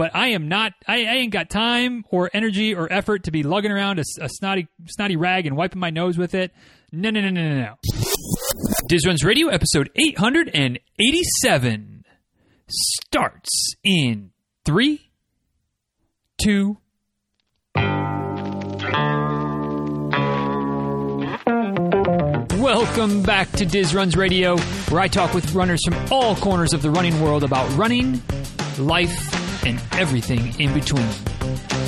but I am not. I, I ain't got time or energy or effort to be lugging around a, a snotty snotty rag and wiping my nose with it. No, no, no, no, no, no. Diz Runs Radio, episode 887, starts in three, two. Welcome back to Diz Runs Radio, where I talk with runners from all corners of the running world about running, life, and everything in between.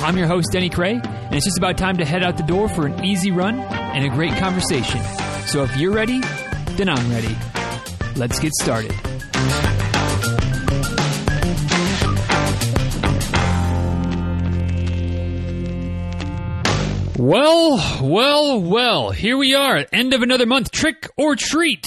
I'm your host, Denny Krahe, and it's just about time to head out the door for an easy run and a great conversation. So if you're ready, then I'm ready. Let's get started. Well, well, well, here we are, end of another month. Trick or treat.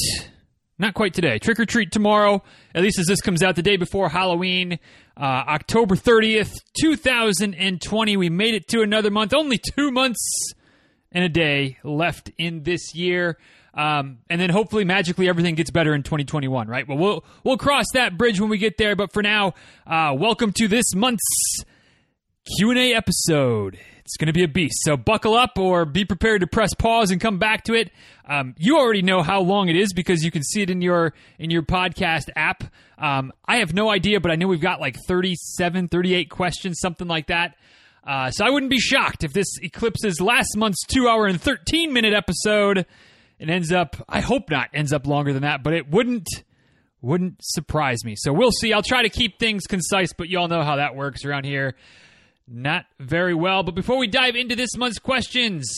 Not quite today. Trick or treat tomorrow, at least as this comes out the day before Halloween, uh, October 30th, 2020. We made it to another month. Only two months and a day left in this year. Um, and then hopefully magically everything gets better in 2021, right? Well, we'll we'll cross that bridge when we get there. But for now, uh, welcome to this month's Q and A episode. It's going to be a beast. So buckle up or be prepared to press pause and come back to it. Um, you already know how long it is because you can see it in your in your podcast app. Um, I have no idea, but I know we've got like 37, 38 questions, something like that. Uh, so I wouldn't be shocked if this eclipses last month's two hour and 13 minute episode. and ends up, I hope not, ends up longer than that, but it wouldn't wouldn't surprise me. So we'll see. I'll try to keep things concise, but y'all know how that works around here. Not very well. But before we dive into this month's questions,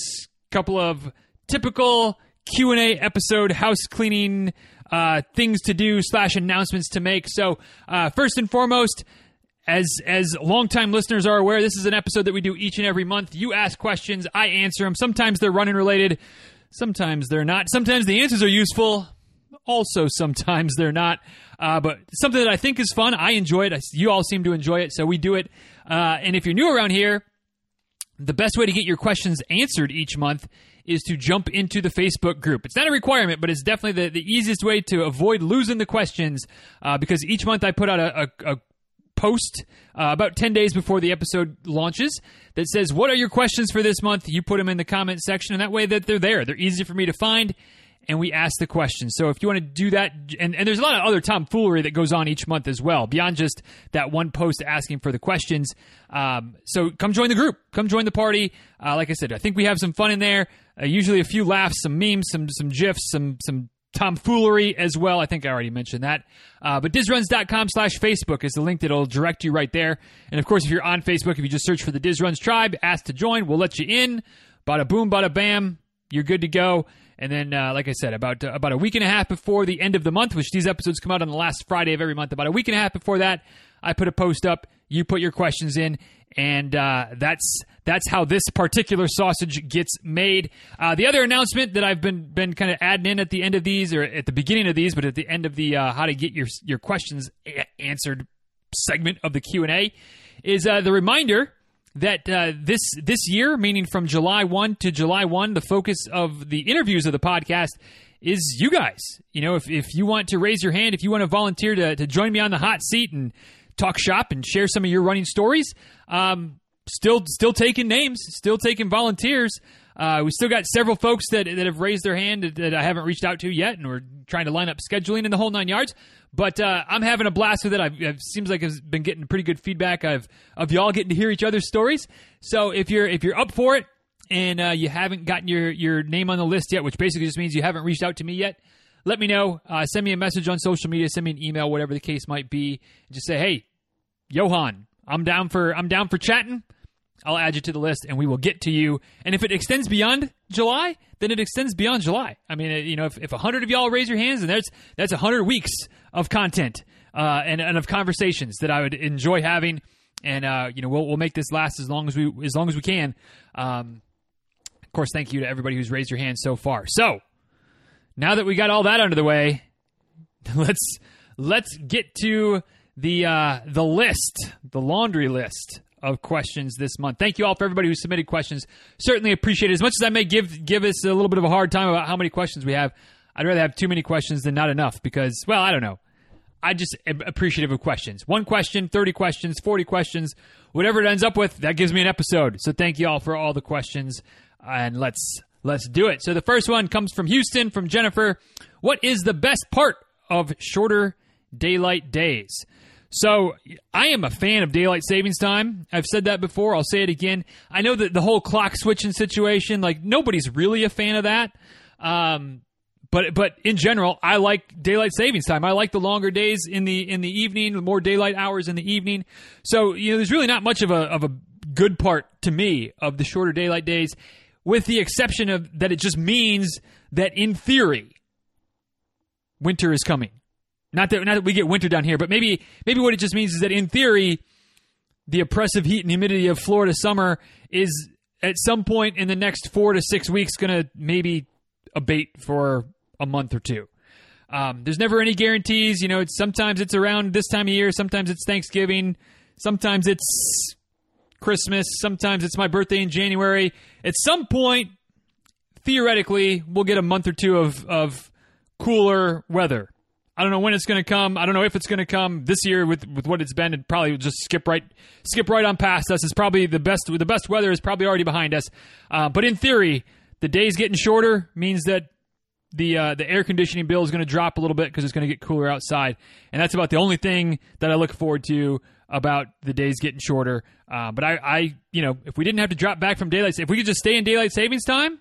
a couple of typical Q and A episode house cleaning uh, things to do slash announcements to make. So uh, first and foremost, as as longtime listeners are aware, this is an episode that we do each and every month. You ask questions, I answer them. Sometimes they're running related, sometimes they're not. Sometimes the answers are useful. Also, sometimes they're not. Uh, but something that I think is fun. I enjoy it. You all seem to enjoy it, so we do it. Uh, and if you're new around here, the best way to get your questions answered each month is to jump into the Facebook group. It's not a requirement, but it's definitely the, the easiest way to avoid losing the questions uh, because each month I put out a, a, a post uh, about 10 days before the episode launches that says, What are your questions for this month? You put them in the comment section, and that way that they're there. They're easy for me to find and we ask the questions. So if you want to do that, and, and there's a lot of other tomfoolery that goes on each month as well, beyond just that one post asking for the questions. Um, so come join the group, come join the party. Uh, like I said, I think we have some fun in there. Uh, usually a few laughs, some memes, some some gifs, some some tomfoolery as well. I think I already mentioned that. Uh, but dizruns.com slash Facebook is the link that'll direct you right there. And of course, if you're on Facebook, if you just search for the Dizruns tribe, ask to join, we'll let you in. Bada boom, bada bam, you're good to go. And then, uh, like I said, about uh, about a week and a half before the end of the month, which these episodes come out on the last Friday of every month, about a week and a half before that, I put a post up. You put your questions in, and uh, that's that's how this particular sausage gets made. Uh, the other announcement that I've been been kind of adding in at the end of these, or at the beginning of these, but at the end of the uh, how to get your your questions answered segment of the Q and A, is uh, the reminder that uh, this this year, meaning from July one to July one, the focus of the interviews of the podcast is you guys. You know, if if you want to raise your hand, if you want to volunteer to to join me on the hot seat and talk shop and share some of your running stories, um, still still taking names, still taking volunteers. Uh, we still got several folks that, that have raised their hand that, that I haven't reached out to yet, and we're trying to line up scheduling in the whole nine yards. But uh, I'm having a blast with it. I've, it seems like I've been getting pretty good feedback of of y'all getting to hear each other's stories. So if you're if you're up for it and uh, you haven't gotten your your name on the list yet, which basically just means you haven't reached out to me yet, let me know. Uh, send me a message on social media. Send me an email, whatever the case might be. Just say, hey, Johan, I'm down for I'm down for chatting. I'll add you to the list, and we will get to you. And if it extends beyond July, then it extends beyond July. I mean, you know, if, if hundred of y'all raise your hands, and that's that's hundred weeks of content uh, and and of conversations that I would enjoy having. And uh, you know, we'll we'll make this last as long as we as long as we can. Um, of course, thank you to everybody who's raised your hand so far. So now that we got all that under the way, let's let's get to the uh, the list, the laundry list of questions this month. Thank you all for everybody who submitted questions. Certainly appreciate it. As much as I may give give us a little bit of a hard time about how many questions we have, I'd rather have too many questions than not enough because, well, I don't know. I just am appreciative of questions. One question, 30 questions, 40 questions, whatever it ends up with, that gives me an episode. So thank you all for all the questions and let's let's do it. So the first one comes from Houston from Jennifer. What is the best part of shorter daylight days? So I am a fan of daylight savings time. I've said that before. I'll say it again. I know that the whole clock switching situation, like nobody's really a fan of that. Um, but but in general, I like daylight savings time. I like the longer days in the in the evening, the more daylight hours in the evening. So you know, there's really not much of a of a good part to me of the shorter daylight days, with the exception of that it just means that in theory, winter is coming. Not that not that we get winter down here, but maybe maybe what it just means is that in theory, the oppressive heat and humidity of Florida summer is at some point in the next four to six weeks going to maybe abate for a month or two. Um, there's never any guarantees. You know, it's sometimes it's around this time of year, sometimes it's Thanksgiving, sometimes it's Christmas, sometimes it's my birthday in January. At some point, theoretically, we'll get a month or two of, of cooler weather. I don't know when it's going to come. I don't know if it's going to come this year with, with what it's been. It probably just skip right skip right on past us. It's probably the best. The best weather is probably already behind us. Uh, but in theory, the days getting shorter means that the uh, the air conditioning bill is going to drop a little bit because it's going to get cooler outside, and that's about the only thing that I look forward to about the days getting shorter. Uh, but I, I, you know, if we didn't have to drop back from daylight, if we could just stay in daylight savings time,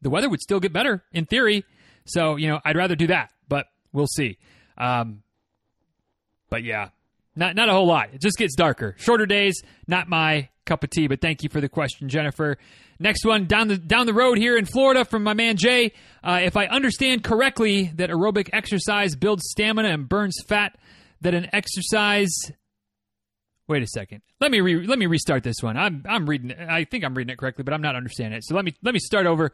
the weather would still get better in theory. So you know, I'd rather do that, but we'll see. Um, but yeah, not not a whole lot. It just gets darker. Shorter days, not my cup of tea. But thank you for the question, Jennifer. Next one down the down the road here in Florida from my man Jay. Uh, if I understand correctly, that aerobic exercise builds stamina and burns fat. That an exercise. Wait a second. Let me re- let me restart this one. I'm I'm reading. I think I'm reading it correctly, but I'm not understanding it. So let me let me start over.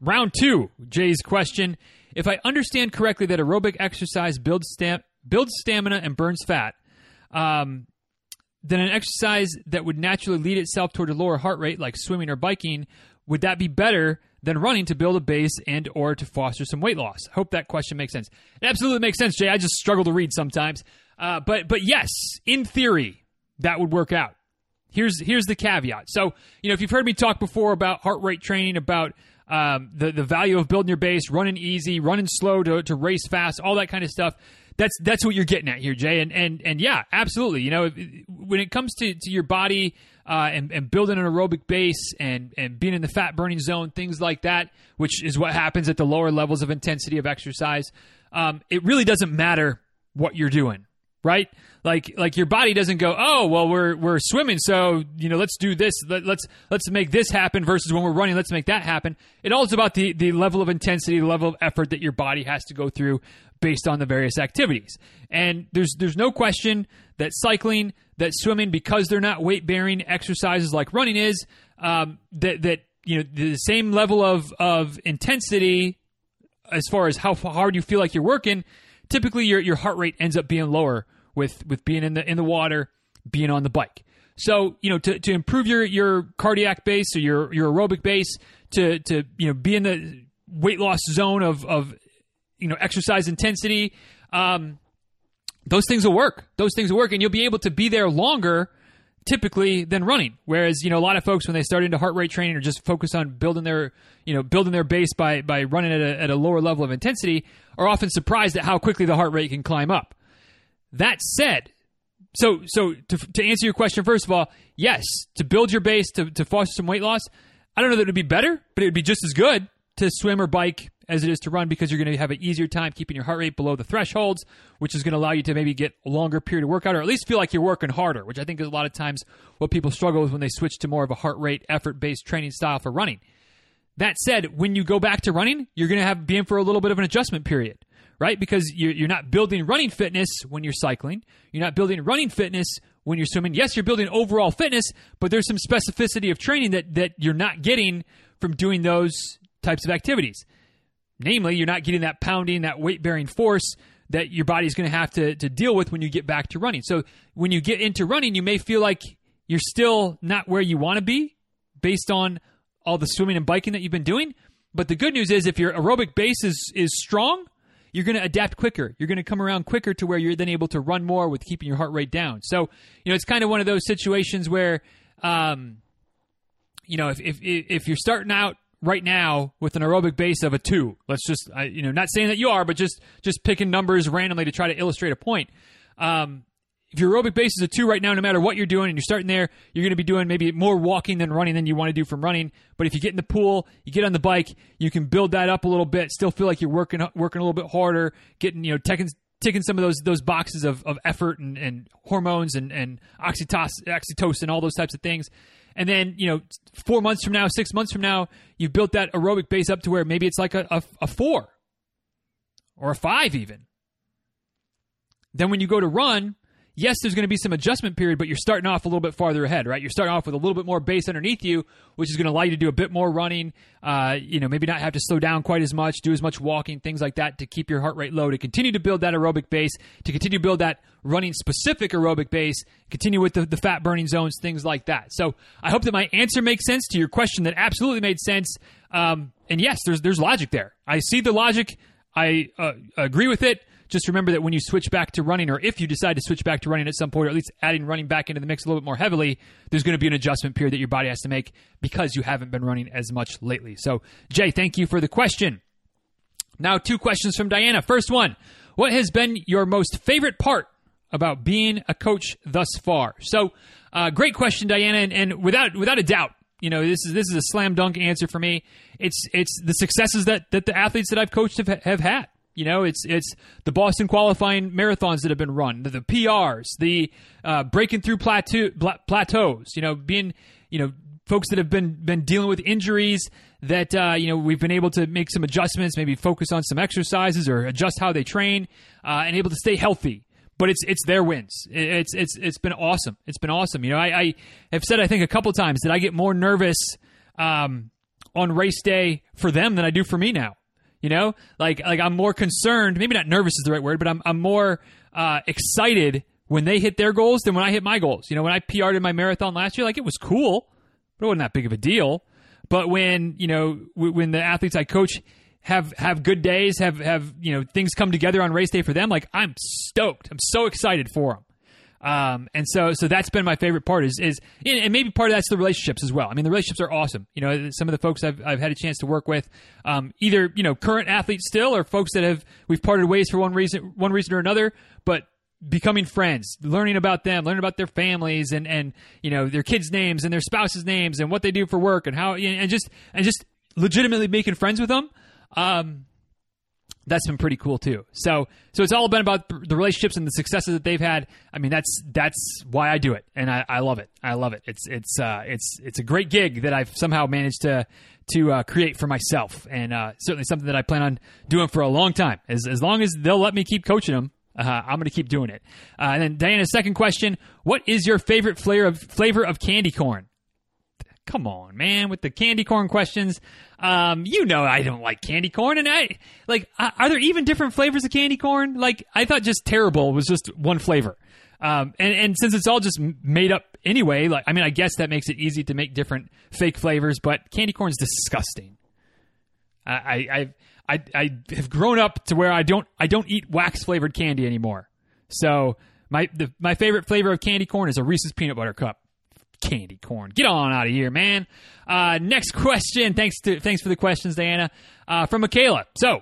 Round two. Jay's question. If I understand correctly, that aerobic exercise builds builds stamina and burns fat. Um, then an exercise that would naturally lead itself toward a lower heart rate, like swimming or biking, would that be better than running to build a base and or to foster some weight loss? I hope that question makes sense. It absolutely makes sense, Jay. I just struggle to read sometimes. Uh, but but yes, in theory, that would work out. Here's here's the caveat. So you know, if you've heard me talk before about heart rate training, about um, the the value of building your base, running easy, running slow to, to race fast, all that kind of stuff that's that's what you're getting at here, Jay. And and and yeah, absolutely. You know, when it comes to, to your body uh, and, and building an aerobic base and and being in the fat burning zone, things like that, which is what happens at the lower levels of intensity of exercise. Um, it really doesn't matter what you're doing, right? Like like your body doesn't go, oh well, we're we're swimming, so you know let's do this, Let, let's let's make this happen. Versus when we're running, let's make that happen. It all is about the the level of intensity, the level of effort that your body has to go through based on the various activities. And there's there's no question that cycling, that swimming, because they're not weight bearing exercises like running is, um, that that you know the same level of of intensity as far as how hard you feel like you're working. Typically, your your heart rate ends up being lower with with being in the in the water, being on the bike. So you know to, to improve your your cardiac base or your your aerobic base to to you know be in the weight loss zone of of you know exercise intensity um, those things will work those things will work and you'll be able to be there longer typically than running. Whereas you know a lot of folks when they start into heart rate training or just focus on building their you know building their base by by running at a, at a lower level of intensity are often surprised at how quickly the heart rate can climb up. That said so so to, to answer your question first of all yes to build your base to, to foster some weight loss i don't know that it would be better but it would be just as good to swim or bike as it is to run because you're going to have an easier time keeping your heart rate below the thresholds, which is going to allow you to maybe get a longer period of workout or at least feel like you're working harder, which I think is a lot of times what people struggle with when they switch to more of a heart rate effort based training style for running. That said, when you go back to running, you're going to have be in for a little bit of an adjustment period, right? Because you're, not building running fitness when you're cycling. You're not building running fitness when you're swimming. Yes, you're building overall fitness, but there's some specificity of training that, that you're not getting from doing those types of activities. Namely, you're not getting that pounding, that weight bearing force that your body's going to have to, deal with when you get back to running. So when you get into running, you may feel like you're still not where you want to be based on all the swimming and biking that you've been doing. But the good news is if your aerobic base is, is strong, you're going to adapt quicker. You're going to come around quicker to where you're then able to run more with keeping your heart rate down. So, you know, it's kind of one of those situations where, um, you know, if, if, if you're starting out right now with an aerobic base of a two, let's just, I, you know, not saying that you are, but just, just picking numbers randomly to try to illustrate a point. Um, if your aerobic base is a two right now, no matter what you're doing, and you're starting there, you're going to be doing maybe more walking than running than you want to do from running. But if you get in the pool, you get on the bike, you can build that up a little bit. Still feel like you're working working a little bit harder, getting you know taking ticking some of those those boxes of, of effort and, and hormones and and oxytocin, oxytocin, all those types of things. And then you know, four months from now, six months from now, you've built that aerobic base up to where maybe it's like a, a, a four or a five even. Then when you go to run yes, there's going to be some adjustment period, but you're starting off a little bit farther ahead, right? You're starting off with a little bit more base underneath you, which is going to allow you to do a bit more running. Uh, you know, maybe not have to slow down quite as much, do as much walking, things like that, to keep your heart rate low, to continue to build that aerobic base, to continue to build that running specific aerobic base, continue with the, the fat burning zones, things like that. So I hope that my answer makes sense to your question. That absolutely made sense. Um, and yes, there's there's logic there. I see the logic. I uh, agree with it just remember that when you switch back to running, or if you decide to switch back to running at some point, or at least adding running back into the mix a little bit more heavily, there's going to be an adjustment period that your body has to make because you haven't been running as much lately. So, Jay, thank you for the question. Now, two questions from Diana. First one What has been your most favorite part about being a coach thus far? So, uh, great question, Diana, and, and without without a doubt, you know this is this is a slam dunk answer for me. It's it's the successes that that the athletes that I've coached have, have had. You know, it's it's the Boston qualifying marathons that have been run, the, the PRs, the uh, breaking through plateau, plateaus. You know, being you know folks that have been been dealing with injuries that uh, you know we've been able to make some adjustments, maybe focus on some exercises or adjust how they train, uh, and able to stay healthy. But it's it's their wins. It's it's it's been awesome. It's been awesome. You know, I, I have said I think a couple times that I get more nervous um, on race day for them than I do for me now. You know, like like I'm more concerned. Maybe not nervous is the right word, but I'm I'm more uh, excited when they hit their goals than when I hit my goals. You know, when I PR'd in my marathon last year, like it was cool, but it wasn't that big of a deal. But when you know w- when the athletes I coach have have good days, have have you know things come together on race day for them, like I'm stoked. I'm so excited for them. Um, and so, so that's been my favorite part is, is, and maybe part of that's the relationships as well. I mean, the relationships are awesome. You know, some of the folks I've, I've had a chance to work with, um, either, you know, current athletes still or folks that have, we've parted ways for one reason, one reason or another, but becoming friends, learning about them, learning about their families and, and, you know, their kids' names and their spouses' names and what they do for work and how, and just, and just legitimately making friends with them. Um, that's been pretty cool too. So so it's all been about the relationships and the successes that they've had. I mean that's that's why I do it, and I, I love it. I love it. It's it's uh, it's it's a great gig that I've somehow managed to to uh, create for myself, and uh, certainly something that I plan on doing for a long time. As as long as they'll let me keep coaching them. Uh, I'm going to keep doing it. Uh, and then Diana's second question: What is your favorite flavor of flavor of candy corn? Come on, man, with the candy corn questions. Um, you know I don't like candy corn, and I like. Are there even different flavors of candy corn? Like I thought, just terrible was just one flavor. Um, and and since it's all just made up anyway, like I mean, I guess that makes it easy to make different fake flavors. But candy corn is disgusting. I I I I have grown up to where I don't I don't eat wax flavored candy anymore. So my the, my favorite flavor of candy corn is a Reese's peanut butter cup candy corn. Get on out of here, man. Uh, next question. Thanks to thanks for the questions, Diana. Uh, from Michaela. So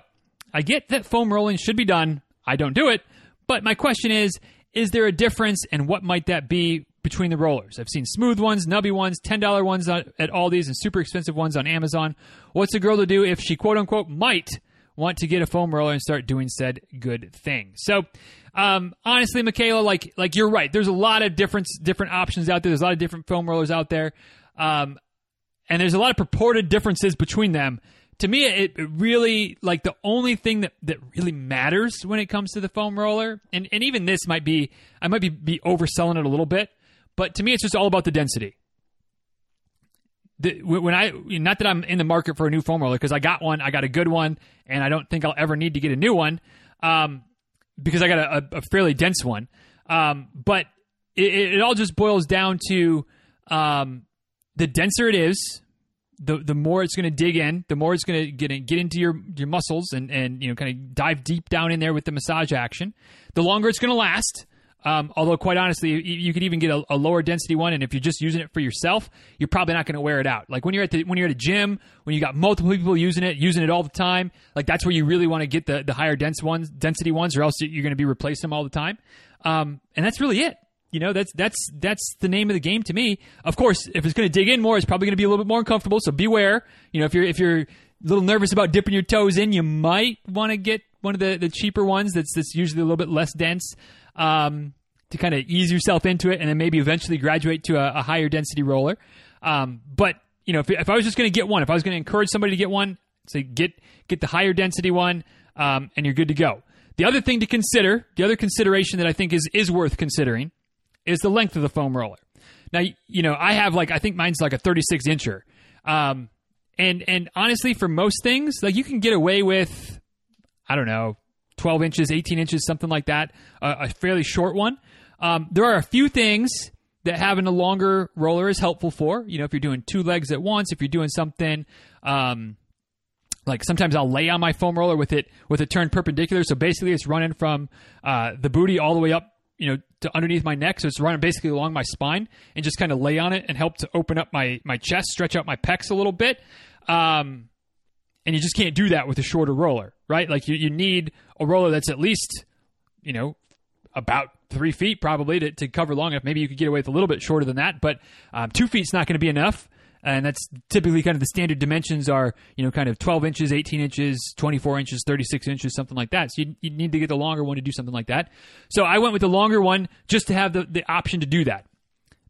I get that foam rolling should be done. I don't do it, but my question is: Is there a difference, and what might that be between the rollers? I've seen smooth ones, nubby ones, ten dollar ones at Aldi's, and super expensive ones on Amazon. What's a girl to do if she quote unquote might want to get a foam roller and start doing said good thing? So um, honestly, Michaela, like like you're right. There's a lot of different different options out there. There's a lot of different foam rollers out there, um, and there's a lot of purported differences between them. To me, it, it, really like the only thing that, that really matters when it comes to the foam roller, and, and even this might be I might be, be overselling it a little bit, but to me, it's just all about the density. The, when I not that I'm in the market for a new foam roller because I got one, I got a good one, and I don't think I'll ever need to get a new one. Um, because I got a, a fairly dense one. Um, but it, it, all just boils down to um, the denser it is, the the more it's going to dig in, the more it's going to get in, get into your your muscles and and you know kind of dive deep down in there with the massage action. The longer it's going to last. Um, although, quite honestly, you, could even get a, a, lower density one, and if you're just using it for yourself, you're probably not going to wear it out. Like when you're at the when you're at a gym, when you got multiple people using it, using it all the time, like that's where you really want to get the the higher dense ones, density ones, or else you're going to be replacing them all the time. Um, and that's really it. You know, that's that's that's the name of the game to me. Of course, if it's going to dig in more, it's probably going to be a little bit more uncomfortable. So beware. You know, if you're if you're a little nervous about dipping your toes in, you might want to get one of the, the cheaper ones that's that's usually a little bit less dense. Um, to kind of ease yourself into it and then maybe eventually graduate to a, a higher density roller. Um, but you know, if, if I was just going to get one, if I was going to encourage somebody to get one, say get get the higher density one, um, and you're good to go. The other thing to consider, the other consideration that I think is is worth considering, is the length of the foam roller. Now, you know, I have like I think mine's like a 36 incher, um, and and honestly, for most things, like you can get away with, I don't know, 12 inches, 18 inches, something like that, a, a fairly short one. Um, there are a few things that having a longer roller is helpful for. You know, if you're doing two legs at once, if you're doing something um, like sometimes I'll lay on my foam roller with it with it turned perpendicular. So basically, it's running from uh, the booty all the way up, you know, to underneath my neck. So it's running basically along my spine, and just kind of lay on it and help to open up my my chest, stretch out my pecs a little bit. Um, and you just can't do that with a shorter roller, right? Like you, you need a roller that's at least, you know, about three feet probably to, to cover long enough. Maybe you could get away with a little bit shorter than that, but um, two feet's not going to be enough. And that's typically kind of the standard dimensions are, you know, kind of 12 inches, 18 inches, 24 inches, 36 inches, something like that. So you, you need to get the longer one to do something like that. So I went with the longer one just to have the, the option to do that.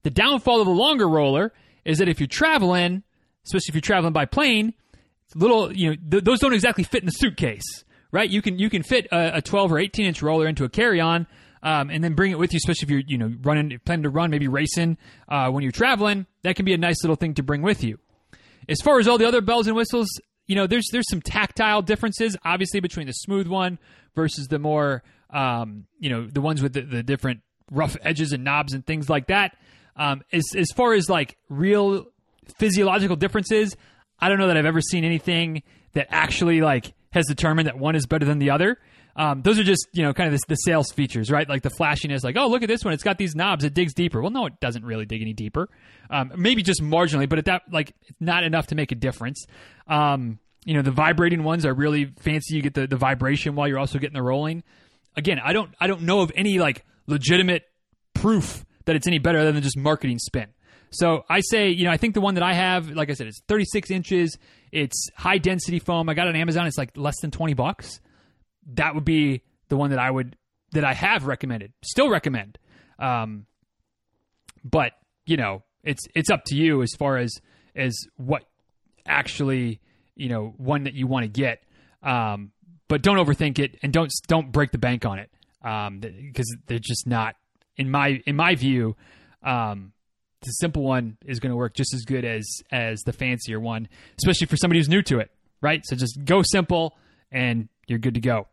The downfall of the longer roller is that if you're traveling, especially if you're traveling by plane, little, you know, th- those don't exactly fit in the suitcase, right? You can you can fit a, a 12 or 18 inch roller into a carry on, um, and then bring it with you, especially if you're you know running, planning to run, maybe racing uh, when you're traveling. That can be a nice little thing to bring with you. As far as all the other bells and whistles, you know, there's there's some tactile differences, obviously, between the smooth one versus the more um, you know the ones with the, the, different rough edges and knobs and things like that. Um, as as far as like real physiological differences, I don't know that I've ever seen anything that actually like has determined that one is better than the other. Um, those are just you know kind of the, the, sales features, right? Like the flashiness, like oh look at this one, it's got these knobs, it digs deeper. Well, no, it doesn't really dig any deeper. Um, maybe just marginally, but at that like not enough to make a difference. Um, you know the vibrating ones are really fancy. You get the, the vibration while you're also getting the rolling. Again, I don't I don't know of any like legitimate proof that it's any better than just marketing spin. So I say, you know, I think the one that I have, like I said, it's 36 inches. It's high density foam. I got it on Amazon. It's like less than 20 bucks that would be the one that I would that I have recommended, still recommend. Um, but you know, it's it's up to you as far as as what actually you know one that you want to get. Um, but don't overthink it and don't don't break the bank on it because um, they're just not in my in my view. Um, the simple one is going to work just as good as as the fancier one, especially for somebody who's new to it, right? So just go simple and you're good to go.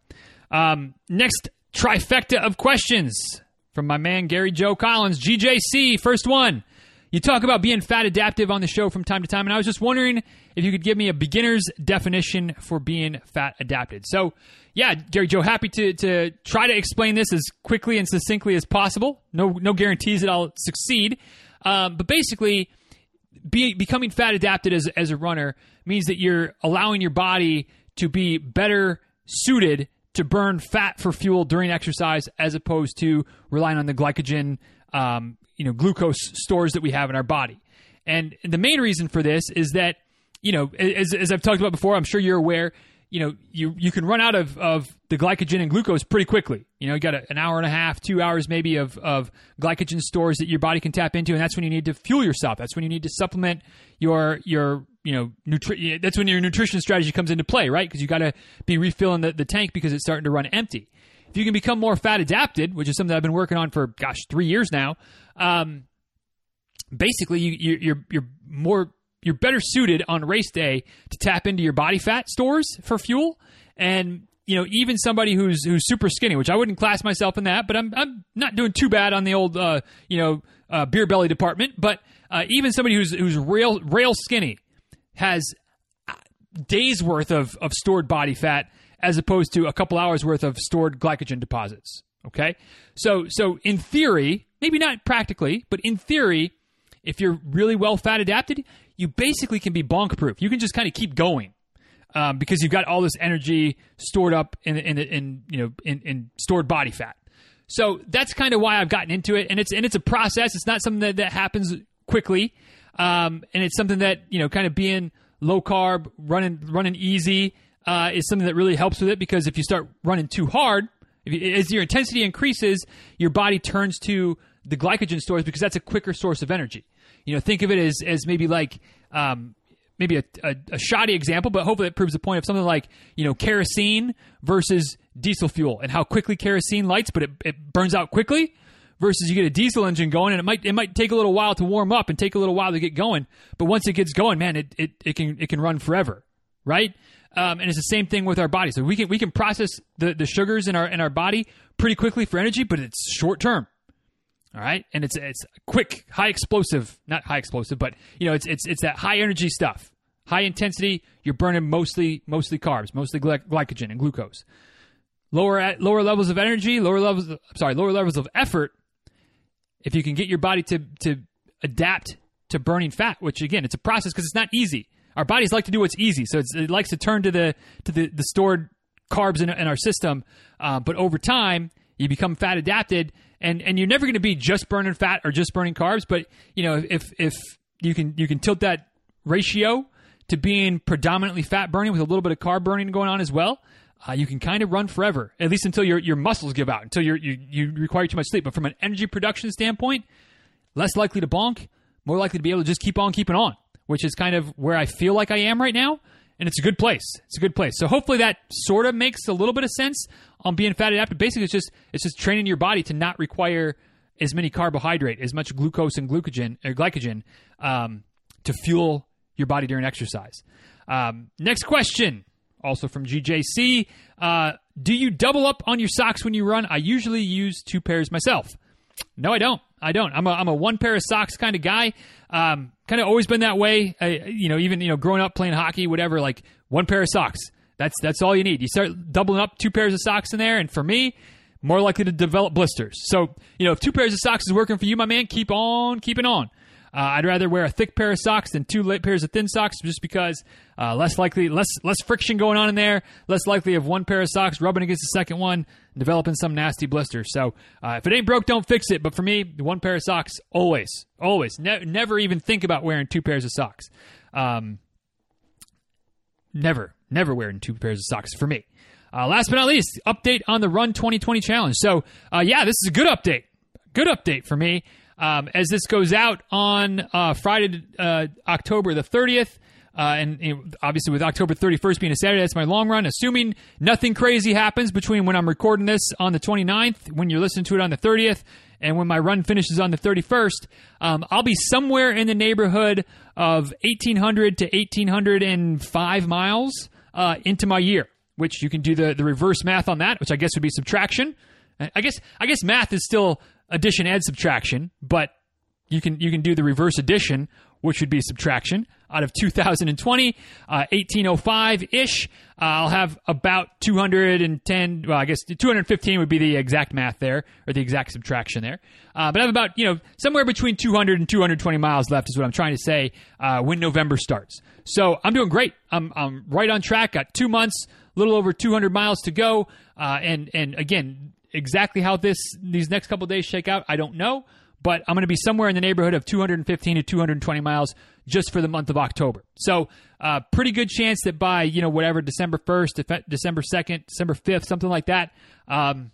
Um, next trifecta of questions from my man Gary Joe Collins, GJC. First one. You talk about being fat adaptive on the show from time to time, and I was just wondering if you could give me a beginner's definition for being fat adapted. So, yeah, Gary Joe, happy to, to try to explain this as quickly and succinctly as possible. No, no guarantees that I'll succeed. Um, but basically, be, becoming fat adapted as, as a runner means that you're allowing your body to be better suited to burn fat for fuel during exercise as opposed to relying on the glycogen, um, you know, glucose stores that we have in our body. And the main reason for this is that, you know, as, as I've talked about before, I'm sure you're aware, you know, you, you can run out of, of the glycogen and glucose pretty quickly. You know, you got a, an hour and a half, two hours maybe of, of glycogen stores that your body can tap into, and that's when you need to fuel yourself. That's when you need to supplement your your you know, nutri- that's when your nutrition strategy comes into play, right? Because you got to be refilling the, the tank because it's starting to run empty. If you can become more fat adapted, which is something I've been working on for gosh three years now, um, basically you, you, you're you're more you're better suited on race day to tap into your body fat stores for fuel. And you know even somebody who's who's super skinny which i wouldn't class myself in that but i'm, I'm not doing too bad on the old uh, you know uh, beer belly department. But uh, even somebody who's who's rail rail skinny has uh, days worth of, of stored body fat as opposed to a couple hours worth of stored glycogen deposits. Okay, so so in theory, maybe not practically, but in theory, if you're really well fat adapted, you basically can be bonk proof. You can just kind of keep going um, because you've got all this energy stored up in in, in you know in, in stored body fat. So that's kind of why I've gotten into it, and it's and it's a process. It's not something that, that happens quickly, um, and it's something that you know kind of being low carb, running running easy uh, is something that really helps with it because if you start running too hard, as your intensity increases, your body turns to the glycogen stores because that's a quicker source of energy. You know, think of it as as maybe like um, maybe a, a, a, shoddy example, but hopefully it proves the point of something like you know kerosene versus diesel fuel and how quickly kerosene lights, but it, it burns out quickly. Versus you get a diesel engine going and it might it might take a little while to warm up and take a little while to get going, but once it gets going, man, it, it, it can it can run forever, right? Um, and it's the same thing with our body. So we can we can process the, the sugars in our in our body pretty quickly for energy, but it's short term. All right, and it's it's quick, high explosive, not high explosive, but you know it's it's it's that high energy stuff, high intensity. You're burning mostly mostly carbs, mostly gly- glycogen and glucose. Lower at lower levels of energy, lower levels, of, sorry, lower levels of effort. If you can get your body to to adapt to burning fat, which again, it's a process because it's not easy. Our bodies like to do what's easy, so it likes to turn to the to the, the stored carbs in, in our system. Uh, but over time, you become fat adapted, and and you're never going to be just burning fat or just burning carbs. But you know, if if you can you can tilt that ratio to being predominantly fat burning with a little bit of carb burning going on as well. Uh, you can kind of run forever, at least until your, your muscles give out, until you you require too much sleep. But from an energy production standpoint, less likely to bonk, more likely to be able to just keep on keeping on which is kind of where I feel like I am right now. And it's a good place. It's a good place. So hopefully that sort of makes a little bit of sense on being fat adapted. Basically, it's just it's just training your body to not require as many carbohydrate, as much glucose and glucogen or glycogen um, to fuel your body during exercise. Um, next question, also from GJC: uh, Do you double up on your socks when you run? I usually use two pairs myself. No, I don't. I don't. I'm a, I'm a one pair of socks kind of guy. Um, kind of always been that way. I, you know, even you know, growing up playing hockey, whatever. Like one pair of socks. That's that's all you need. You start doubling up two pairs of socks in there, and for me, more likely to develop blisters. So you know, if two pairs of socks is working for you, my man, keep on keeping on. Uh, I'd rather wear a thick pair of socks than two pairs of thin socks, just because uh, less likely, less less friction going on in there, less likely of one pair of socks rubbing against the second one, developing some nasty blisters. So uh, if it ain't broke, don't fix it. But for me, one pair of socks always, always, ne- never even think about wearing two pairs of socks. Um, never, never wearing two pairs of socks for me. Uh, last but not least, update on the Run 2020 challenge. So uh, yeah, this is a good update. Good update for me. Um, as this goes out on uh, Friday, uh, October the 30th, uh, and, obviously with October 31st being a Saturday, that's my long run. Assuming nothing crazy happens between when I'm recording this on the 29th, when you're listening to it on the 30th, and when my run finishes on the 31st, um, I'll be somewhere in the neighborhood of 1,800 to 1,805 miles uh, into my year. Which you can do the, the reverse math on that, which I guess would be subtraction. I guess I guess math is still addition and subtraction, but you can you can do the reverse addition, which would be subtraction out of 2020, uh, 1805 ish. Uh, I'll have about 210. Well, I guess 215 would be the exact math there, or the exact subtraction there. Uh, but I have about you know somewhere between 200 and 220 miles left is what I'm trying to say uh, when November starts. So I'm doing great. I'm I'm right on track. Got two months, a little over 200 miles to go, uh, and and again exactly how this these next couple days shake out, I don't know. But I'm going to be somewhere in the neighborhood of 215 to 220 miles just for the month of October. So, uh, pretty good chance that by you know whatever December 1st, December 2nd, December 5th, something like that, um,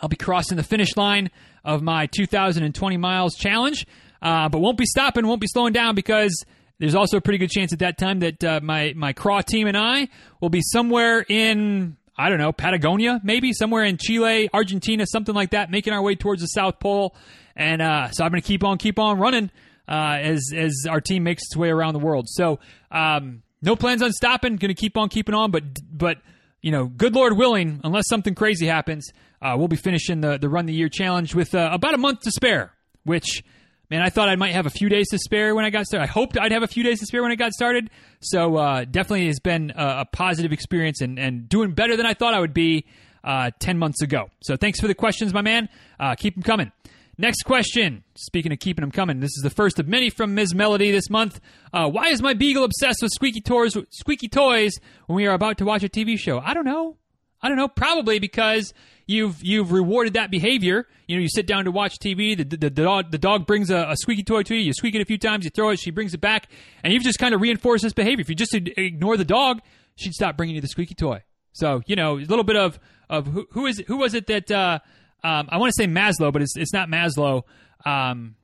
I'll be crossing the finish line of my 2020 miles challenge. Uh, but won't be stopping, won't be slowing down because there's also a pretty good chance at that time that uh, my my craw team and I will be somewhere in I don't know, Patagonia, maybe somewhere in Chile, Argentina, something like that, making our way towards the South Pole. And uh, so I'm going to keep on, keep on running uh, as as our team makes its way around the world. So um, no plans on stopping. Going to keep on keeping on, but but you know, good Lord willing, unless something crazy happens, uh, we'll be finishing the the Run the Year challenge with uh, about a month to spare, which man, I thought I might have a few days to spare when I got started. I hoped I'd have a few days to spare when I got started. So uh, definitely has been a, a positive experience and, and doing better than I thought I would be uh, 10 months ago. So thanks for the questions, my man. Uh, keep them coming. Next question. Speaking of keeping them coming, this is the first of many from Ms. Melody this month. Uh, why is my beagle obsessed with squeaky toys, squeaky toys when we are about to watch a TV show? I don't know. I don't know. Probably because you've you've rewarded that behavior. You know, you sit down to watch TV. The, the, the dog the dog brings a, a, squeaky toy to you. You squeak it a few times. You throw it. She brings it back, and you've just kind of reinforced this behavior. If you just ignore the dog, she'd stop bringing you the squeaky toy. So you know, a little bit of of who, who is who was it that uh, um, I want to say Maslow, but it's it's not Maslow. Um,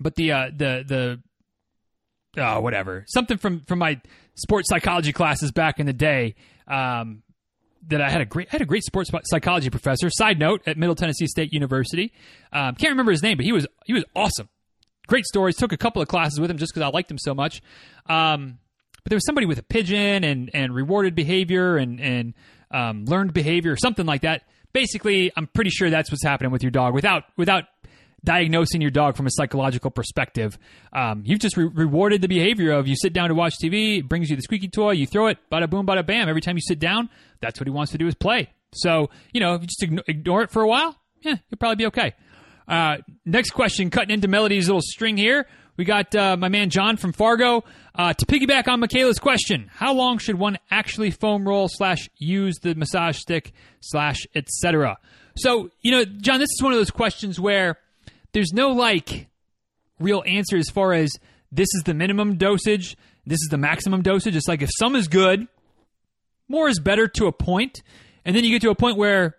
but the uh, the the oh whatever something from from my sports psychology classes back in the day. Um, that I had a great I had a great sports psychology professor. Side note at Middle Tennessee State University. Um, can't remember his name, but he was he was awesome. Great stories. Took a couple of classes with him just because I liked him so much. Um, but there was somebody with a pigeon and and rewarded behavior and and um, learned behavior or something like that. Basically, I'm pretty sure that's what's happening with your dog without without diagnosing your dog from a psychological perspective. Um, you've just re- rewarded the behavior of you sit down to watch TV, it brings you the squeaky toy, you throw it, bada boom, bada bam. Every time you sit down, that's what he wants to do is play. So, you know, if you just ignore it for a while, yeah, you'll probably be okay. Uh, next question, cutting into Melody's little string here. We got uh, my man John from Fargo. Uh, to piggyback on Michaela's question, how long should one actually foam roll slash use the massage stick slash etc.? So, you know, John, this is one of those questions where there's no like real answer as far as this is the minimum dosage, this is the maximum dosage. It's like if some is good, more is better to a point, and then you get to a point where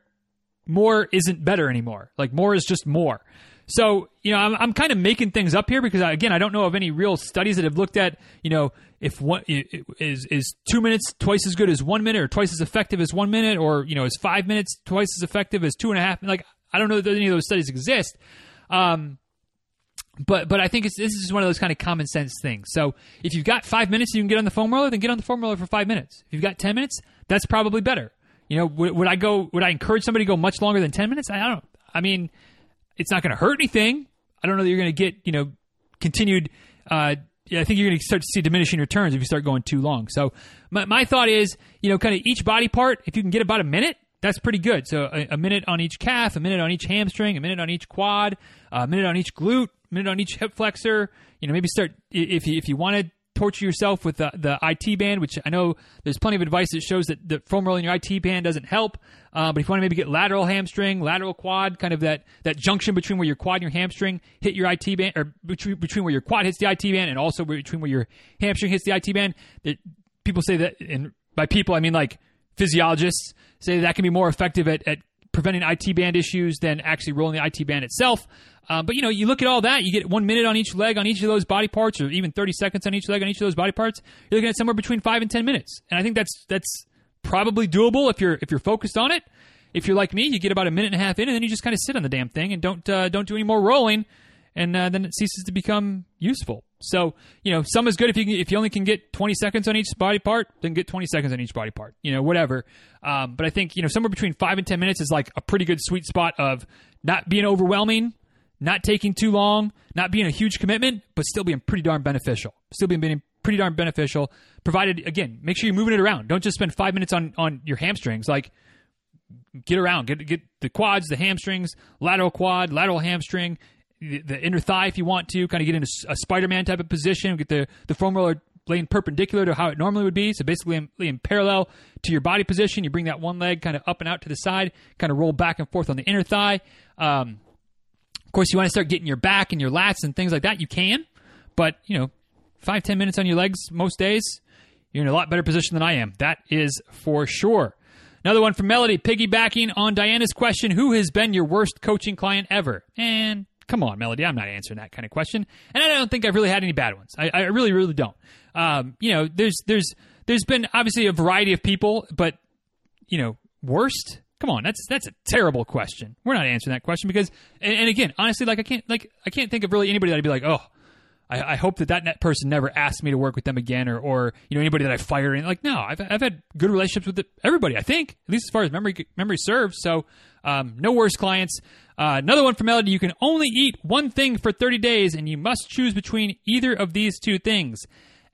more isn't better anymore. Like more is just more. So, you know, I'm, I'm kind of making things up here because, I, again, I don't know of any real studies that have looked at, you know, if one is is two minutes twice as good as one minute, or twice as effective as one minute, or you know, is five minutes twice as effective as two and a half. Like, I don't know that any of those studies exist. Um, but but I think this is just one of those kind of common sense things. So if you've got five minutes, you can get on the foam roller, then get on the foam roller for five minutes. If you've got ten minutes, that's probably better. You know, would, would I go? Would I encourage somebody to go much longer than ten minutes? I don't. I mean, it's not going to hurt anything. I don't know that you're going to get you know continued. Uh, I think you're going to start to see diminishing returns if you start going too long. So my, my thought is, you know, kind of each body part, if you can get about a minute, that's pretty good. So a, a, minute on each calf, a minute on each hamstring, a minute on each quad, a minute on each glute, a minute on each hip flexor. You know, maybe start if you if you want to torture yourself with the, the IT band, which I know there's plenty of advice that shows that the foam rolling your IT band doesn't help. Uh, but if you want to maybe get lateral hamstring, lateral quad, kind of that, that junction between where your quad and your hamstring hit your IT band, or between, between where your quad hits the IT band and also between where your hamstring hits the IT band, that people say that, and by people I mean like physiologists say that can be more effective at, at preventing IT band issues than actually rolling the IT band itself. Uh, but you know, you look at all that, you get one minute on each leg on each of those body parts, or even 30 seconds on each leg on each of those body parts. You're looking at somewhere between five and 10 minutes, and I think that's that's probably doable if you're if you're focused on it. If you're like me, you get about a minute and a half in, and then you just kind of sit on the damn thing and don't uh, don't do any more rolling, and uh, then it ceases to become useful. So you know, some is good if you can, if you only can get 20 seconds on each body part, then get 20 seconds on each body part. You know, whatever. Um, but I think you know somewhere between five and 10 minutes is like a pretty good sweet spot of not being overwhelming not taking too long, not being a huge commitment, but still being pretty darn beneficial. Still being, being pretty darn beneficial. Provided again, make sure you're moving it around. Don't just spend five minutes on on your hamstrings. Like get around, get get the quads, the hamstrings, lateral quad, lateral hamstring, the, inner thigh if you want to. Kind of get in a, a Spider-Man type of position. Get the the foam roller laying perpendicular to how it normally would be. So basically, in, in, parallel to your body position, you bring that one leg kind of up and out to the side, kind of roll back and forth on the inner thigh. Um, of course, you want to start getting your back and your lats and things like that. You can, but you know, five ten minutes on your legs most days, you're in a lot better position than I am. That is for sure. Another one from Melody, piggybacking on Diana's question: Who has been your worst coaching client ever? And come on, Melody, I'm not answering that kind of question, and I don't think I've really had any bad ones. I, I really, really don't. Um, you know, there's there's there's been obviously a variety of people, but you know, worst Come on, that's that's a terrible question. We're not answering that question because, and, and, again, honestly, like I can't like I can't think of really anybody that'd be like, oh, I, I hope that that person never asked me to work with them again, or, or you know anybody that I fired. And like, no, I've, I've had good relationships with everybody. I think at least as far as memory memory serves. So um, no worse clients. Uh, another one from Melody. You can only eat one thing for 30 days, and you must choose between either of these two things: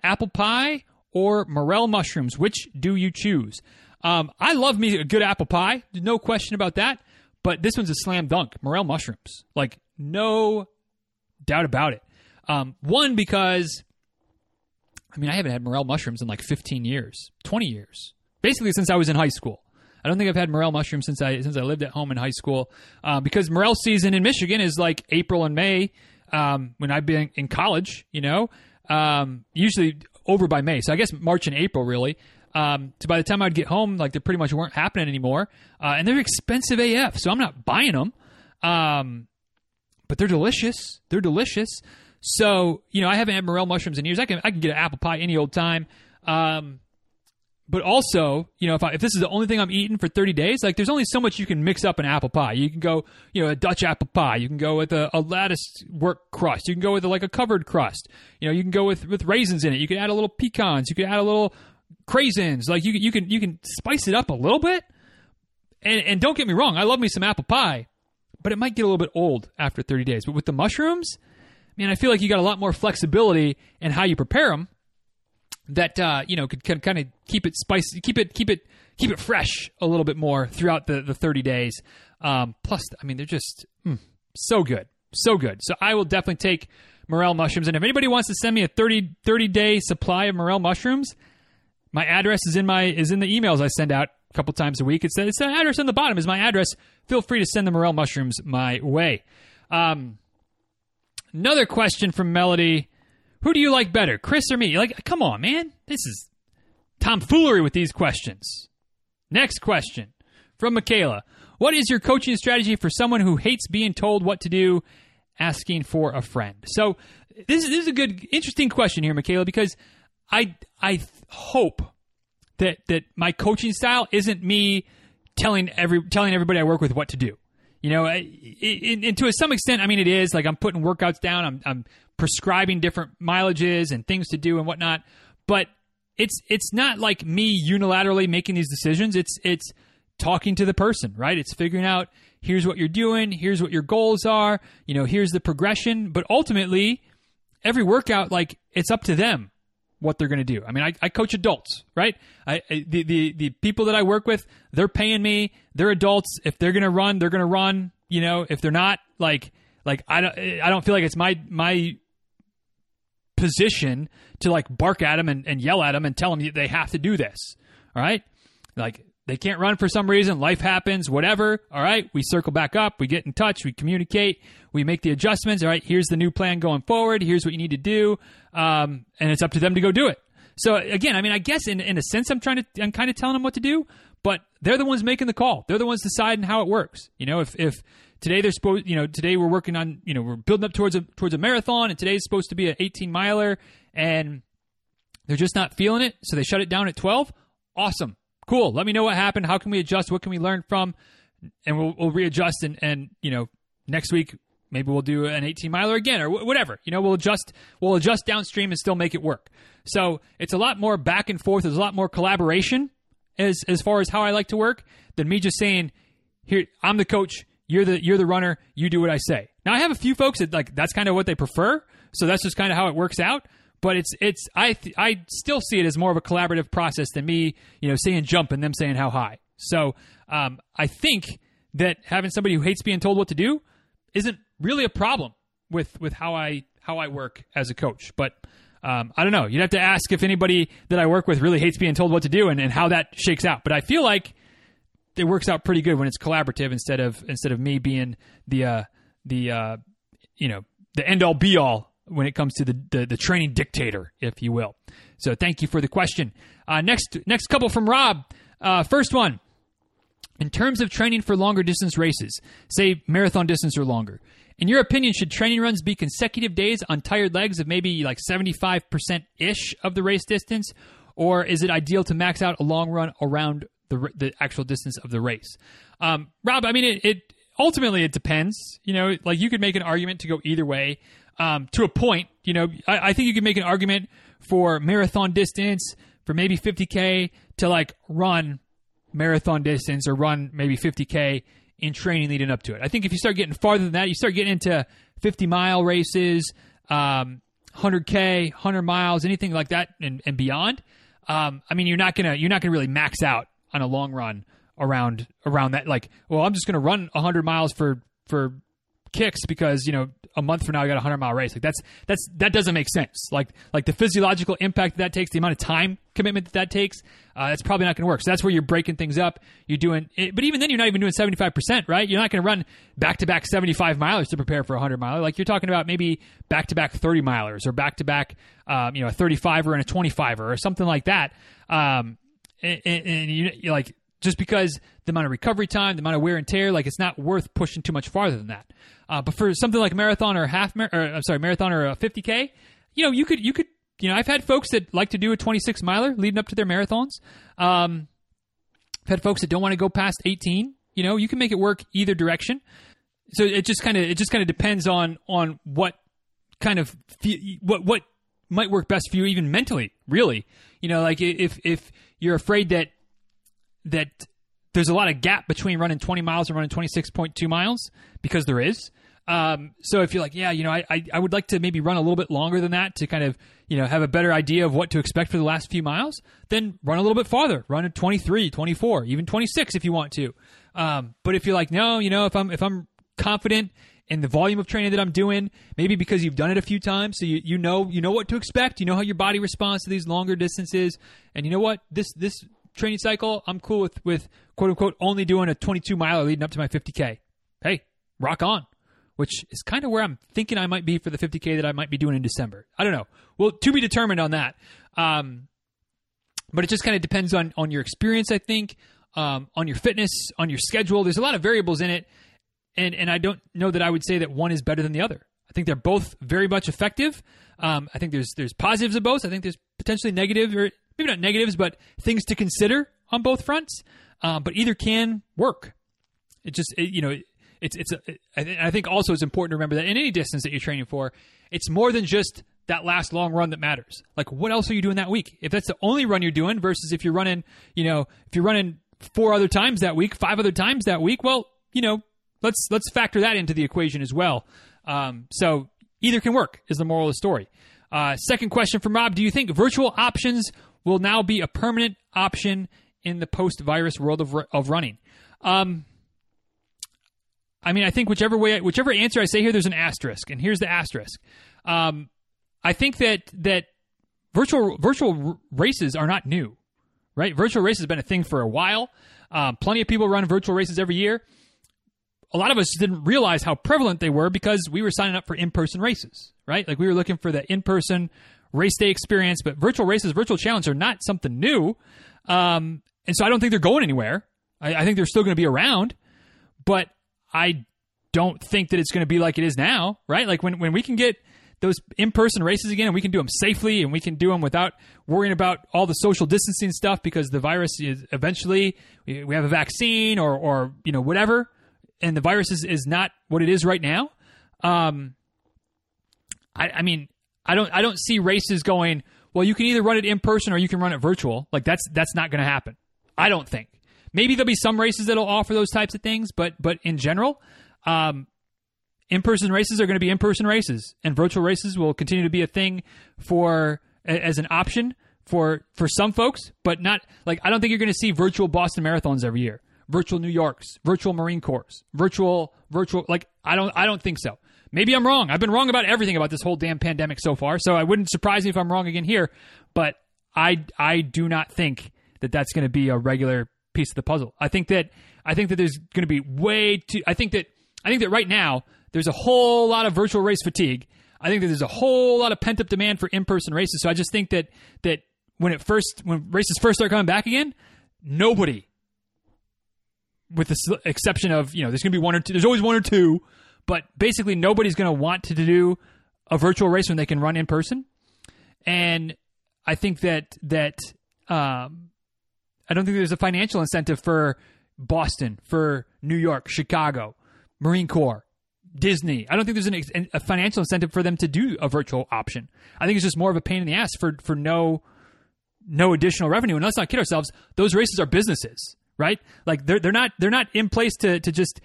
apple pie or morel mushrooms. Which do you choose? Um, I love me a good apple pie. No question about that. But this one's a slam dunk. Morel mushrooms. Like, no doubt about it. Um, one, because, I mean, I haven't had morel mushrooms in like 15 years, 20 years. Basically, since I was in high school. I don't think I've had morel mushrooms since I since I lived at home in high school, uh, because morel season in Michigan is like April and May. Um, when I've been in college, you know, um, usually over by May. So I guess March and April really. Um, so by the time I'd get home, like they pretty much weren't happening anymore, uh, and they're expensive AF. So I'm not buying them, um, but they're delicious. They're delicious. So you know, I haven't had morel mushrooms in years. I can I can get an apple pie any old time. Um, but also, you know, if, I, if this is the only thing I'm eating for 30 days, like there's only so much you can mix up an apple pie. You can go, you know, a Dutch apple pie. You can go with a, a lattice work crust. You can go with a, like a covered crust. You know, you can go with with raisins in it. You can add a little pecans. You can add a little craisins. Like you you can you can spice it up a little bit. And and don't get me wrong, I love me some apple pie, but it might get a little bit old after 30 days. But with the mushrooms, man, I feel like you got a lot more flexibility in how you prepare them. That uh, you know could, kind of keep it spicy, keep it keep it keep it fresh a little bit more throughout the, the 30 days. Um, plus, I mean, they're just mm, so good, so good. So I will definitely take morel mushrooms. And if anybody wants to send me a 30, 30 day supply of morel mushrooms, my address is in my is in the emails I send out a couple times a week. It's it's the address on the bottom is my address. Feel free to send the morel mushrooms my way. Um, another question from Melody: Who do you like better, Chris or me? Like, come on, man, this is tomfoolery with these questions. Next question from Michaela: What is your coaching strategy for someone who hates being told what to do? Asking for a friend. So this, this is a good, interesting question here, Michaela, because I I hope that that my coaching style isn't me telling every telling everybody I work with what to do. You know, and to some extent, I mean, it is like I'm putting workouts down. I'm, I'm prescribing different mileages and things to do and whatnot. But it's it's not like me unilaterally making these decisions. It's it's talking to the person, right? It's figuring out here's what you're doing, here's what your goals are, you know, here's the progression. But ultimately, every workout, like it's up to them what they're going to do. I mean, I, I coach adults, right? I, I, the, the the people that I work with, they're paying me. They're adults. If they're going to run, they're going to run. You know, if they're not, like like I don't I don't feel like it's my my position to like bark at them and, and yell at them and tell them they have to do this. All right, like they can't run for some reason, life happens, whatever. All right, we circle back up, we get in touch, we communicate, we make the adjustments. All right, here's the new plan going forward. Here's what you need to do, um, and it's up to them to go do it. So again, I mean, I guess in in a sense, I'm trying to, I'm kind of telling them what to do, but they're the ones making the call. They're the ones deciding how it works. You know, if if today they're supposed, you know, today we're working on, you know, we're building up towards a towards a marathon, and today's supposed to be an 18 miler, and they're just not feeling it, so they shut it down at 12. Awesome cool. Let me know what happened. How can we adjust? What can we learn from? And we'll, we'll readjust. And, and, you know, next week, maybe we'll do an 18 miler again or whatever. You know, we'll adjust, we'll adjust downstream and still make it work. So it's a lot more back and forth. There's a lot more collaboration as, as far as how I like to work than me just saying, here, I'm the coach. You're the, you're the runner. You do what I say. Now I have a few folks that like, that's kind of what they prefer. So that's just kind of how it works out but it's it's I th- I still see it as more of a collaborative process than me, you know, saying jump and them saying how high. So um, I think that having somebody who hates being told what to do isn't really a problem with with how I how I work as a coach. But um, I don't know. You'd have to ask if anybody that I work with really hates being told what to do and, and how that shakes out. But I feel like it works out pretty good when it's collaborative instead of instead of me being the uh, the uh, you know the end all be all when it comes to the, the, the training dictator, if you will. So thank you for the question. Uh, next next couple from Rob. Uh, first one. In terms of training for longer distance races, say marathon distance or longer, in your opinion, should training runs be consecutive days on tired legs of maybe like 75% ish of the race distance? Or is it ideal to max out a long run around the, the actual distance of the race? Um, Rob, I mean, it, it ultimately it depends. You know, like you could make an argument to go either way um, to a point. You know, I, I think you can make an argument for marathon distance for maybe 50k to like run marathon distance or run maybe 50k in training leading up to it. I think if you start getting farther than that, you start getting into 50 mile races, um, 100k, 100 miles, anything like that, and, and beyond. Um, I mean, you're not gonna you're not gonna really max out on a long run around around that. Like, well, I'm just gonna run 100 miles for for kicks because you know a month from now I got a 100 mile race. Like that's that's that doesn't make sense. Like like the physiological impact that, that takes, the amount of time commitment that that takes, uh, that's probably not going to work. So that's where you're breaking things up. You're doing, it, but even then, you're not even doing 75 percent, right? You're not going to run back to back 75 milers to prepare for a 100 miler. Like you're talking about maybe back to back 30 milers or back to back, you know, a 35er and a 25er or something like that. Um, and, and, and you like just because the amount of recovery time, the amount of wear and tear, like it's not worth pushing too much farther than that. Uh, but for something like marathon or half, mar- or I'm sorry, marathon or a 50k, you know, you could you could you know, I've had folks that like to do a 26 miler leading up to their marathons. Um, I've had folks that don't want to go past 18. You know, you can make it work either direction. So it just kind of it just kind of depends on on what kind of what what might work best for you, even mentally. Really, you know, like if if you're afraid that that there's a lot of gap between running 20 miles and running 26.2 miles because there is. Um, so if you're like, yeah, you know, I, I, I, would like to maybe run a little bit longer than that to kind of, you know, have a better idea of what to expect for the last few miles, then run a little bit farther, run at 23, 24, even 26 if you want to. Um, but if you're like, no, you know, if I'm, if I'm confident in the volume of training that I'm doing, maybe because you've done it a few times, so you, you know, you know what to expect, you know how your body responds to these longer distances. And you know what, this, this training cycle, I'm cool with, with quote unquote only doing a 22 mile leading up to my 50K. Hey, rock on. Which is kind of where I'm thinking I might be for the 50K that I might be doing in December. I don't know. Well, to be determined on that. Um, but it just kind of depends on, on your experience, I think, um, on your fitness, on your schedule. There's a lot of variables in it. And, and I don't know that I would say that one is better than the other. I think they're both very much effective. Um, I think there's there's positives of both. I think there's potentially negatives or maybe not negatives, but things to consider on both fronts. Um, but either can work. It just it, you know it's it's a, it, I think also it's important to remember that in any distance that you're training for, it's more than just that last long run that matters. Like what else are you doing that week? If that's the only run you're doing versus if you're running, you know, if you're running four other times that week, five other times that week, well, you know, let's let's factor that into the equation as well. Um, so either can work is the moral of the story. Uh, second question from Rob: Do you think virtual options will now be a permanent option in the post-virus world of, of running? Um, I mean, I think whichever way, whichever answer I say here, there's an asterisk, and here's the asterisk. Um, I think that that virtual virtual races are not new, right? Virtual races have been a thing for a while. Um, plenty of people run virtual races every year. A lot of us didn't realize how prevalent they were because we were signing up for in-person races, right? Like we were looking for the in-person race day experience, but virtual races, virtual challenges are not something new. Um, and so I don't think they're going anywhere. I, I think they're still going to be around, but I don't think that it's going to be like it is now, right? Like when, when we can get those in person races again and we can do them safely and we can do them without worrying about all the social distancing stuff because the virus is eventually we have a vaccine or, or you know, whatever. And the virus is, is not what it is right now. Um, I, I mean, I don't I don't see races going. Well, you can either run it in person or you can run it virtual. Like that's that's not going to happen. I don't think. Maybe there'll be some races that'll offer those types of things, but but in general, um, in person races are going to be in person races, and virtual races will continue to be a thing for as an option for for some folks, but not like I don't think you're going to see virtual Boston marathons every year, virtual New Yorks, virtual Marine Corps, virtual virtual like I don't I don't think so. Maybe I'm wrong. I've been wrong about everything about this whole damn pandemic so far, so I wouldn't surprise me if I'm wrong again here. But I I do not think that that's going to be a regular piece of the puzzle. I think that I think that there's going to be way too. I think that I think that right now there's a whole lot of virtual race fatigue. I think that there's a whole lot of pent up demand for in person races. So I just think that that when it first when races first start coming back again, nobody, with the exception of you know there's going to be one or two. There's always one or two but basically, nobody's going to want to do a virtual race when they can run in person. And I think that that um, I don't think there's a financial incentive for Boston, for New York, Chicago, Marine Corps, Disney. I don't think there's an, a financial incentive for them to do a virtual option. I think it's just more of a pain in the ass for for no no additional revenue. And let's not kid ourselves; those races are businesses, right? Like they're they're not they're not in place to to just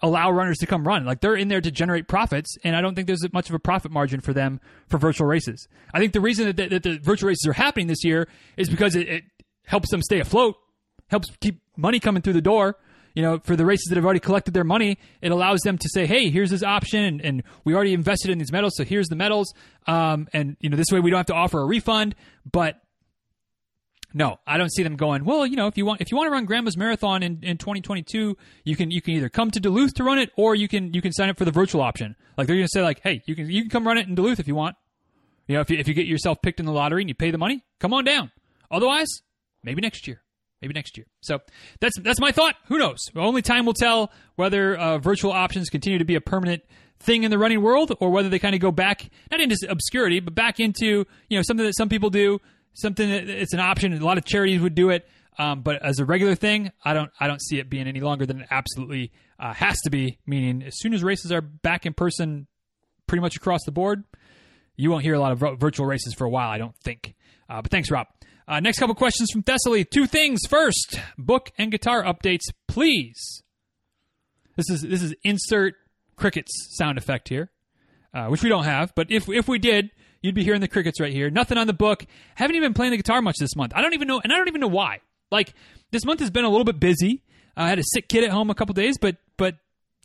allow runners to come run. Like they're in there to generate profits, and I don't think there's much of a profit margin for them for virtual races. I think the reason that the, that the virtual races are happening this year is because it, it helps them stay afloat, helps keep money coming through the door you know, for the races that have already collected their money, it allows them to say, "Hey, here's this option, and, and we already invested in these medals, so here's the medals." Um, and you know, this way we don't have to offer a refund. But no, I don't see them going. Well, you know, if you want if you want to run Grandma's Marathon in, in 2022, you can you can either come to Duluth to run it, or you can you can sign up for the virtual option. Like they're going to say, like, "Hey, you can you can come run it in Duluth if you want." You know, if you, if you get yourself picked in the lottery and you pay the money, come on down. Otherwise, maybe next year maybe next year. So that's that's my thought. Who knows? Only time will tell whether uh, virtual options continue to be a permanent thing in the running world, or whether they kind of go back not into obscurity, but back into you know something that some people do, something that it's an option. A lot of charities would do it, um, but as a regular thing, I don't I don't see it being any longer than it absolutely uh, has to be. Meaning, as soon as races are back in person, pretty much across the board, you won't hear a lot of virtual races for a while. I don't think. Uh, but thanks, Rob. Uh, next couple questions from Thessaly. Two things. First, book and guitar updates, please. This is this is insert crickets sound effect here, uh, which we don't have. But if if we did, you'd be hearing the crickets right here. Nothing on the book. Haven't even been playing the guitar much this month. I don't even know, and I don't even know why. Like this month has been a little bit busy. I had a sick kid at home a couple days, but but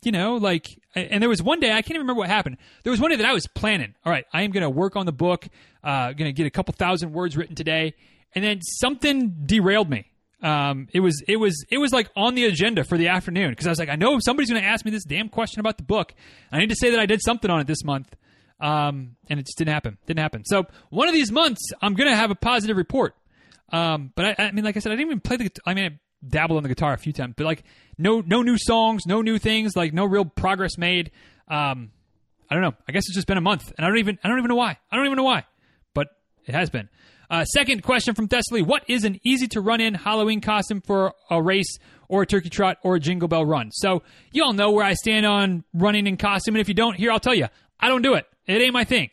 you know, like, and there was one day I can't even remember what happened. There was one day that I was planning. All right, I am going to work on the book. Uh, going to get a couple thousand words written today, and then something derailed me. Um, it was it was it was like on the agenda for the afternoon because I was like, I know somebody's going to ask me this damn question about the book. I need to say that I did something on it this month, um, and it just didn't happen. Didn't happen. So one of these months, I'm to have a positive report. Um, but I, I, mean, like I said, I didn't even play the. I mean, I dabbled on the guitar a few times, but like no no new songs, no new things, like no real progress made. Um, I don't know. I guess it's just been a month, and I don't even I don't even know why. I don't even know why, but it has been. Uh, second question from Thessaly What is an easy to run in Halloween costume for a race or a turkey trot or a jingle bell run? So, you all know where I stand on running in costume. And if you don't, here, I'll tell you, I don't do it. It ain't my thing.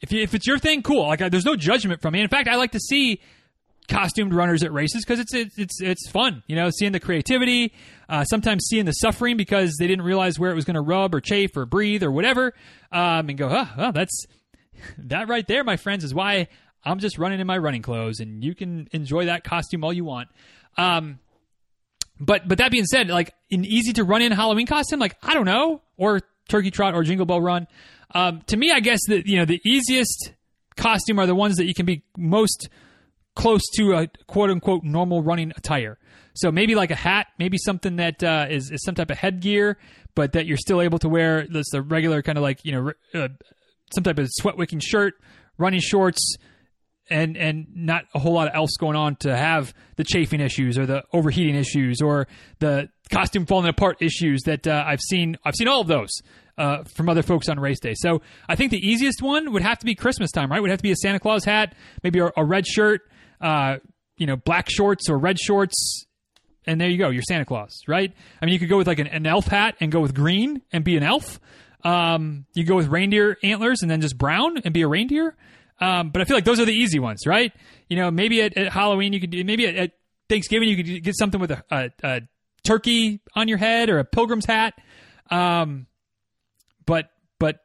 If, if it's your thing, cool. Like, I, there's no judgment from me. In fact, I like to see costumed runners at races because it's, it's it's it's fun. You know, seeing the creativity, uh, sometimes seeing the suffering because they didn't realize where it was going to rub or chafe or breathe or whatever, um, and go, oh, that's that right there, my friends, is why I'm just running in my running clothes, and you can enjoy that costume all you want. Um, but but that being said, like an easy to run in Halloween costume, like I don't know, or turkey trot or jingle bell run. Um, to me, I guess that you know the easiest costume are the ones that you can be most close to a quote unquote normal running attire. So maybe like a hat, maybe something that uh, is is some type of headgear, but that you're still able to wear this the regular kind of like you know uh, some type of sweat wicking shirt, running shorts, and and not a whole lot of else going on to have the chafing issues or the overheating issues or the costume falling apart issues that uh, I've seen. I've seen all of those uh, from other folks on race day. So I think the easiest one would have to be Christmas time, right? Would have to be a Santa Claus hat, maybe a, a red shirt, uh, you know, black shorts or red shorts. And there you go, you're Santa Claus, right? I mean, you could go with like an, an elf hat and go with green and be an elf. Um, you go with reindeer antlers and then just brown and be a reindeer. Um, but I feel like those are the easy ones, right? You know, maybe at, at Halloween you could maybe at, at, Thanksgiving you could get something with a, a, a, turkey on your head or a pilgrim's hat. Um, but but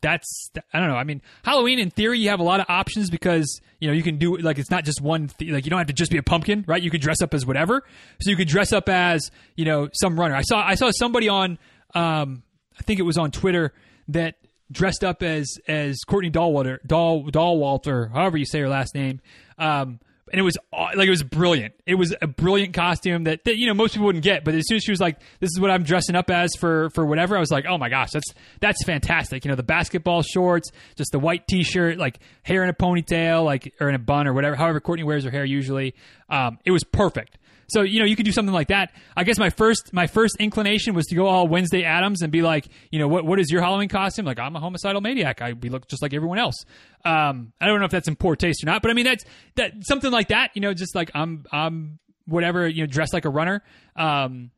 that's I don't know. I mean, Halloween in theory you have a lot of options because you know you can do like it's not just one th- like you don't have to just be a pumpkin, right? You could dress up as whatever. So you could dress up as you know some runner. I saw I saw somebody on um, I think it was on Twitter that dressed up as as Courtney Dahlwater, Dahl Dauwalter, however you say her last name. Um, and it was like it was brilliant. It was a brilliant costume that, that you know most people wouldn't get. But as soon as she was like, "This is what I'm dressing up as for for whatever," I was like, "Oh my gosh, that's that's fantastic!" You know, the basketball shorts, just the white T-shirt, like hair in a ponytail, like or in a bun or whatever. However, Courtney wears her hair usually. Um, it was perfect. So you know you could do something like that. I guess my first my first inclination was to go all Wednesday Addams and be like, you know, what what is your Halloween costume? Like I'm a homicidal maniac. I we look just like everyone else. Um, I don't know if that's in poor taste or not, but I mean that's that something like that. You know, just like I'm I'm whatever you know, dressed like a runner. Um,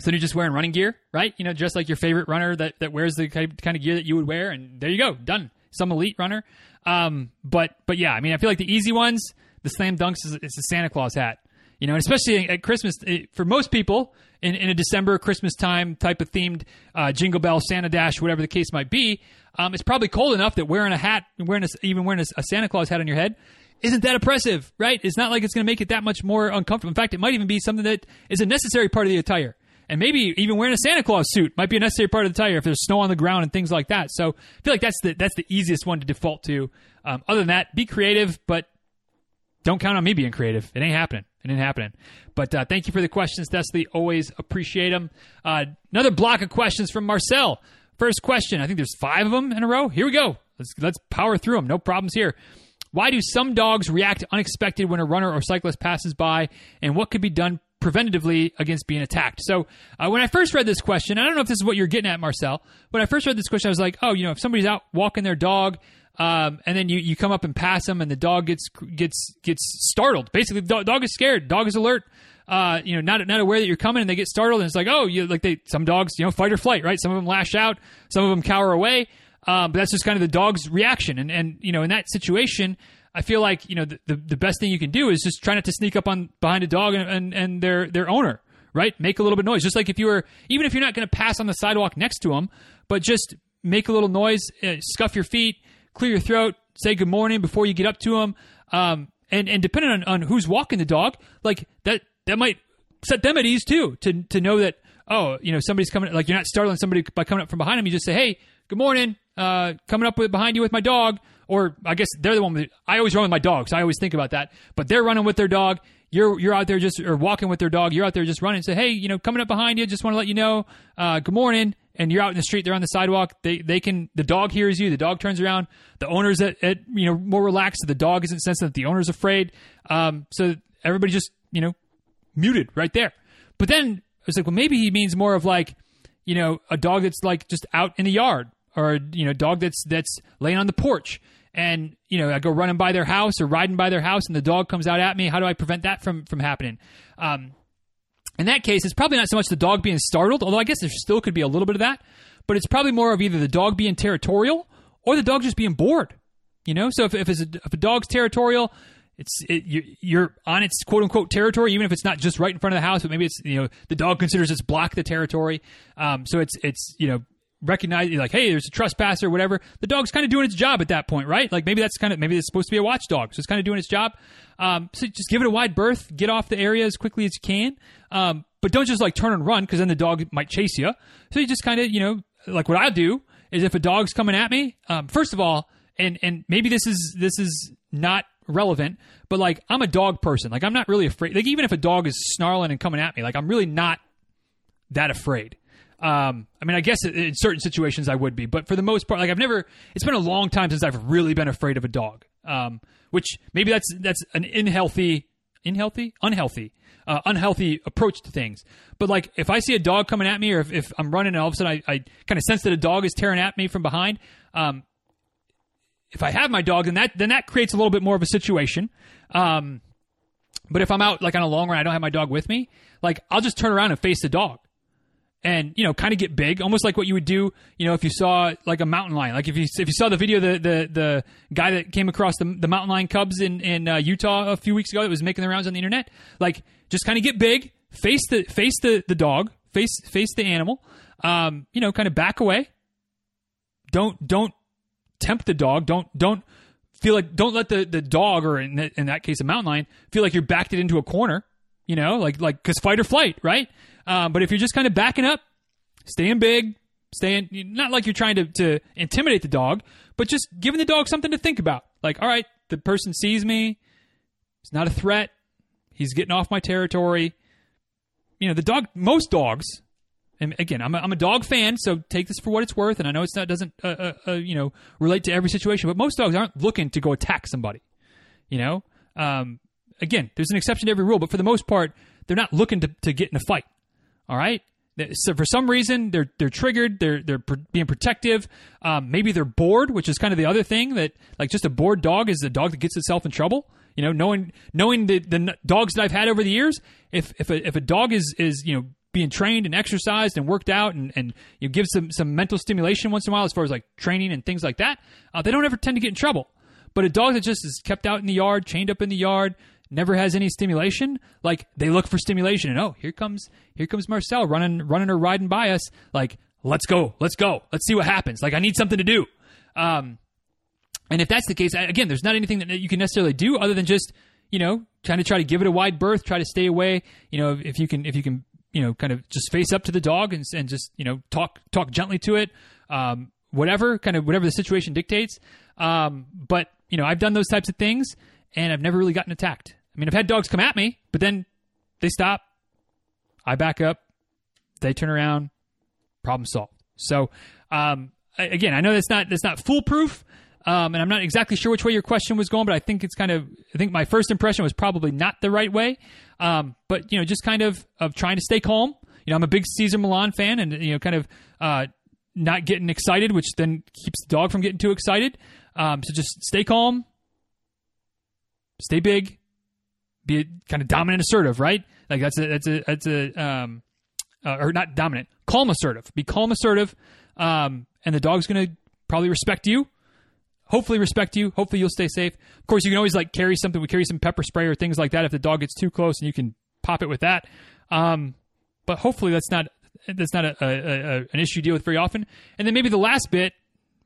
So you're just wearing running gear, right? You know, just like your favorite runner that, that wears the kind of gear that you would wear, and there you go, done. Some elite runner. Um, but but yeah, I mean, I feel like the easy ones, the slam dunks, is, is the Santa Claus hat. You know, and especially at Christmas, it, for most people in, in a December Christmas time type of themed uh, Jingle Bell, Santa Dash, whatever the case might be, um, it's probably cold enough that wearing a hat, wearing a, even wearing a, a Santa Claus hat on your head, isn't that oppressive, right? It's not like it's going to make it that much more uncomfortable. In fact, it might even be something that is a necessary part of the attire. And maybe even wearing a Santa Claus suit might be a necessary part of the attire if there's snow on the ground and things like that. So I feel like that's the that's the easiest one to default to. Um, other than that, be creative, but don't count on me being creative. It ain't happening. It ain't happening. But uh, thank you for the questions, Destiny. Always appreciate them. Uh, another block of questions from Marcel. First question. I think there's five of them in a row. Here we go. Let's let's power through them. No problems here. Why do some dogs react unexpected when a runner or cyclist passes by, and what could be done preventatively against being attacked? So, uh, when I first read this question, I don't know if this is what you're getting at, Marcel. When I first read this question, I was like, oh, you know, if somebody's out walking their dog, um, and then you, you come up and pass them, and the dog gets gets gets startled. Basically, the dog is scared. Dog is alert. Uh, you know, not not aware that you're coming, and they get startled, and it's like, oh, you like they some dogs, you know, fight or flight, right? Some of them lash out, some of them cower away. Um, but that's just kind of the dog's reaction. And, and, you know, in that situation, I feel like, you know, the, the, the best thing you can do is just try not to sneak up on behind a dog and, and, and their, their owner, right? Make a little bit of noise. Just like if you were, even if you're not going to pass on the sidewalk next to them, but just make a little noise, uh, scuff your feet, clear your throat, say good morning before you get up to them. Um, and, and depending on, on who's walking the dog, like that, that might set them at ease too, to, to know that, oh, you know, somebody's coming, like you're not startling somebody by coming up from behind them. You just say, hey, good morning uh, coming up with behind you with my dog, or I guess they're the one. With, I always run with my dog, so I always think about that. But they're running with their dog. You're you're out there just or walking with their dog. You're out there just running. Say, hey, you know, coming up behind you. Just want to let you know, uh, good morning. And you're out in the street. They're on the sidewalk. They they can. The dog hears you. The dog turns around. The owner's at, at you know more relaxed. The dog isn't sensing That the owner's afraid. Um, so everybody just you know muted right there. But then I was like, well, maybe he means more of like, you know, a dog that's like just out in the yard or you know dog that's that's laying on the porch and you know I go running by their house or riding by their house and the dog comes out at me how do I prevent that from from happening um, in that case it's probably not so much the dog being startled although I guess there still could be a little bit of that but it's probably more of either the dog being territorial or the dog just being bored you know so if, if, a, if a dog's territorial it's it, you're on its quote unquote territory, even if it's not just right in front of the house, but maybe it's you know the dog considers it's block the territory. Um, so it's it's you know recognize like hey there's a trespasser whatever. The dog's kind of doing its job at that point right? Like maybe that's kind of maybe it's supposed to be a watchdog so it's kind of doing its job. Um, so just give it a wide berth get off the area as quickly as you can. Um, but don't just like turn and run because then the dog might chase you so you just kind of you know like what i do is if a dog's coming at me um, first of all and and maybe this is this is not relevant but like i'm a dog person. Like i'm not really afraid like even if a dog is snarling and coming at me like i'm really not that afraid um, I mean, I guess in certain situations I would be, but for the most part, like I've never. It's been a long time since I've really been afraid of a dog. Um, which maybe that's that's an unhealthy, unhealthy, unhealthy, uh, unhealthy approach to things. But like, if I see a dog coming at me, or if, if I'm running and all of a sudden I, I kind of sense that a dog is tearing at me from behind, um, if I have my dog, then that then that creates a little bit more of a situation. Um, but if I'm out like on a long run, I don't have my dog with me. Like I'll just turn around and face the dog and you know kind of get big almost like what you would do you know if you saw like a mountain lion. Like if you if you saw the video the the, the guy that came across the, the mountain lion cubs in in uh, Utah a few weeks ago that was making the rounds on the internet like just kind of get big face the face the the dog face face the animal um you know kind of back away. Don't don't tempt the dog. Don't don't feel like don't let the the dog or in, in that case a mountain lion feel like you're backed it into a corner you know like like because fight or flight right um, but if you're just kind of backing up, staying big, staying not like you're trying to, to intimidate the dog, but just giving the dog something to think about. Like, all right, the person sees me. It's not a threat. He's getting off my territory. You know, the dog. Most dogs. And again, I'm a, I'm a dog fan, so take this for what it's worth. And I know it's not doesn't uh, uh, uh, you know relate to every situation, but most dogs aren't looking to go attack somebody. You know, um, again, there's an exception to every rule, but for the most part, they're not looking to, to get in a fight. All right. So for some reason they're they're triggered. They're they're being protective. Um, maybe they're bored, which is kind of the other thing that like just a bored dog is a dog that gets itself in trouble. You know, knowing knowing the, the dogs that I've had over the years, if if a, if a dog is is you know being trained and exercised and worked out and, and you give some, some mental stimulation once in a while as far as like training and things like that, uh, they don't ever tend to get in trouble. But a dog that just is kept out in the yard, chained up in the yard, never has any stimulation, like they look for stimulation and oh, here comes here comes Marcel running running or riding by us, like let's go, let's go, let's see what happens. Like I need something to do. Um, and if that's the case, again, there's not anything that you can necessarily do other than just you know trying to try to give it a wide berth, try to stay away. You know, if you can if you can you know kind of just face up to the dog and, and just you know talk talk gently to it. Um, whatever kind of whatever the situation dictates. Um, but you know, I've done those types of things and I've never really gotten attacked. I mean, I've had dogs come at me, but then they stop. I back up. They turn around. Problem solved. So, um, again, I know that's not that's not foolproof, um, and I'm not exactly sure which way your question was going, but I think it's kind of I think my first impression was probably not the right way. Um, but you know, just kind of of trying to stay calm. You know, I'm a big Cesar Millan fan, and you know, kind of uh, not getting excited, which then keeps the dog from getting too excited. Um, so just stay calm, stay big, be kind of dominant, assertive, right? Like that's a that's a that's a um, uh, or not dominant, calm, assertive. Be calm, assertive, um, and the dog's gonna probably respect you. Hopefully, respect you. Hopefully, you'll stay safe. Of course, you can always like carry something. We carry some pepper spray or things like that if the dog gets too close, and you can pop it with that. Um, but hopefully, that's not that's not a, a, a, an issue you deal with very often. And then maybe the last bit,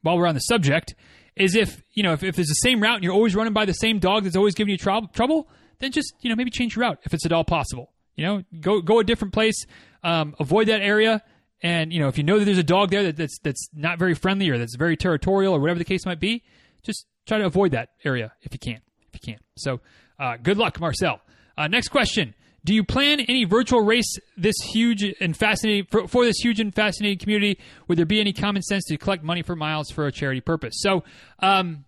while we're on the subject, is if you know if, if it's the same route and you're always running by the same dog that's always giving you trou- trouble, then just you know maybe change your route if it's at all possible. You know, go go a different place, um, avoid that area, and you know if you know that there's a dog there that, that's that's not very friendly or that's very territorial or whatever the case might be, just try to avoid that area if you can. If you can. So, uh, good luck, Marcel. Uh, next question. Do you plan any virtual race this huge and fascinating for, for, this huge and fascinating community? Would there be any common sense to collect money for miles for a charity purpose? So, um,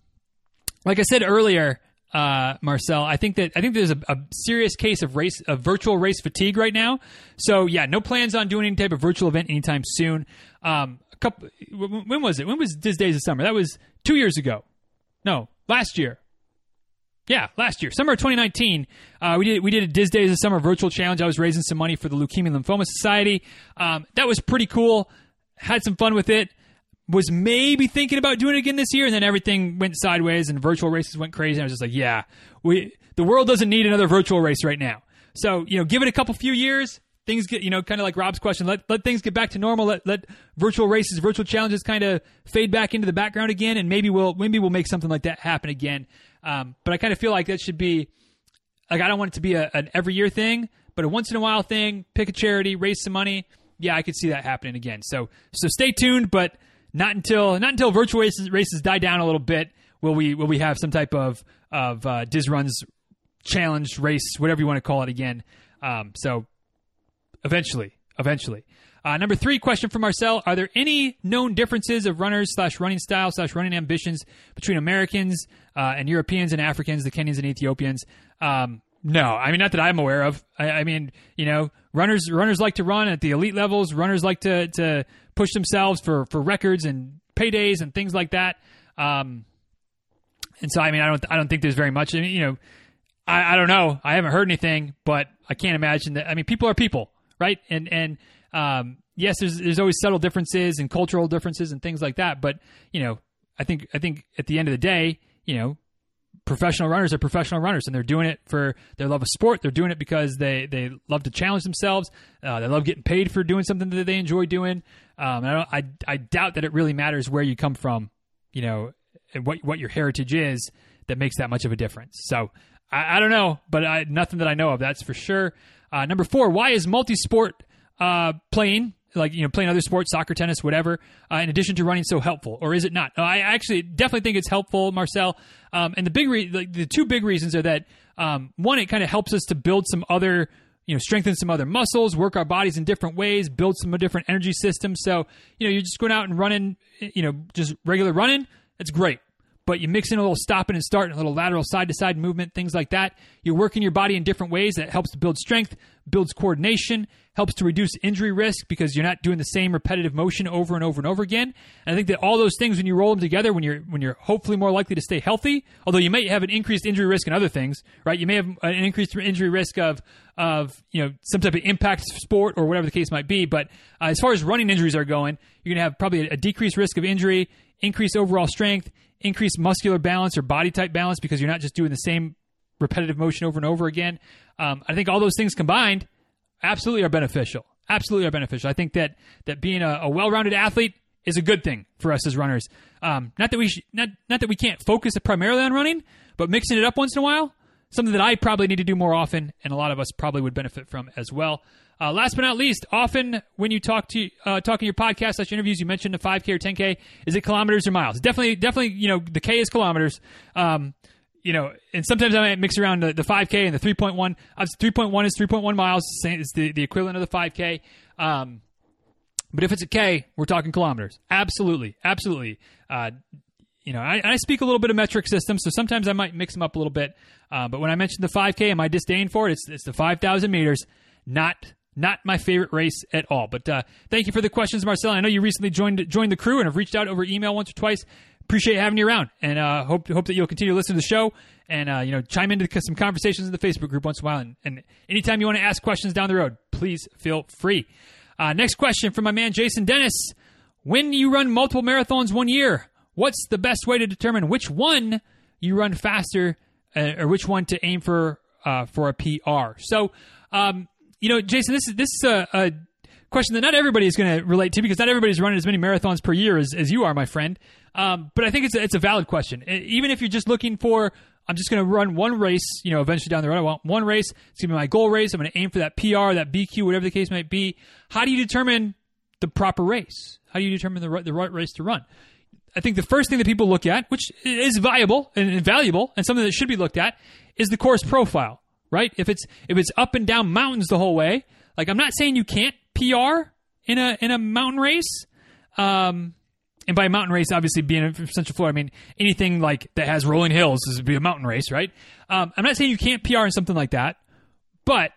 like I said earlier, uh, Marcel, I think that I think there's a, a, serious case of race of virtual race fatigue right now. So yeah, no plans on doing any type of virtual event anytime soon. Um, a couple, when was it? When was Diz Days of Summer? That was two years ago. No, last year. Yeah, last year, summer of 2019, uh, we did we did a Diz Days of Summer virtual challenge. I was raising some money for the Leukemia Lymphoma Society. Um, that was pretty cool. Had some fun with it. Was maybe thinking about doing it again this year, and then everything went sideways, and virtual races went crazy. And I was just like, yeah, we the world doesn't need another virtual race right now. So you know, give it a couple few years. Things get you know kind of like Rob's question. Let let things get back to normal. Let let virtual races, virtual challenges kind of fade back into the background again, and maybe we'll maybe we'll make something like that happen again. Um, but I kind of feel like that should be like I don't want it to be a, an every year thing, but a once in a while thing. Pick a charity, raise some money. Yeah, I could see that happening again. So so stay tuned, but not until not until virtual races, races die down a little bit will we will we have some type of of uh, Diz Runs challenge race, whatever you want to call it again. Um, so eventually, eventually. Uh, number three question from Marcel: Are there any known differences of runners slash running style slash running ambitions between Americans uh, and Europeans and Africans, the Kenyans and Ethiopians? Um, no, I mean not that I'm aware of. I, I, mean, you know, runners runners like to run at the elite levels. Runners like to to push themselves for for records and paydays and things like that. Um, and so, I mean, I don't I don't think there's very much. I mean, you know, I, I don't know. I haven't heard anything, but I can't imagine that. I mean, people are people, right? And and um, yes, there's there's always subtle differences and cultural differences and things like that. But you know, I think I think at the end of the day, you know, professional runners are professional runners, and they're doing it for their love of sport. They're doing it because they they love to challenge themselves. Uh, they love getting paid for doing something that they enjoy doing. Um, I, I I doubt that it really matters where you come from, you know, and what what your heritage is that makes that much of a difference. So I, I don't know, but I, nothing that I know of. That's for sure. Uh, number four, why is multi-sport uh, playing like you know playing other sports soccer tennis whatever uh, in addition to running so helpful or is it not? I actually definitely think it's helpful marcel. Um, and the big re- like, the two big reasons are that um, one it kind of helps us to build some other you know strengthen some other muscles work our bodies in different ways build some different energy systems so you know you're just going out and running you know just regular running it's great but you mix in a little stopping and starting, a little lateral side to side movement, things like that. You're working your body in different ways that helps to build strength, builds coordination, helps to reduce injury risk because you're not doing the same repetitive motion over and over and over again. And I think that all those things, when you roll them together, when you're when you're hopefully more likely to stay healthy, although you may have an increased injury risk in other things, right? You may have an increased injury risk of of you know some type of impact sport or whatever the case might be. But uh, as far as running injuries are going, you're to have probably a, a decreased risk of injury, increased overall strength, increased muscular balance or body type balance because you're not just doing the same repetitive motion over and over again. Um, I think all those things combined absolutely are beneficial. Absolutely are beneficial. I think that that being a, a well-rounded athlete is a good thing for us as runners. Um, not that we sh- not not that we can't focus primarily on running, but mixing it up once in a while, something that I probably need to do more often, and a lot of us probably would benefit from as well. Uh, last but not least, often when you talk to uh, talk in your podcast slash interviews, you mentioned the 5K or 10K. Is it kilometers or miles? Definitely, definitely. You know, the K is kilometers. Um, you know, and sometimes I might mix around the, the 5K and the 3.1. Uh, 3.1 is 3.1 miles. It's the, the equivalent of the 5K. Um, but if it's a K, we're talking kilometers. Absolutely, absolutely. Uh, you know, I, I, speak a little bit of metric systems, so sometimes I might mix them up a little bit. Uh, but when I mentioned the 5K and my disdain for it, it's, it's the 5,000 meters, not not my favorite race at all. But uh, thank you for the questions, Marcel. I know you recently joined joined the crew and have reached out over email once or twice. Appreciate having you around, and uh, hope hope that you'll continue to listen to the show and uh, you know chime into some conversations in the Facebook group once in a while. And, and anytime you want to ask questions down the road, please feel free. Uh, next question from my man Jason Dennis: When you run multiple marathons one year, what's the best way to determine which one you run faster uh, or which one to aim for uh, for a PR? So. Um, you know, Jason, this is this is a, a question that not everybody is going to relate to because not everybody's running as many marathons per year as, as you are, my friend. Um, but I think it's a, it's a valid question. Even if you're just looking for, I'm just going to run one race, you know, eventually down the road. I want one race. It's going to be my goal race. I'm going to aim for that PR, that BQ, whatever the case might be. How do you determine the proper race? How do you determine the right, the right race to run? I think the first thing that people look at, which is valuable and valuable and something that should be looked at, is the course profile right? If it's if it's up and down mountains the whole way, like I'm not saying you can't PR in a in a mountain race. Um, and by mountain race, obviously being in Central Florida, I mean anything like that has rolling hills is be a mountain race, right? Um, I'm not saying you can't PR in something like that, but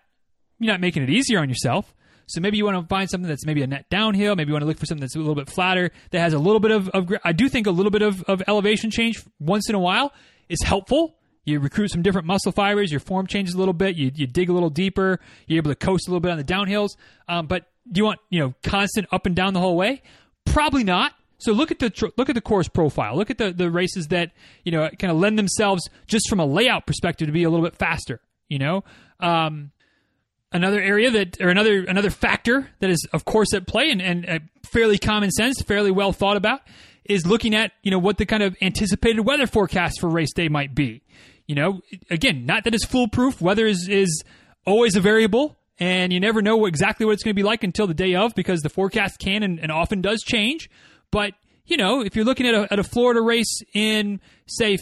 you're not making it easier on yourself. So maybe you want to find something that's maybe a net downhill. Maybe you want to look for something that's a little bit flatter that has a little bit of, of I do think a little bit of, of elevation change once in a while is helpful you recruit some different muscle fibers, your form changes a little bit, you, you dig a little deeper, you're able to coast a little bit on the downhills. Um, but do you want you know constant up and down the whole way? Probably not. So look at the look at the course profile. Look at the the races that you know kind of lend themselves just from a layout perspective to be a little bit faster. You know, um, another area that or another another factor that is of course at play and, and uh, fairly common sense, fairly well thought about is looking at you know what the kind of anticipated weather forecast for race day might be. You know, again, not that it's foolproof. Weather is is always a variable, and you never know exactly what it's going to be like until the day of because the forecast can and, and often does change. But you know, if you're looking at a, at a Florida race in say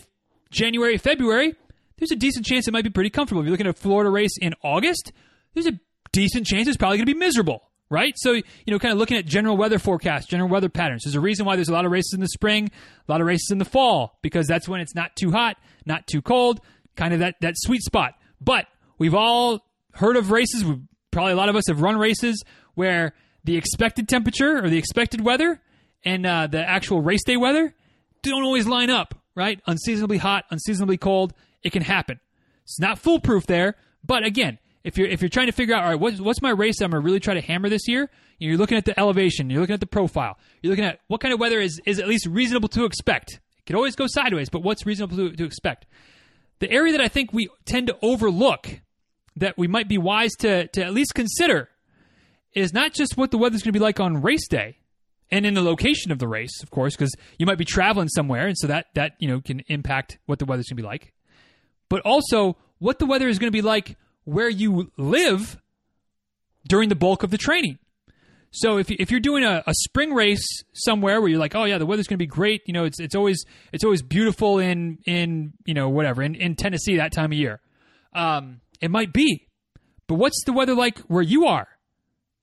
January, February, there's a decent chance it might be pretty comfortable. If you're looking at a Florida race in August, there's a decent chance it's probably going to be miserable right? So, you know, kind of looking at general weather forecasts, general weather patterns. There's a reason why there's a lot of races in the spring, a lot of races in the fall, because that's when it's not too hot, not too cold, kind of that, that sweet spot. But we've all heard of races, we probably a lot of us have run races where the expected temperature or the expected weather and uh, the actual race day weather don't always line up, right? Unseasonably hot, unseasonably cold, it can happen. It's not foolproof there, but again, if you're if you're trying to figure out all right what's, what's my race I'm gonna really try to hammer this year, you're looking at the elevation, you're looking at the profile, you're looking at what kind of weather is is at least reasonable to expect. It could always go sideways, but what's reasonable to, to expect? The area that I think we tend to overlook that we might be wise to to at least consider is not just what the weather's going to be like on race day and in the location of the race, of course, because you might be traveling somewhere, and so that that you know can impact what the weather's going to be like, but also what the weather is going to be like where you live during the bulk of the training. So if, if you're doing a, a spring race somewhere where you're like, oh yeah, the weather's going to be great, you know, it's it's always it's always beautiful in in you know whatever in, in Tennessee that time of year. Um, it might be, but what's the weather like where you are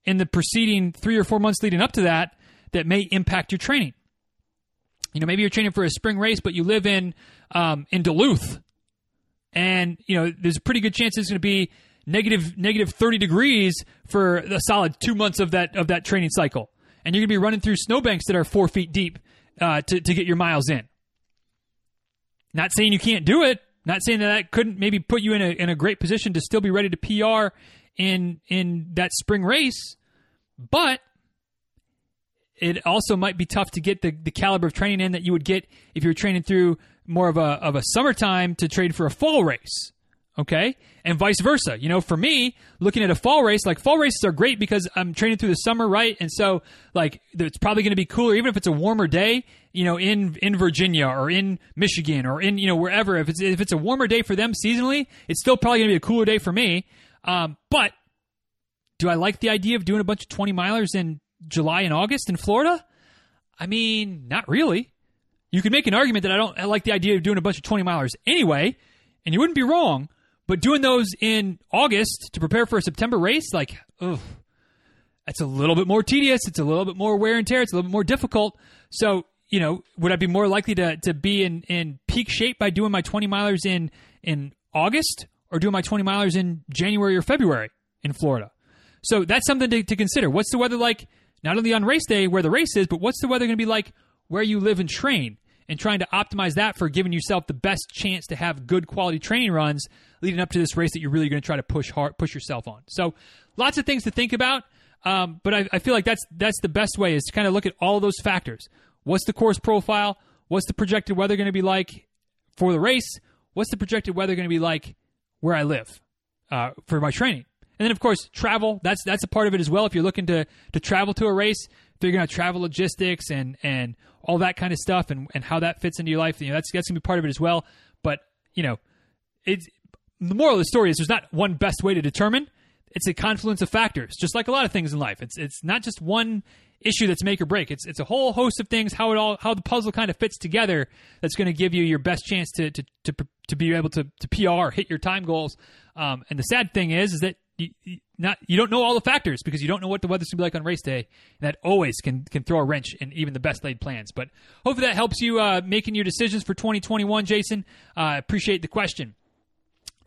in the preceding three or four months leading up to that that may impact your training? You know, maybe you're training for a spring race, but you live in um, in Duluth, and you know there's a pretty good chance it's going to be negative negative 30 degrees for a solid two months of that of that training cycle, and you're going to be running through snowbanks that are four feet deep uh, to to get your miles in. Not saying you can't do it. Not saying that that couldn't maybe put you in a in a great position to still be ready to PR in in that spring race, but it also might be tough to get the, the caliber of training in that you would get if you were training through more of a of a summertime to trade for a fall race. Okay? And vice versa. You know, for me, looking at a fall race, like fall races are great because I'm training through the summer, right? And so like it's probably going to be cooler even if it's a warmer day, you know, in in Virginia or in Michigan or in, you know, wherever. If it's if it's a warmer day for them seasonally, it's still probably going to be a cooler day for me. Um, but do I like the idea of doing a bunch of 20 milers in July and August in Florida? I mean, not really. You could make an argument that I don't I like the idea of doing a bunch of 20 milers anyway, and you wouldn't be wrong. But doing those in August to prepare for a September race, like, ugh, that's a little bit more tedious. It's a little bit more wear and tear. It's a little bit more difficult. So, you know, would I be more likely to, to be in, in peak shape by doing my 20 milers in, in August or doing my 20 milers in January or February in Florida? So that's something to, to consider. What's the weather like, not only on race day where the race is, but what's the weather going to be like where you live and train? And trying to optimize that for giving yourself the best chance to have good quality training runs leading up to this race that you're really going to try to push hard, push yourself on. So, lots of things to think about. Um, but I, I, feel like that's that's the best way is to kind of look at all those factors. What's the course profile? What's the projected weather going to be like for the race? What's the projected weather going to be like where I live uh, for my training? And then, of course, travel. That's that's a part of it as well. If you're looking to to travel to a race, figuring out travel logistics and and all that kind of stuff, and, and how that fits into your life, you know, that's that's gonna be part of it as well. But you know, it's the moral of the story is there's not one best way to determine. It's a confluence of factors, just like a lot of things in life. It's it's not just one issue that's make or break. It's it's a whole host of things. How it all how the puzzle kind of fits together. That's going to give you your best chance to to to, to be able to to PR hit your time goals. Um, and the sad thing is is that you, not you don't know all the factors because you don't know what the weather's gonna be like on race day. And that always can can throw a wrench in even the best laid plans. But hopefully that helps you uh, making your decisions for 2021, Jason. I uh, appreciate the question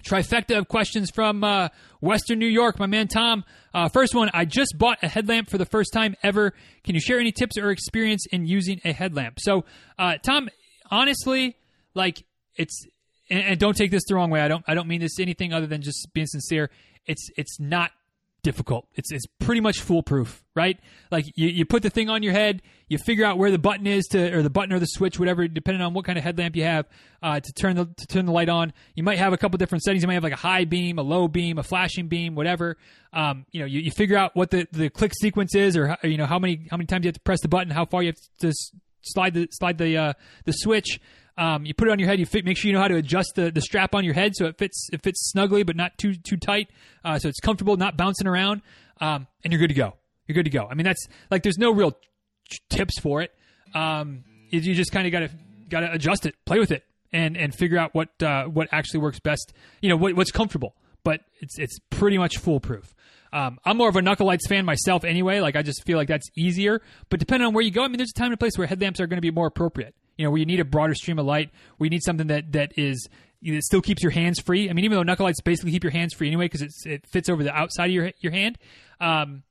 trifecta of questions from uh, Western New York. My man Tom. Uh, first one I just bought a headlamp for the first time ever. Can you share any tips or experience in using a headlamp? So, uh, Tom, honestly, like it's. And, and don't take this the wrong way. I don't. I don't mean this anything other than just being sincere. It's. It's not difficult. It's it's pretty much foolproof, right? Like you, you put the thing on your head, you figure out where the button is to or the button or the switch, whatever, depending on what kind of headlamp you have uh, to turn the to turn the light on. You might have a couple different settings. You might have like a high beam, a low beam, a flashing beam, whatever. Um, you know, you, you figure out what the, the click sequence is, or you know how many how many times you have to press the button, how far you have to slide the slide the uh, the switch. Um, you put it on your head. You fit, make sure you know how to adjust the, the strap on your head so it fits it fits snugly but not too too tight, uh, so it's comfortable, not bouncing around, um, and you're good to go. You're good to go. I mean, that's like there's no real tips for it. Um, you, you just kind of got to got to adjust it, play with it, and and figure out what uh, what actually works best. You know what, what's comfortable, but it's it's pretty much foolproof. Um, I'm more of a Knuckle Lights fan myself anyway. Like I just feel like that's easier. But depending on where you go, I mean, there's a time and a place where headlamps are going to be more appropriate you know, where you need a broader stream of light, where you need something that that is it still keeps your hands free. I mean, even though knuckle lights basically keep your hands free anyway because it fits over the outside of your your hand, um,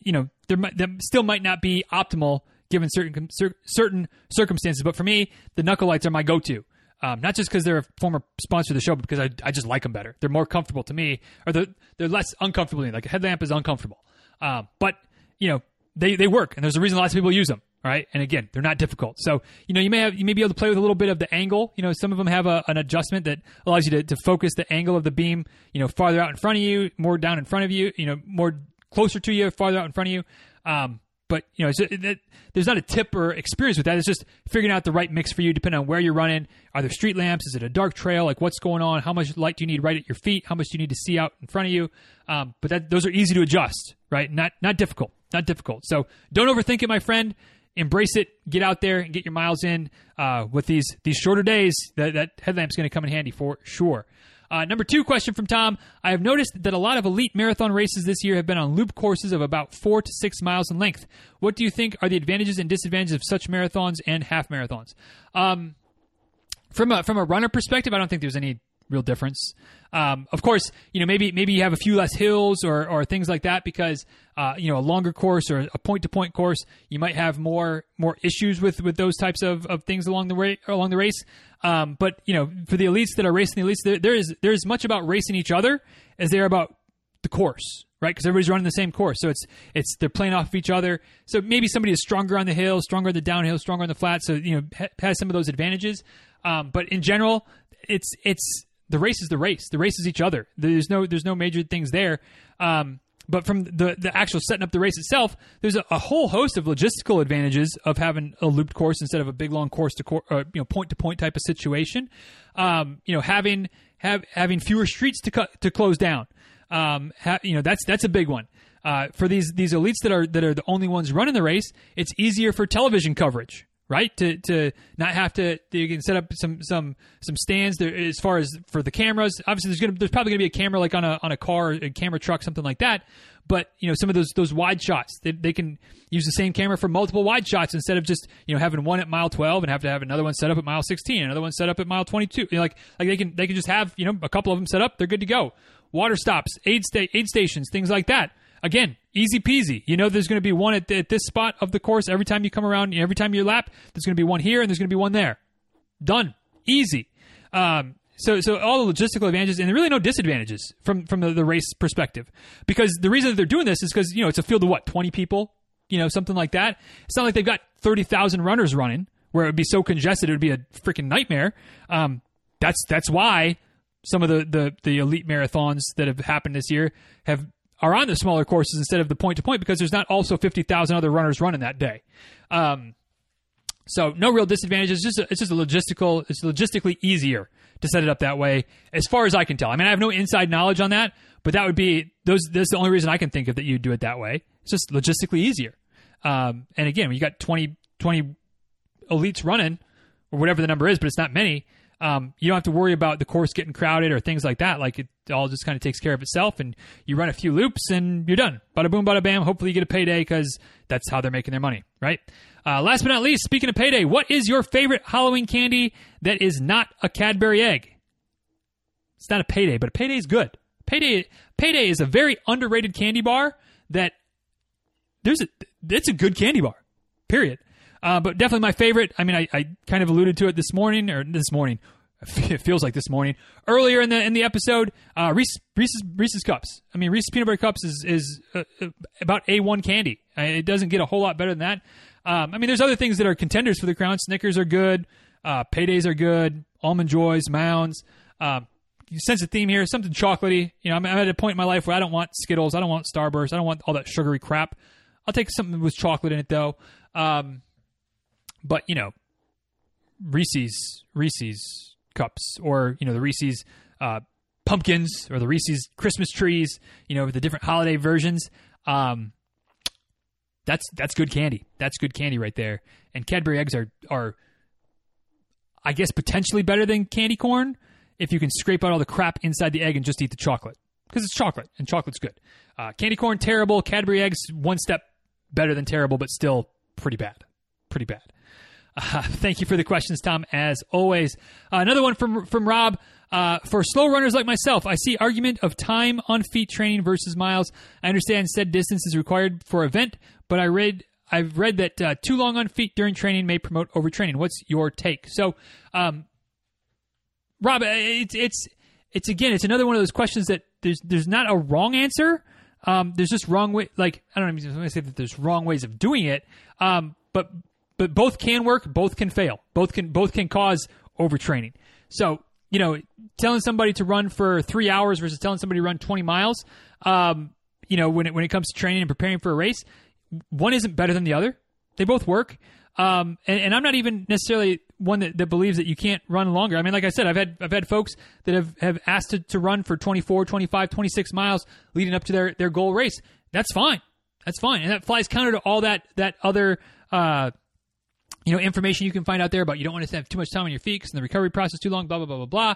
you know, there, there still might not be optimal given certain certain circumstances. But for me, the knuckle lights are my go-to. Um, not just because they're a former sponsor of the show, but because I, I just like them better. They're more comfortable to me, or they're, they're less uncomfortable. Like a headlamp is uncomfortable, um, but you know they, they work, and there's a reason lots of people use them right? And again, they're not difficult. So, you know, you may have you may be able to play with a little bit of the angle. You know, some of them have a, an adjustment that allows you to, to focus the angle of the beam, you know, farther out in front of you, more down in front of you, you know, more closer to you, farther out in front of you. Um, but you know, it, it, there's not a tip or experience with that. It's just figuring out the right mix for you, depending on where you're running. Are there street lamps? Is it a dark trail? Like what's going on? How much light do you need right at your feet? How much do you need to see out in front of you? Um, but that, those are easy to adjust, right? Not not difficult, not difficult. So don't overthink it, my friend embrace it, get out there and get your miles in uh, with these these shorter days. That, that headlamp's going to come in handy for sure. Uh, number two question from Tom. I have noticed that a lot of elite marathon races this year have been on loop courses of about four to six miles in length. What do you think are the advantages and disadvantages of such marathons and half marathons? Um, from a from a runner perspective, I don't think there's any real difference. Um, of course, you know maybe maybe you have a few less hills or, or things like that because uh, you know a longer course or a point to point course, you might have more more issues with with those types of, of things along the way along the race. Um, but you know for the elites that are racing the elites, there, there is there is much about racing each other as there about the course, right? Because everybody's running the same course, so it's it's they're playing off of each other. So maybe somebody is stronger on the hill, stronger on the downhill, stronger on the flat. So you know ha- has some of those advantages. Um, but in general, it's it's the race is the race. The race is each other. There's no there's no major things there. Um, but from the the actual setting up the race itself, there's a, a, whole host of logistical advantages of having a looped course instead of a big long course to cor- uh, you know point to point type of situation. Um, you know, having have having fewer streets to cut to close down. Um, ha- you know, that's that's a big one. Uh, for these these elites that are that are the only ones running the race, it's easier for television coverage right? To to not have to you can set up some some some stands there as far as for the cameras. Obviously, there's gonna there's probably gonna be a camera like on a on a car, a camera truck, something like that. But you know, some of those those wide shots, they, they can use the same camera for multiple wide shots instead of just you know having one at mile 12 and have to have another one set up at mile 16, another one set up at mile 22. You know, like like they can they can just have you know a couple of them set up, they're good to go. Water stops, aid sta- aid stations, things like that again, easy peasy. You know, there's going to be one at, at, this spot of the course every time you come around, every time you lap. There's going to be one here, and there's going to be one there. Done, easy. Um, so, so all the logistical advantages, and really no disadvantages from from the, the race perspective, because the reason that they're doing this is because you know it's a field of what twenty people, you know, something like that. It's not like they've got thirty thousand runners running where it would be so congested it would be a freaking nightmare. Um, that's that's why some of the, the the elite marathons that have happened this year have are on the smaller courses instead of the point to point because there's not also 50,000 other runners running that day. Um, so no real disadvantages. It's just a, it's just a logistical. It's logistically easier to set it up that way, as far as I can tell. I mean, I have no inside knowledge on that, but that would be those. That's the only reason I can think of that you'd do it that way. It's just logistically easier. Um, and again, when you got 20, 20 elites running, or whatever the number is, but it's not many um, you don't have to worry about the course getting crowded or things like that. Like it all just kind of takes care of itself, and you run a few loops and you're done. Bada boom, bada bam. Hopefully, you get a payday because that's how they're making their money, right? Uh, last but not least, speaking of payday, what is your favorite Halloween candy that is not a Cadbury egg? It's not a payday, but a payday is good. Payday, payday is a very underrated candy bar that there's a it's a good candy bar. Period. Uh, but definitely my favorite. I mean, I, I kind of alluded to it this morning or this morning. It feels like this morning. Earlier in the in the episode, uh, Reese, Reese's Reese's cups. I mean, Reese's peanut butter cups is is uh, uh about a one candy. It doesn't get a whole lot better than that. Um, I mean, there's other things that are contenders for the crown. Snickers are good. Uh, paydays are good. Almond Joys, Mounds. Um, you sense a theme here. Something chocolatey. You know, I'm, I'm, at a point in my life where I don't want Skittles. I don't want Starburst. I don't want all that sugary crap. I'll take something with chocolate in it though. Um, but you know, Reese's Reese's cups or you know the Reese's uh, pumpkins or the Reese's Christmas trees, you know, the different holiday versions. Um, that's that's good candy. That's good candy right there. And Cadbury eggs are are, I guess, potentially better than candy corn if you can scrape out all the crap inside the egg and just eat the chocolate because it's chocolate and chocolate's good. Uh, candy corn terrible. Cadbury eggs one step better than terrible, but still pretty bad. Pretty bad. Uh, thank you for the questions, Tom. As always, uh, another one from from Rob. Uh, for slow runners like myself, I see argument of time on feet training versus miles. I understand said distance is required for event, but I read I've read that uh, too long on feet during training may promote overtraining. What's your take? So, um, Rob, uh, it's it's it's again, it's another one of those questions that there's there's not a wrong answer. Um, there's just wrong way. Like I don't going to say that there's wrong ways of doing it. Um, but but both can work, both can fail, both can both can cause overtraining. So you know, telling somebody to run for three hours versus telling somebody to run 20 miles, um, you know, when it, when it comes to training and preparing for a race, one isn't better than the other. They both work. Um, and, and, I'm not even necessarily one that, that believes that you can't run longer. I mean, like I said, I've had, I've had folks that have, have asked to, to run for 24, 25, 26 miles leading up to their, their goal race. That's fine. That's fine. And that flies counter to all that, that other, uh, you know, information you can find out there about you don't want to have too much time on your feet because the recovery process is too long, blah, blah, blah, blah, blah.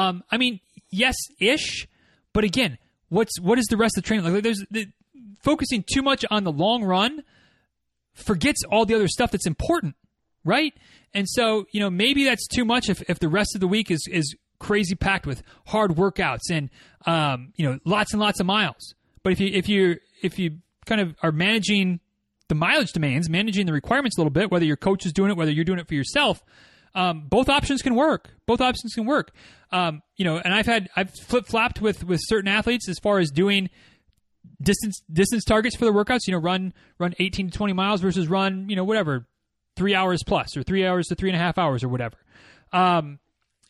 Um, I mean, yes ish, but again, what's what is the rest of the training like? There's the, focusing too much on the long run forgets all the other stuff that's important, right? And so, you know, maybe that's too much if, if the rest of the week is, is crazy packed with hard workouts and, um, you know, lots and lots of miles. But if you, if you, if you kind of are managing the mileage demands, managing the requirements a little bit, whether your coach is doing it, whether you're doing it for yourself, um, both options can work. Both options can work. Um, you know, and I've had I've flip flopped with with certain athletes as far as doing distance distance targets for the workouts. You know, run run 18 to 20 miles versus run you know whatever three hours plus or three hours to three and a half hours or whatever. Um,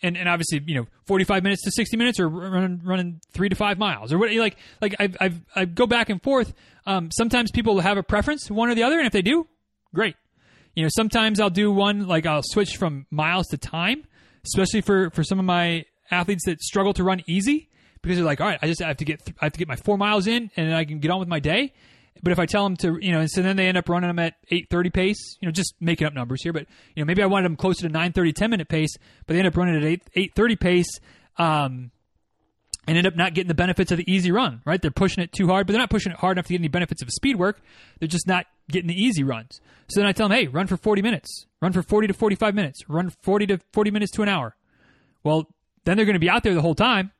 and, and obviously, you know, 45 minutes to 60 minutes or running, running three to five miles or what, like, like I've, I've, I go back and forth. Um, sometimes people have a preference, one or the other. And if they do, great. You know, sometimes I'll do one, like I'll switch from miles to time, especially for, for some of my athletes that struggle to run easy because they're like, all right, I just have to get, I have to get my four miles in and then I can get on with my day. But if I tell them to, you know, and so then they end up running them at 8:30 pace, you know, just making up numbers here, but you know, maybe I wanted them closer to 9:30, 10 minute pace, but they end up running at 8 8:30 pace, um, and end up not getting the benefits of the easy run. Right? They're pushing it too hard, but they're not pushing it hard enough to get any benefits of a speed work. They're just not getting the easy runs. So then I tell them, hey, run for 40 minutes, run for 40 to 45 minutes, run 40 to 40 minutes to an hour. Well, then they're going to be out there the whole time,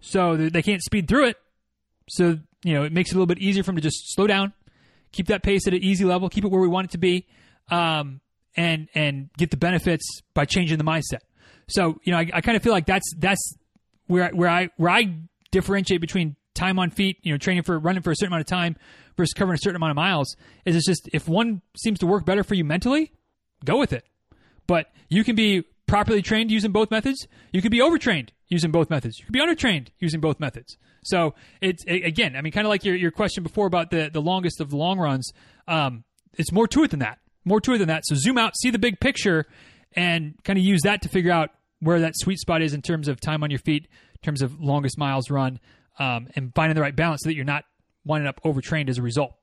so they can't speed through it. So you know, it makes it a little bit easier for them to just slow down, keep that pace at an easy level, keep it where we want it to be, um, and and get the benefits by changing the mindset. So you know, I, I kind of feel like that's that's where where I where I differentiate between time on feet, you know, training for running for a certain amount of time versus covering a certain amount of miles. Is it's just if one seems to work better for you mentally, go with it. But you can be properly trained using both methods. You could be overtrained using both methods. You could be undertrained using both methods. So it's it, again, I mean, kind of like your, your question before about the, the longest of the long runs. Um, it's more to it than that. More to it than that. So zoom out, see the big picture, and kind of use that to figure out where that sweet spot is in terms of time on your feet, in terms of longest miles run, um, and finding the right balance so that you're not winding up overtrained as a result.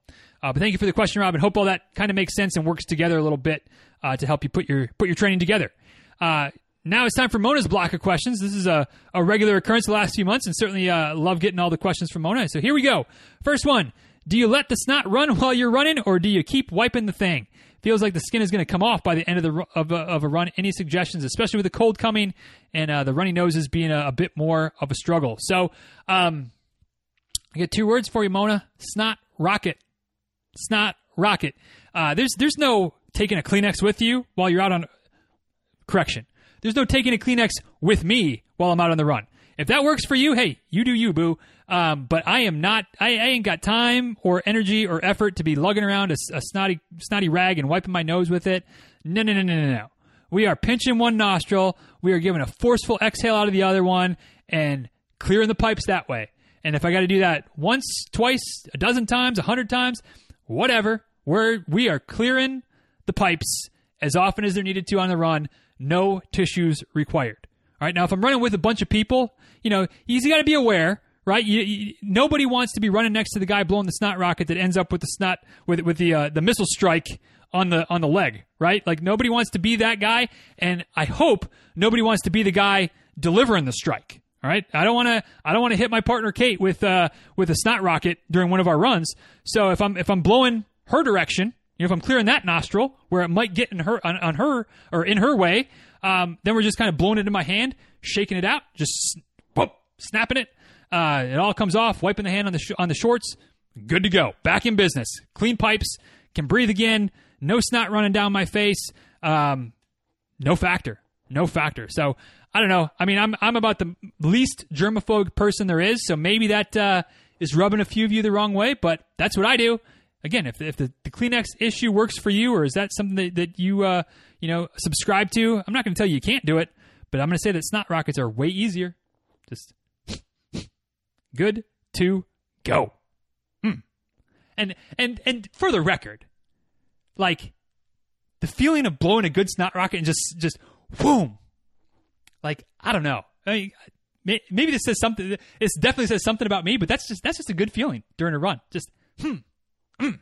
Uh, but thank you for the question, Rob, and Hope all that kind of makes sense and works together a little bit uh, to help you put your put your training together. Uh, now it's time for Mona's block of questions. This is a, a regular occurrence the last few months, and certainly uh, love getting all the questions from Mona. So here we go. First one Do you let the snot run while you're running, or do you keep wiping the thing? Feels like the skin is going to come off by the end of the of a, of a run. Any suggestions, especially with the cold coming and uh, the runny noses being a, a, bit more of a struggle? So, um, I get two words for you, Mona: snot rocket, snot rocket. Uh, there's there's no taking a Kleenex with you while you're out on correction. There's no taking a Kleenex with me while I'm out on the run. If that works for you, hey, you do you, boo. Um, but I am not. I, I, ain't got time or energy or effort to be lugging around a, a, snotty, snotty rag and wiping my nose with it. No, no, no, no, no, no. We are pinching one nostril. We are giving a forceful exhale out of the other one and clearing the pipes that way. And if I got to do that once, twice, a dozen times, a hundred times, whatever, we're we are clearing the pipes as often as they're needed to on the run no tissues required. All right. Now, if I'm running with a bunch of people, you know, you got to be aware, right? You, you, nobody wants to be running next to the guy blowing the snot rocket that ends up with the snot with with the uh, the missile strike on the on the leg, right? Like nobody wants to be that guy, and I hope nobody wants to be the guy delivering the strike. All right, I don't want to. I don't want to hit my partner Kate with uh, with a snot rocket during one of our runs. So if I'm if I'm blowing her direction, you know, if I'm clearing that nostril where it might get in her on, on her or in her way, um, then we're just kind of blowing it in my hand, shaking it out, just whoop, snapping it. Uh, it all comes off, wiping the hand on the sh- on the shorts. Good to go. Back in business. Clean pipes. Can breathe again. No snot running down my face. Um, no factor. No factor. So I don't know. I mean, I'm I'm about the least germaphobe person there is. So maybe that uh, is rubbing a few of you the wrong way, but that's what I do again, if, if the, the Kleenex issue works for you, or is that something that, that you uh, you know subscribe to? I'm not going to tell you you can't do it, but I'm going to say that snot rockets are way easier. Just good to go. Mm. And and and for the record, like the feeling of blowing a good snot rocket and just just boom, like I don't know. I mean, maybe this says something. This definitely says something about me, but that's just that's just a good feeling during a run. Just hmm, Mm.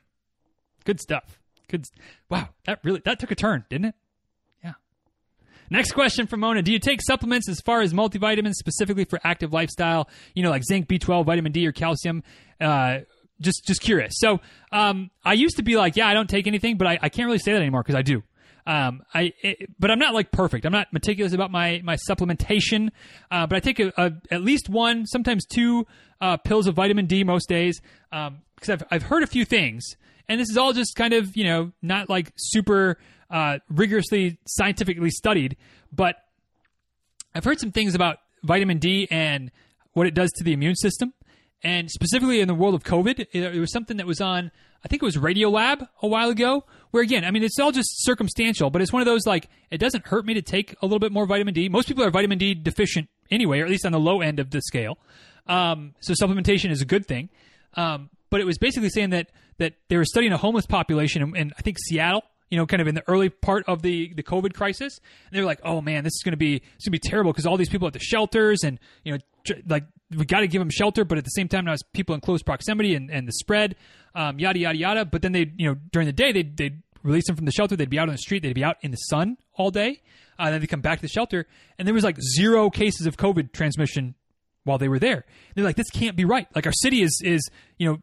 Good stuff. Good. Wow, that really that took a turn, didn't it? Yeah. Next question from Mona: Do you take supplements as far as multivitamins specifically for active lifestyle? You know, like zinc, B12, vitamin D, or calcium. Uh, just just curious. So um, I used to be like, yeah, I don't take anything, but I, I can't really say that anymore because I do. Um, I it, but I'm not like perfect. I'm not meticulous about my my supplementation. Uh, but I take a, a, at least one, sometimes two uh, pills of vitamin D most days because I've I've heard a few things, and this is all just kind of you know not like super uh, rigorously scientifically studied, but I've heard some things about vitamin D and what it does to the immune system and specifically in the world of COVID, it, it, was something that was on, I think it was Radiolab a while ago, where again, I mean, it's all just circumstantial, but it's one of those like, it doesn't hurt me to take a little bit more vitamin D. Most people are vitamin D deficient anyway, or at least on the low end of the scale. Um, so supplementation is a good thing. Um, but it was basically saying that, that they were studying a homeless population in, in I think Seattle, you know, kind of in the early part of the, the COVID crisis. And they were like, oh man, this is going to be, it's going to be terrible because all these people at the shelters and, you know, tr- like we got to give them shelter, but at the same time, now it's people in close proximity and, and the spread, um, yada, yada, yada. But then they, you know, during the day, they'd, they'd release them from the shelter. They'd be out on the street. They'd be out in the sun all day. Uh, and then they come back to the shelter. And there was like zero cases of COVID transmission while they were there. They're like, this can't be right. Like our city is, is, you know,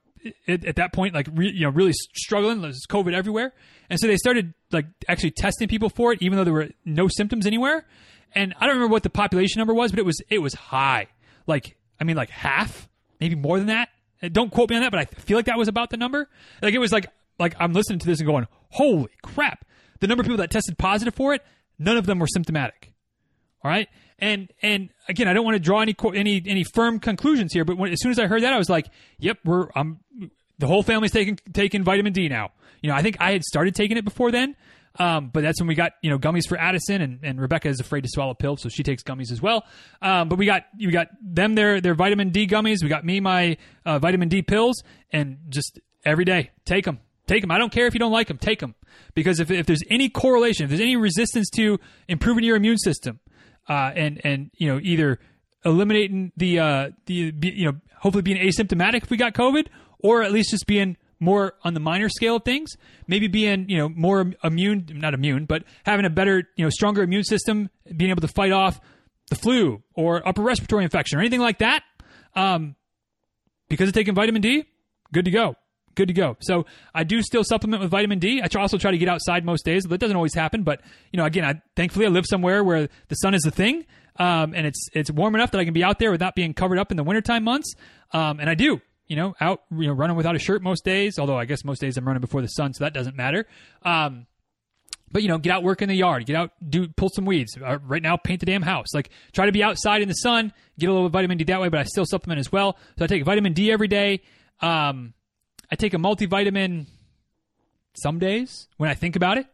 at, at that point, like, re, you know, really struggling. There's COVID everywhere. And so they started like actually testing people for it, even though there were no symptoms anywhere. And I don't remember what the population number was, but it was, it was high. Like I mean, like half, maybe more than that. Don't quote me on that, but I feel like that was about the number. Like it was like like I'm listening to this and going, holy crap! The number of people that tested positive for it, none of them were symptomatic. All right, and and again, I don't want to draw any any any firm conclusions here, but when, as soon as I heard that, I was like, yep, we're I'm the whole family's taking taking vitamin D now. You know, I think I had started taking it before then, um, but that's when we got you know gummies for Addison, and, and Rebecca is afraid to swallow pills, so she takes gummies as well. Um, but we got we got them their their vitamin D gummies. We got me my uh, vitamin D pills, and just every day take them, take them. I don't care if you don't like them, take them because if if there's any correlation, if there's any resistance to improving your immune system, uh, and and you know either eliminating the uh, the you know hopefully being asymptomatic if we got COVID, or at least just being more on the minor scale of things, maybe being, you know, more immune, not immune, but having a better, you know, stronger immune system, being able to fight off the flu or upper respiratory infection or anything like that. Um, because of taking vitamin D, good to go. Good to go. So I do still supplement with vitamin D. I also try to get outside most days, that doesn't always happen. But you know, again, I thankfully I live somewhere where the sun is the thing, um, and it's it's warm enough that I can be out there without being covered up in the wintertime months. Um, and I do you know, out, you know, running without a shirt most days. Although I guess most days I'm running before the sun, so that doesn't matter. Um, but you know, get out, work in the yard, get out, do pull some weeds. Uh, right now, paint the damn house. Like try to be outside in the sun, get a little vitamin D that way. But I still supplement as well. So I take vitamin D every day. Um, I take a multivitamin some days when I think about it.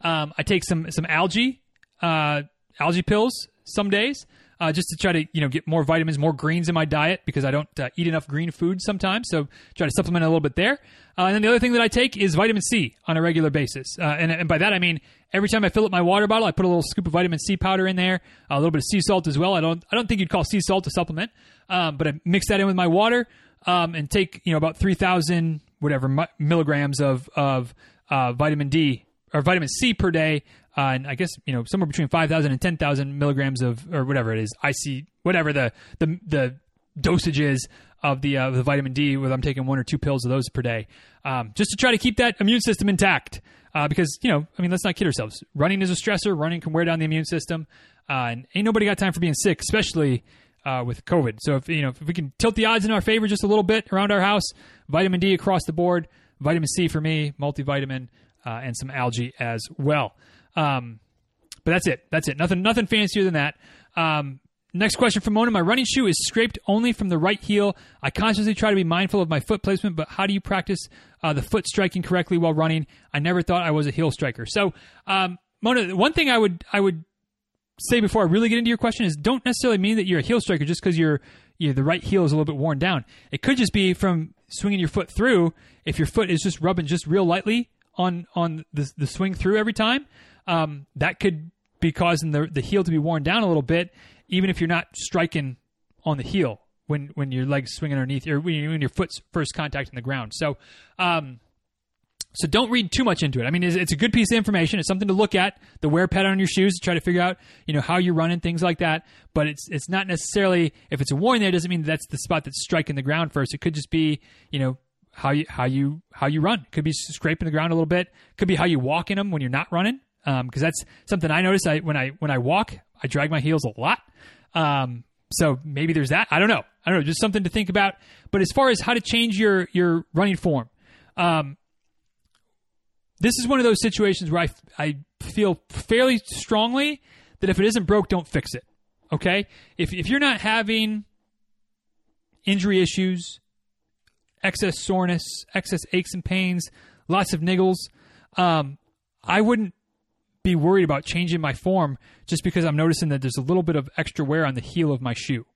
Um, I take some some algae uh, algae pills some days uh, just to try to you know get more vitamins, more greens in my diet because I don't uh, eat enough green food sometimes. So try to supplement a little bit there. Uh, and then the other thing that I take is vitamin C on a regular basis, uh, and, and by that I mean every time I fill up my water bottle, I put a little scoop of vitamin C powder in there, a little bit of sea salt as well. I don't I don't think you'd call sea salt a supplement, um, but I mix that in with my water um, and take you know about three thousand whatever milligrams of of uh, vitamin D or vitamin C per day uh, and I guess you know somewhere between 5,000 and 10,000 milligrams of or whatever it is. I see whatever the the the dosage is of the uh, the vitamin D. Whether I'm taking one or two pills of those per day, um, just to try to keep that immune system intact. Uh, because you know, I mean, let's not kid ourselves. Running is a stressor. Running can wear down the immune system, uh, and ain't nobody got time for being sick, especially. Uh, with COVID, so if you know if we can tilt the odds in our favor just a little bit around our house, vitamin D across the board, vitamin C for me, multivitamin, uh, and some algae as well. Um, but that's it. That's it. Nothing nothing fancier than that. Um, next question from Mona. My running shoe is scraped only from the right heel. I consciously try to be mindful of my foot placement, but how do you practice uh, the foot striking correctly while running? I never thought I was a heel striker. So, um, Mona, one thing I would I would say before I really get into your question is don't necessarily mean that you're a heel striker just because your you the right heel is a little bit worn down. It could just be from swinging your foot through. If your foot is just rubbing just real lightly on on the the swing through every time, um, that could be causing the the heel to be worn down a little bit, even if you're not striking on the heel when when your legs swing underneath or when, when your foot's first contacting the ground. So, um, So don't read too much into it. I mean, it's, a good piece of information. It's something to look at. The wear pattern on your shoes to try to figure out, you know, how you're running things like that. But it's it's not necessarily if it's a worn there doesn't mean that's the spot that's striking the ground first. It could just be, you know, how you how you how you run. Could be scraping the ground a little bit. Could be how you walk in them when you're not running. Because um, that's something I notice. I when I when I walk, I drag my heels a lot. Um, so maybe there's that. I don't know. I don't know. Just something to think about. But as far as how to change your your running form, um, this is one of those situations where I, I feel fairly strongly that if it isn't broke, don't fix it. Okay? If, if you're not having injury issues, excess soreness, excess aches and pains, lots of niggles, um, I wouldn't be worried about changing my form just because I'm noticing that there's a little bit of extra wear on the heel of my shoe.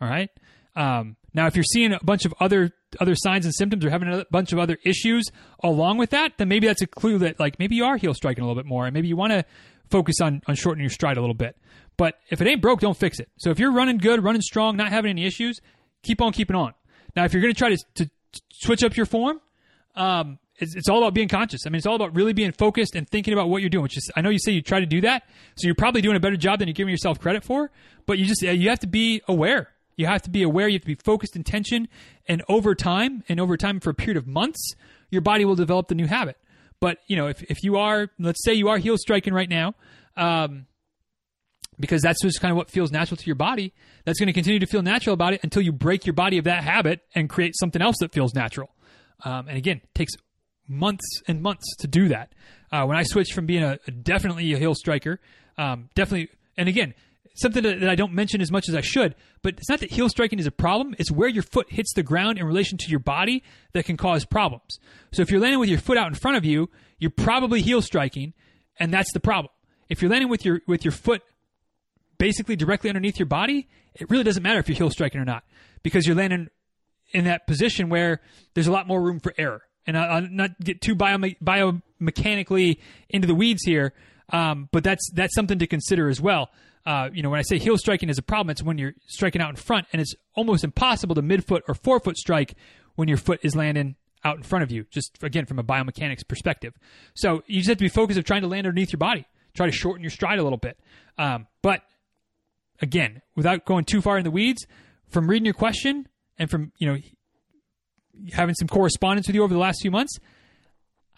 All right? Um, now, if you're seeing a bunch of other other signs and symptoms or having a bunch of other issues along with that, then maybe that's a clue that like maybe you are heel striking a little bit more, and maybe you want to focus on on shortening your stride a little bit. But if it ain't broke, don't fix it. So if you're running good, running strong, not having any issues, keep on keeping on. Now, if you're going to try to, switch up your form, um, it's, it's, all about being conscious. I mean, it's all about really being focused and thinking about what you're doing. Which is, I know you say you try to do that, so you're probably doing a better job than you're giving yourself credit for. But you just you have to be aware you have to be aware, you have to be focused intention, and over time, and over time for a period of months, your body will develop the new habit. But, you know, if, if you are, let's say you are heel striking right now, um, because that's just kind of what feels natural to your body, that's going to continue to feel natural about it until you break your body of that habit and create something else that feels natural. Um, and again, takes months and months to do that. Uh, when I switched from being a, a definitely a heel striker, um, definitely, and again, something that, I don't mention as much as I should, but it's not that heel striking is a problem. It's where your foot hits the ground in relation to your body that can cause problems. So if you're landing with your foot out in front of you, you're probably heel striking, and that's the problem. If you're landing with your with your foot basically directly underneath your body, it really doesn't matter if you're heel striking or not because you're landing in that position where there's a lot more room for error. And I'll not get too bio, biomechanically into the weeds here, um, but that's that's something to consider as well uh, you know, when I say heel striking is a problem, it's when you're striking out in front, and it's almost impossible to midfoot or forefoot strike when your foot is landing out in front of you. Just again from a biomechanics perspective, so you just have to be focused of trying to land underneath your body, try to shorten your stride a little bit. Um, but again, without going too far in the weeds, from reading your question and from you know having some correspondence with you over the last few months,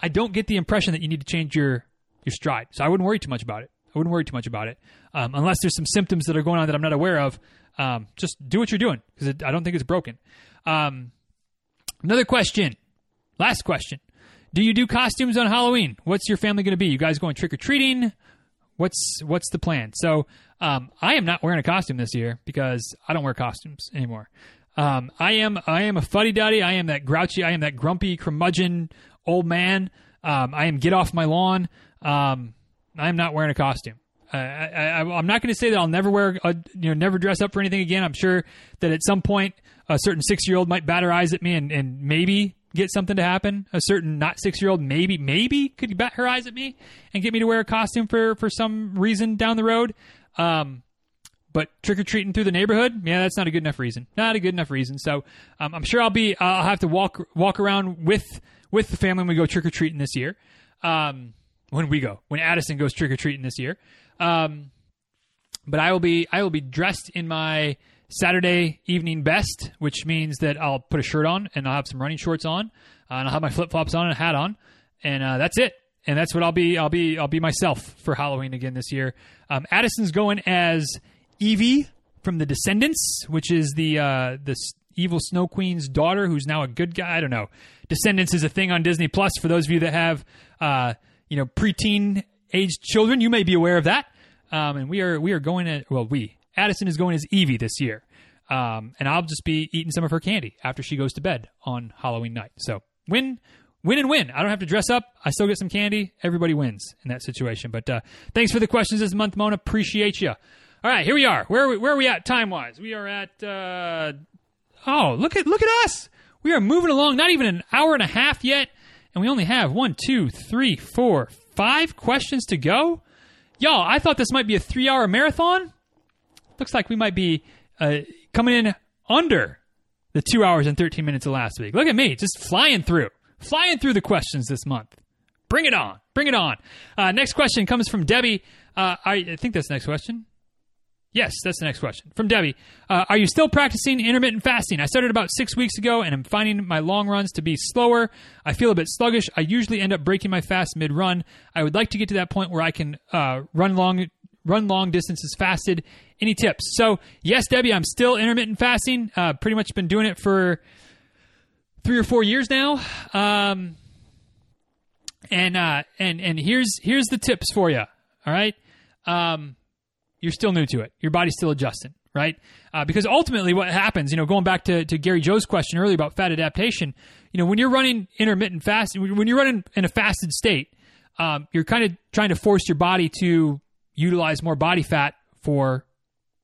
I don't get the impression that you need to change your your stride. So I wouldn't worry too much about it. I wouldn't worry too much about it um, unless there's some symptoms that are going on that I'm not aware of. Um, just do what you're doing because I don't think it's broken. Um, another question, last question: Do you do costumes on Halloween? What's your family going to be? You guys going trick or treating? What's what's the plan? So um, I am not wearing a costume this year because I don't wear costumes anymore. Um, I am I am a fuddy duddy. I am that grouchy. I am that grumpy curmudgeon old man. Um, I am get off my lawn. Um, I'm not wearing a costume. Uh, I, am not going to say that I'll never wear, a, you know, never dress up for anything again. I'm sure that at some point a certain six year old might bat her eyes at me and, and maybe get something to happen. A certain not six year old maybe maybe could bat her eyes at me and get me to wear a costume for for some reason down the road. Um, but trick or treating through the neighborhood, yeah, that's not a good enough reason. Not a good enough reason. So um, I'm sure I'll be I'll have to walk walk around with with the family when we go trick or treating this year. Um, when we go, when Addison goes trick or treating this year. Um, but I will be I will be dressed in my Saturday evening best, which means that I'll put a shirt on and I'll have some running shorts on, uh, and I'll have my flip flops on and a hat on, and uh, that's it. And that's what I'll be. I'll be. I'll be myself for Halloween again this year. Um, Addison's going as Evie from The Descendants, which is the uh, the evil Snow Queen's daughter, who's now a good guy. I don't know. Descendants is a thing on Disney Plus for those of you that have uh, you know preteen aged children. You may be aware of that. Um, and we are we are going to well we Addison is going as Evie this year, um, and I'll just be eating some of her candy after she goes to bed on Halloween night. So win win and win. I don't have to dress up. I still get some candy. Everybody wins in that situation. But uh, thanks for the questions this month, Mona. Appreciate you. All right, here we are. Where are we, where are we at time wise? We are at uh, oh look at look at us. We are moving along. Not even an hour and a half yet and we only have one, two, three, four, five questions to go. Y'all, I thought this might be a three hour marathon. Looks like we might be uh, coming in under the two hours and 13 minutes of last week. Look at me, just flying through, flying through the questions this month. Bring it on. Bring it on. Uh, next question comes from Debbie. Uh, I, I think that's next question. Yes, that's the next question from Debbie. Uh, are you still practicing intermittent fasting? I started about six weeks ago, and I'm finding my long runs to be slower. I feel a bit sluggish. I usually end up breaking my fast mid run. I would like to get to that point where I can uh, run long run long distances fasted. Any tips? So yes, Debbie, I'm still intermittent fasting. Uh, pretty much been doing it for three or four years now. Um, and uh, and and here's here's the tips for you. All right. Um, you're still new to it. Your body's still adjusting, right? Uh, because ultimately, what happens, you know, going back to, to Gary Joe's question earlier about fat adaptation, you know, when you're running intermittent fast, when you're running in a fasted state, um, you're kind of trying to force your body to utilize more body fat for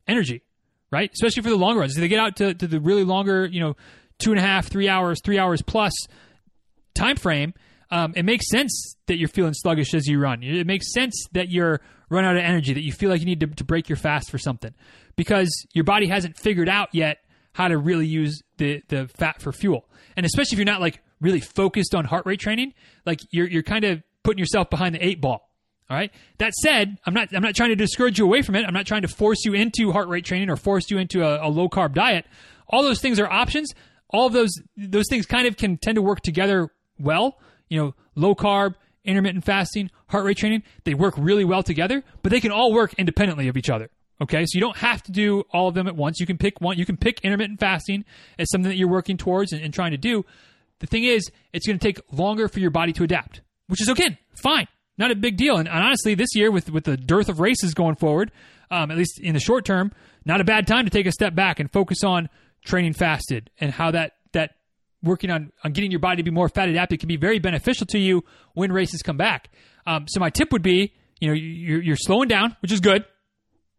energy, right? Especially for the long runs. If they get out to, to the really longer, you know, two and a half, three hours, three hours plus time frame, um, it makes sense that you're feeling sluggish as you run. It makes sense that you're run out of energy, that you feel like you need to, to break your fast for something because your body hasn't figured out yet how to really use the, the fat for fuel. And especially if you're not like really focused on heart rate training, like you're, you're kind of putting yourself behind the eight ball. All right. That said, I'm not I'm not trying to discourage you away from it. I'm not trying to force you into heart rate training or force you into a, a low carb diet. All those things are options. All those those things kind of can tend to work together well. You know, low carb, intermittent fasting, heart rate training, they work really well together, but they can all work independently of each other. Okay, so you don't have to do all of them at once. You can pick one. You can pick intermittent fasting as something that you're working towards and, and trying to do. The thing is, it's going to take longer for your body to adapt, which is okay, fine, not a big deal. And, and honestly, this year with with the dearth of races going forward, um, at least in the short term, not a bad time to take a step back and focus on training fasted and how that that working on, on getting your body to be more fat adapted can be very beneficial to you when races come back. Um, so my tip would be, you know, you're, you're slowing down, which is good.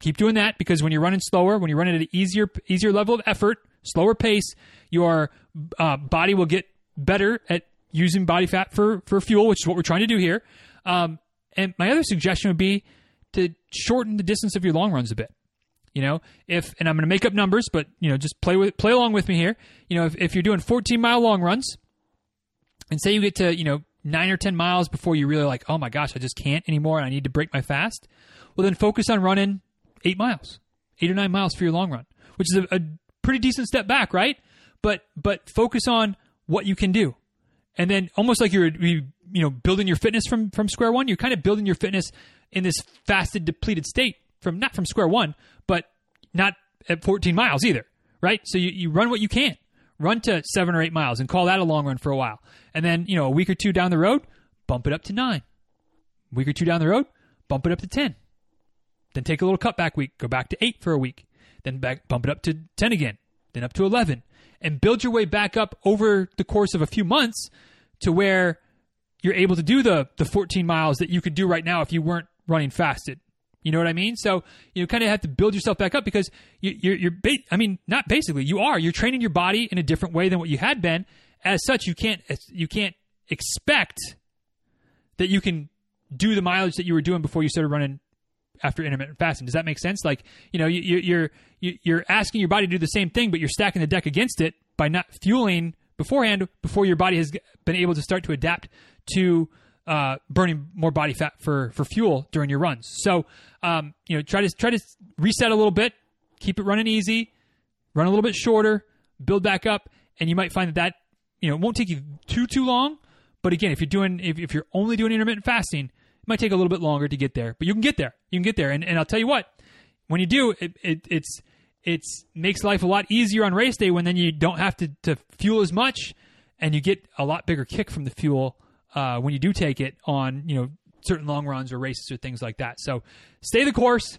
Keep doing that because when you're running slower, when you're running at an easier easier level of effort, slower pace, your uh, body will get better at using body fat for for fuel, which is what we're trying to do here. Um, and my other suggestion would be to shorten the distance of your long runs a bit. You know, if and I'm going to make up numbers, but you know, just play with play along with me here. You know, if, if you're doing 14 mile long runs, and say you get to you know nine or 10 miles before you really like, oh my gosh, I just can't anymore, and I need to break my fast. Well, then focus on running eight miles, eight or nine miles for your long run, which is a, a pretty decent step back, right? But but focus on what you can do, and then almost like you're you, you know building your fitness from from square one. You're kind of building your fitness in this fasted, depleted state from not from square one, but not at 14 miles either, right? So you, you run what you can. Run to seven or eight miles and call that a long run for a while. And then, you know, a week or two down the road, bump it up to nine. A week or two down the road, bump it up to 10. Then take a little cutback week, go back to eight for a week. Then back, bump it up to 10 again, then up to 11. And build your way back up over the course of a few months to where you're able to do the, the 14 miles that you could do right now if you weren't running fasted. You know what I mean? So you kind of have to build yourself back up because you, you're, you're ba- I mean, not basically, you are. You're training your body in a different way than what you had been. As such, you can't you can't expect that you can do the mileage that you were doing before you started running after intermittent fasting. Does that make sense? Like, you know, you, you're you're asking your body to do the same thing, but you're stacking the deck against it by not fueling beforehand before your body has been able to start to adapt to uh, burning more body fat for for fuel during your runs. So um, you know, try to try to reset a little bit, keep it running easy, run a little bit shorter, build back up, and you might find that that you know it won't take you too too long. But again, if you're doing if, if you're only doing intermittent fasting, it might take a little bit longer to get there. But you can get there. You can get there. And and I'll tell you what, when you do, it, it it's it's makes life a lot easier on race day when then you don't have to, to fuel as much and you get a lot bigger kick from the fuel uh, when you do take it on you know certain long runs or races or things like that. So stay the course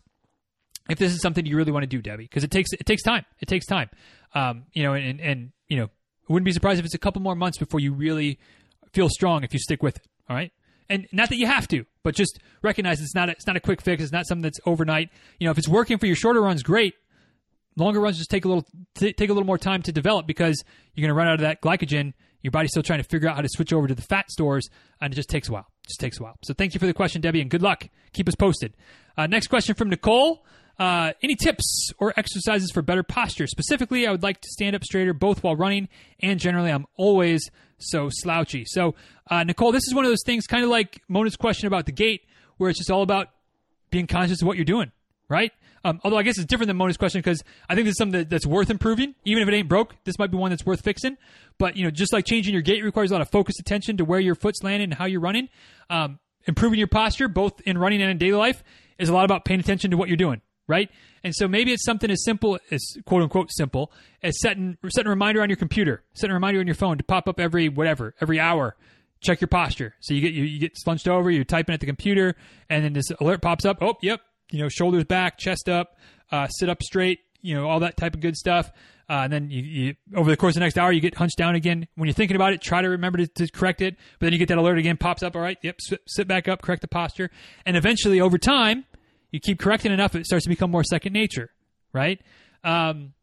if this is something you really want to do, Debbie, because it takes it takes time. It takes time. Um, you know, and and you know, I wouldn't be surprised if it's a couple more months before you really feel strong if you stick with it. All right. And not that you have to, but just recognize it's not a, it's not a quick fix. It's not something that's overnight. You know, if it's working for your shorter runs, great. Longer runs just take a little t- take a little more time to develop because you're going to run out of that glycogen your body's still trying to figure out how to switch over to the fat stores, and it just takes a while. It just takes a while. So thank you for the question, Debbie, and good luck. Keep us posted. Uh, next question from Nicole. Uh, any tips or exercises for better posture? Specifically, I would like to stand up straighter both while running and generally. I'm always so slouchy. So, uh, Nicole, this is one of those things, kind of like Mona's question about the gait, where it's just all about being conscious of what you're doing, right? Um, although I guess it's different than Mona's question because I think this is something that, that's worth improving. Even if it ain't broke, this might be one that's worth fixing. But you know, just like changing your gait requires a lot of focused attention to where your foot's landing and how you're running. Um, improving your posture, both in running and in daily life, is a lot about paying attention to what you're doing, right? And so maybe it's something as simple as quote unquote simple as setting setting a reminder on your computer, setting a reminder on your phone to pop up every whatever every hour. Check your posture. So you get you, you get slunched over, you're typing at the computer, and then this alert pops up. Oh, yep, you know, shoulders back, chest up, uh, sit up straight, you know, all that type of good stuff. Uh, and then you, you, over the course of the next hour, you get hunched down again. When you're thinking about it, try to remember to, to correct it. But then you get that alert again, pops up. All right, yep, sit, sit back up, correct the posture, and eventually, over time, you keep correcting enough, it starts to become more second nature, right? Um,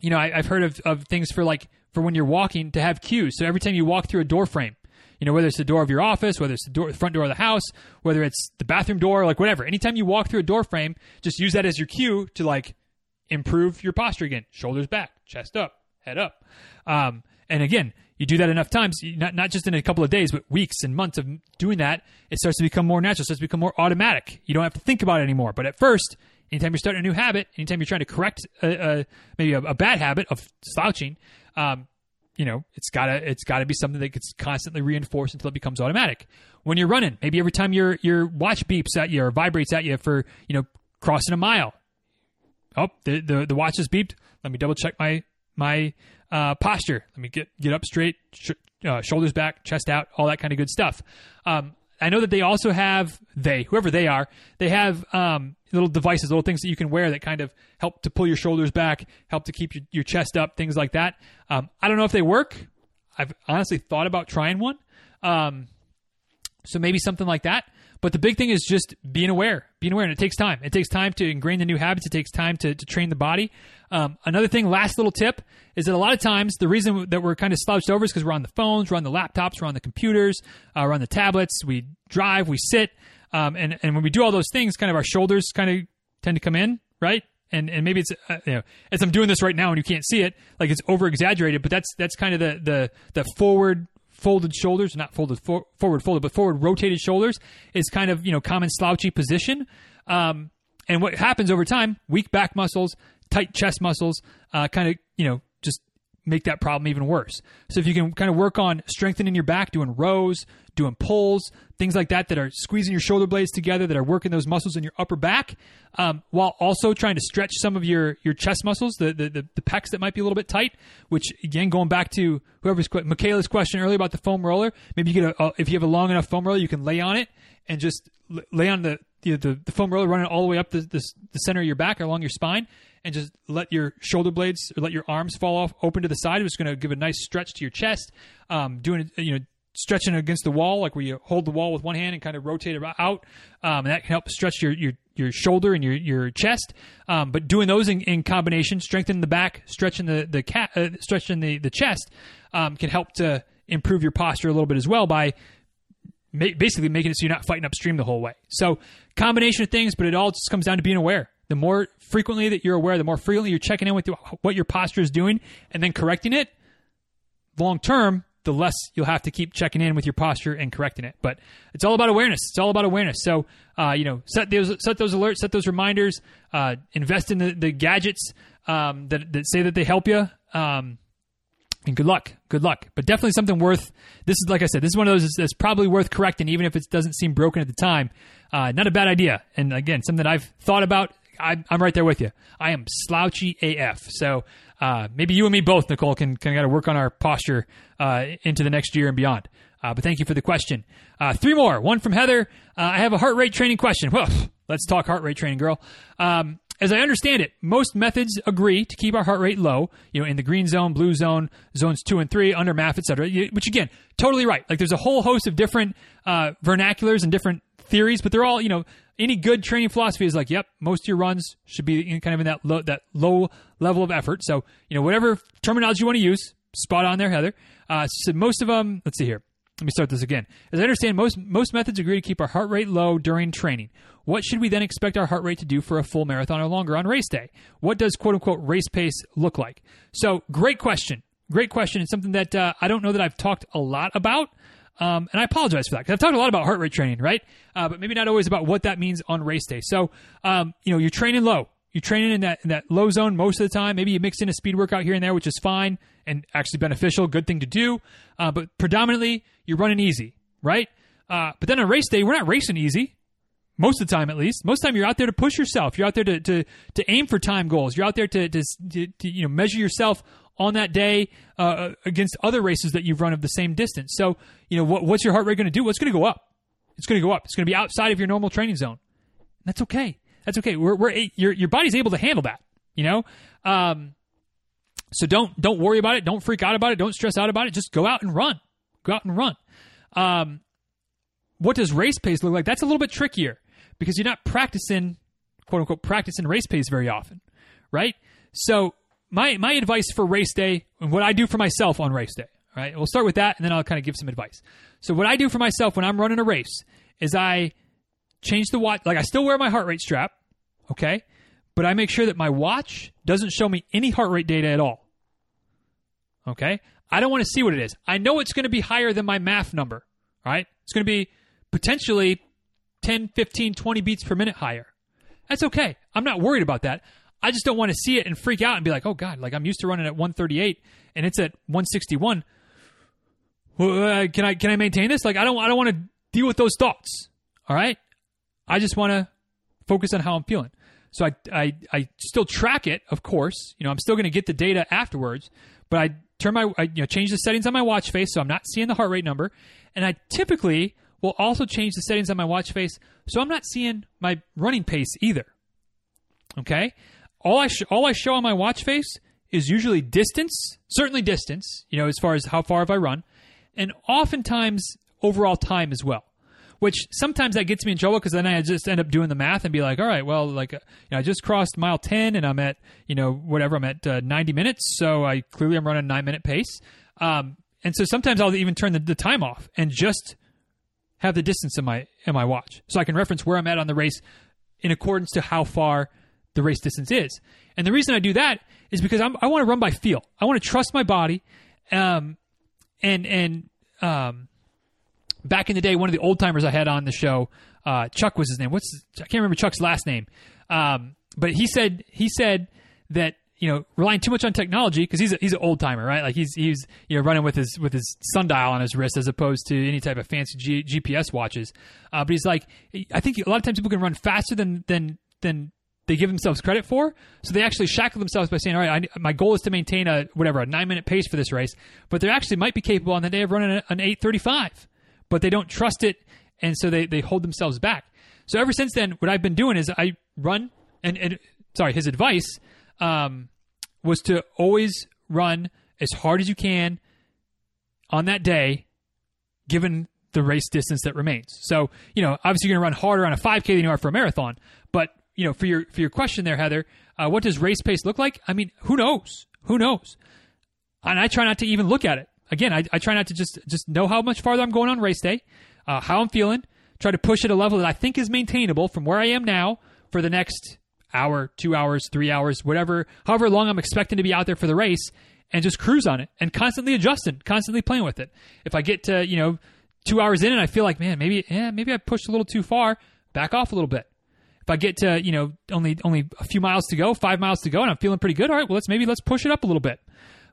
you know, I, have heard of, of things for like for when you're walking to have cues. So every time you walk through a door frame, you know, whether it's the door of your office, whether it's the door, the front door of the house, whether it's the bathroom door, like whatever. Anytime you walk through a door frame, just use that as your cue to like improve your posture again. Shoulders back, chest up, head up. Um, and again, you do that enough times, not, not just in a couple of days, but weeks and months of doing that, it starts to become more natural, starts to become more automatic. You don't have to think about it anymore. But at first, anytime you're starting a new habit, anytime you're trying to correct a, a, maybe a, a, bad habit of slouching, um, you know, it's gotta it's gotta be something that gets constantly reinforced until it becomes automatic. When you're running, maybe every time your your watch beeps at you or vibrates at you for you know crossing a mile, oh the the, the watch has beeped. Let me double check my my uh, posture. Let me get get up straight, sh- uh, shoulders back, chest out, all that kind of good stuff. Um, I know that they also have they whoever they are, they have um, little devices, little things that you can wear that kind of help to pull your shoulders back, help to keep your, your chest up, things like that. Um, I don't know if they work. I've honestly thought about trying one. Um, so maybe something like that. But the big thing is just being aware, being aware, and it takes time. It takes time to ingrain the new habits. It takes time to, to train the body. Um, another thing, last little tip, is that a lot of times the reason that we're kind of slouched over is because we're on the phones, we're on the laptops, we're on the computers, uh, we're on the tablets, we drive, we sit, um, and and when we do all those things, kind of our shoulders kind of tend to come in, right? And and maybe it's uh, you know as I'm doing this right now and you can't see it, like it's over exaggerated, but that's that's kind of the the the forward folded shoulders, not folded for, forward folded, but forward rotated shoulders is kind of you know common slouchy position. Um, and what happens over time, weak back muscles, tight chest muscles, uh, kind of you know just make that problem even worse. So if you can kind of work on strengthening your back, doing rows, doing pulls, things like that, that are squeezing your shoulder blades together, that are working those muscles in your upper back, um, while also trying to stretch some of your your chest muscles, the, the the, the pecs that might be a little bit tight. Which again, going back to whoever's Michaela's question earlier about the foam roller, maybe you get a, if you have a long enough foam roller, you can lay on it and just lay on the the, the, foam roller running all the way up the, the, the center of your back or along your spine and just let your shoulder blades or let your arms fall off open to the side. It's going to give a nice stretch to your chest. Um, doing you know stretching against the wall, like where you hold the wall with one hand and kind of rotate it out, um, and that can help stretch your your, your shoulder and your your chest. Um, but doing those in, in, combination, strengthening the back, stretching the the cat, uh, stretching the the chest, um, can help to improve your posture a little bit as well by basically making it so you're not fighting upstream the whole way. So combination of things, but it all just comes down to being aware. The more frequently that you're aware, the more frequently you're checking in with what your posture is doing and then correcting it. Long term, the less you'll have to keep checking in with your posture and correcting it. But it's all about awareness. It's all about awareness. So, uh, you know, set those set those alerts, set those reminders, uh, invest in the, the gadgets um, that that say that they help you. Um, and good luck, good luck. But definitely something worth. This is like I said, this is one of those that's probably worth correcting, even if it doesn't seem broken at the time. Uh, not a bad idea, and again, something I've thought about. I, I'm right there with you. I am slouchy AF. So uh, maybe you and me both, Nicole, can got to work on our posture uh, into the next year and beyond. Uh, but thank you for the question. Uh, three more. One from Heather. Uh, I have a heart rate training question. Well, let's talk heart rate training, girl. Um, as I understand it, most methods agree to keep our heart rate low, you know, in the green zone, blue zone, zones two and three, under MAF, etc. Which again, totally right. Like there's a whole host of different uh, vernaculars and different theories, but they're all, you know, any good training philosophy is like, yep, most of your runs should be in, kind of in that low, that low level of effort. So, you know, whatever terminology you want to use, spot on there, Heather. Uh, so most of them, let's see here. let me start this again. As I understand, most most methods agree to keep our heart rate low during training. What should we then expect our heart rate to do for a full marathon or longer on race day? What does quote unquote race pace look like? So, great question. Great question. It's something that uh, I don't know that I've talked a lot about. Um, and I apologize for that because I've talked a lot about heart rate training, right? Uh, but maybe not always about what that means on race day. So, um, you know, you're training low. You're training in that in that low zone most of the time. Maybe you mix in a speed workout here and there, which is fine and actually beneficial, good thing to do. Uh, but predominantly, you're running easy, right? Uh, but then on race day, we're not racing easy. Most of the time, at least. Most of the time, you're out there to push yourself. You're out there to to, to aim for time goals. You're out there to, to, to, to you know measure yourself on that day uh, against other races that you've run of the same distance. So, you know, what, what's your heart rate going to do? What's going to go up? It's going to go up. It's going to be outside of your normal training zone. That's okay. That's okay. We're, we're your your body's able to handle that. You know, um, so don't don't worry about it. Don't freak out about it. Don't stress out about it. Just go out and run. Go out and run. Um, what does race pace look like? That's a little bit trickier because you're not practicing, quote unquote, practicing race pace very often, right? So my my advice for race day and what I do for myself on race day. All right, we'll start with that, and then I'll kind of give some advice. So what I do for myself when I'm running a race is I change the watch. Like I still wear my heart rate strap, okay, but I make sure that my watch doesn't show me any heart rate data at all. Okay, I don't want to see what it is. I know it's going to be higher than my MAF number. Right, it's going to be potentially 10, 15, 20 beats per minute higher. That's okay. I'm not worried about that. I just don't want to see it and freak out and be like, oh God, like I'm used to running at 138 and it's at 161. Uh, can I can I maintain this? Like I don't I don't want to deal with those thoughts. All right, I just want to focus on how I'm feeling. So I I I still track it, of course. You know, I'm still going to get the data afterwards, but I turn my I, you know change the settings on my watch face so I'm not seeing the heart rate number, and I typically will also change the settings on my watch face so I'm not seeing my running pace either. Okay, all I sh- all I show on my watch face is usually distance, certainly distance, you know, as far as how far have I run, and oftentimes overall time as well. Which sometimes that gets me in trouble because then I just end up doing the math and be like, all right, well, like, uh, you know, I just crossed mile 10 and I'm at, you know, whatever, I'm at uh, 90 minutes. So I clearly I'm running a nine minute pace. Um, and so sometimes I'll even turn the, the time off and just have the distance in my in my watch so I can reference where I'm at on the race in accordance to how far the race distance is. And the reason I do that is because I'm, i want to run by feel. I want to trust my body. Um, and and um, back in the day, one of the old timers I had on the show, uh, Chuck was his name. What's I can't remember Chuck's last name. Um, but he said he said that you know relying too much on technology because he's a, he's an old timer, right? Like he's he's you know running with his with his sundial on his wrist as opposed to any type of fancy G, GPS watches. Uh, but he's like, I think a lot of times people can run faster than than than they give themselves credit for. So they actually shackle themselves by saying, "All right, I, my goal is to maintain a whatever a nine minute pace for this race," but they actually might be capable on the day of running an eight thirty five, but they don't trust it, and so they they hold themselves back. So ever since then, what I've been doing is I run and, and sorry, his advice um, was to always run as hard as you can on that day, given the race distance that remains. So, you know, obviously you're going to run harder on a 5K than you are for a marathon, but you know, for your for your question there, Heather, uh, what does race pace look like? I mean, who knows? Who knows? And I try not to even look at it. Again, I, I try not to just just know how much farther I'm going on race day, uh, how I'm feeling, try to push at a level that I think is maintainable from where I am now for the next hour, two hours, three hours, whatever, however long I'm expecting to be out there for the race, and just cruise on it and constantly adjusting, constantly playing with it. If I get to you know two hours in and I feel like man, maybe yeah, maybe I pushed a little too far, back off a little bit. I get to you know only only a few miles to go, five miles to go, and I'm feeling pretty good, all right, well let's maybe let's push it up a little bit.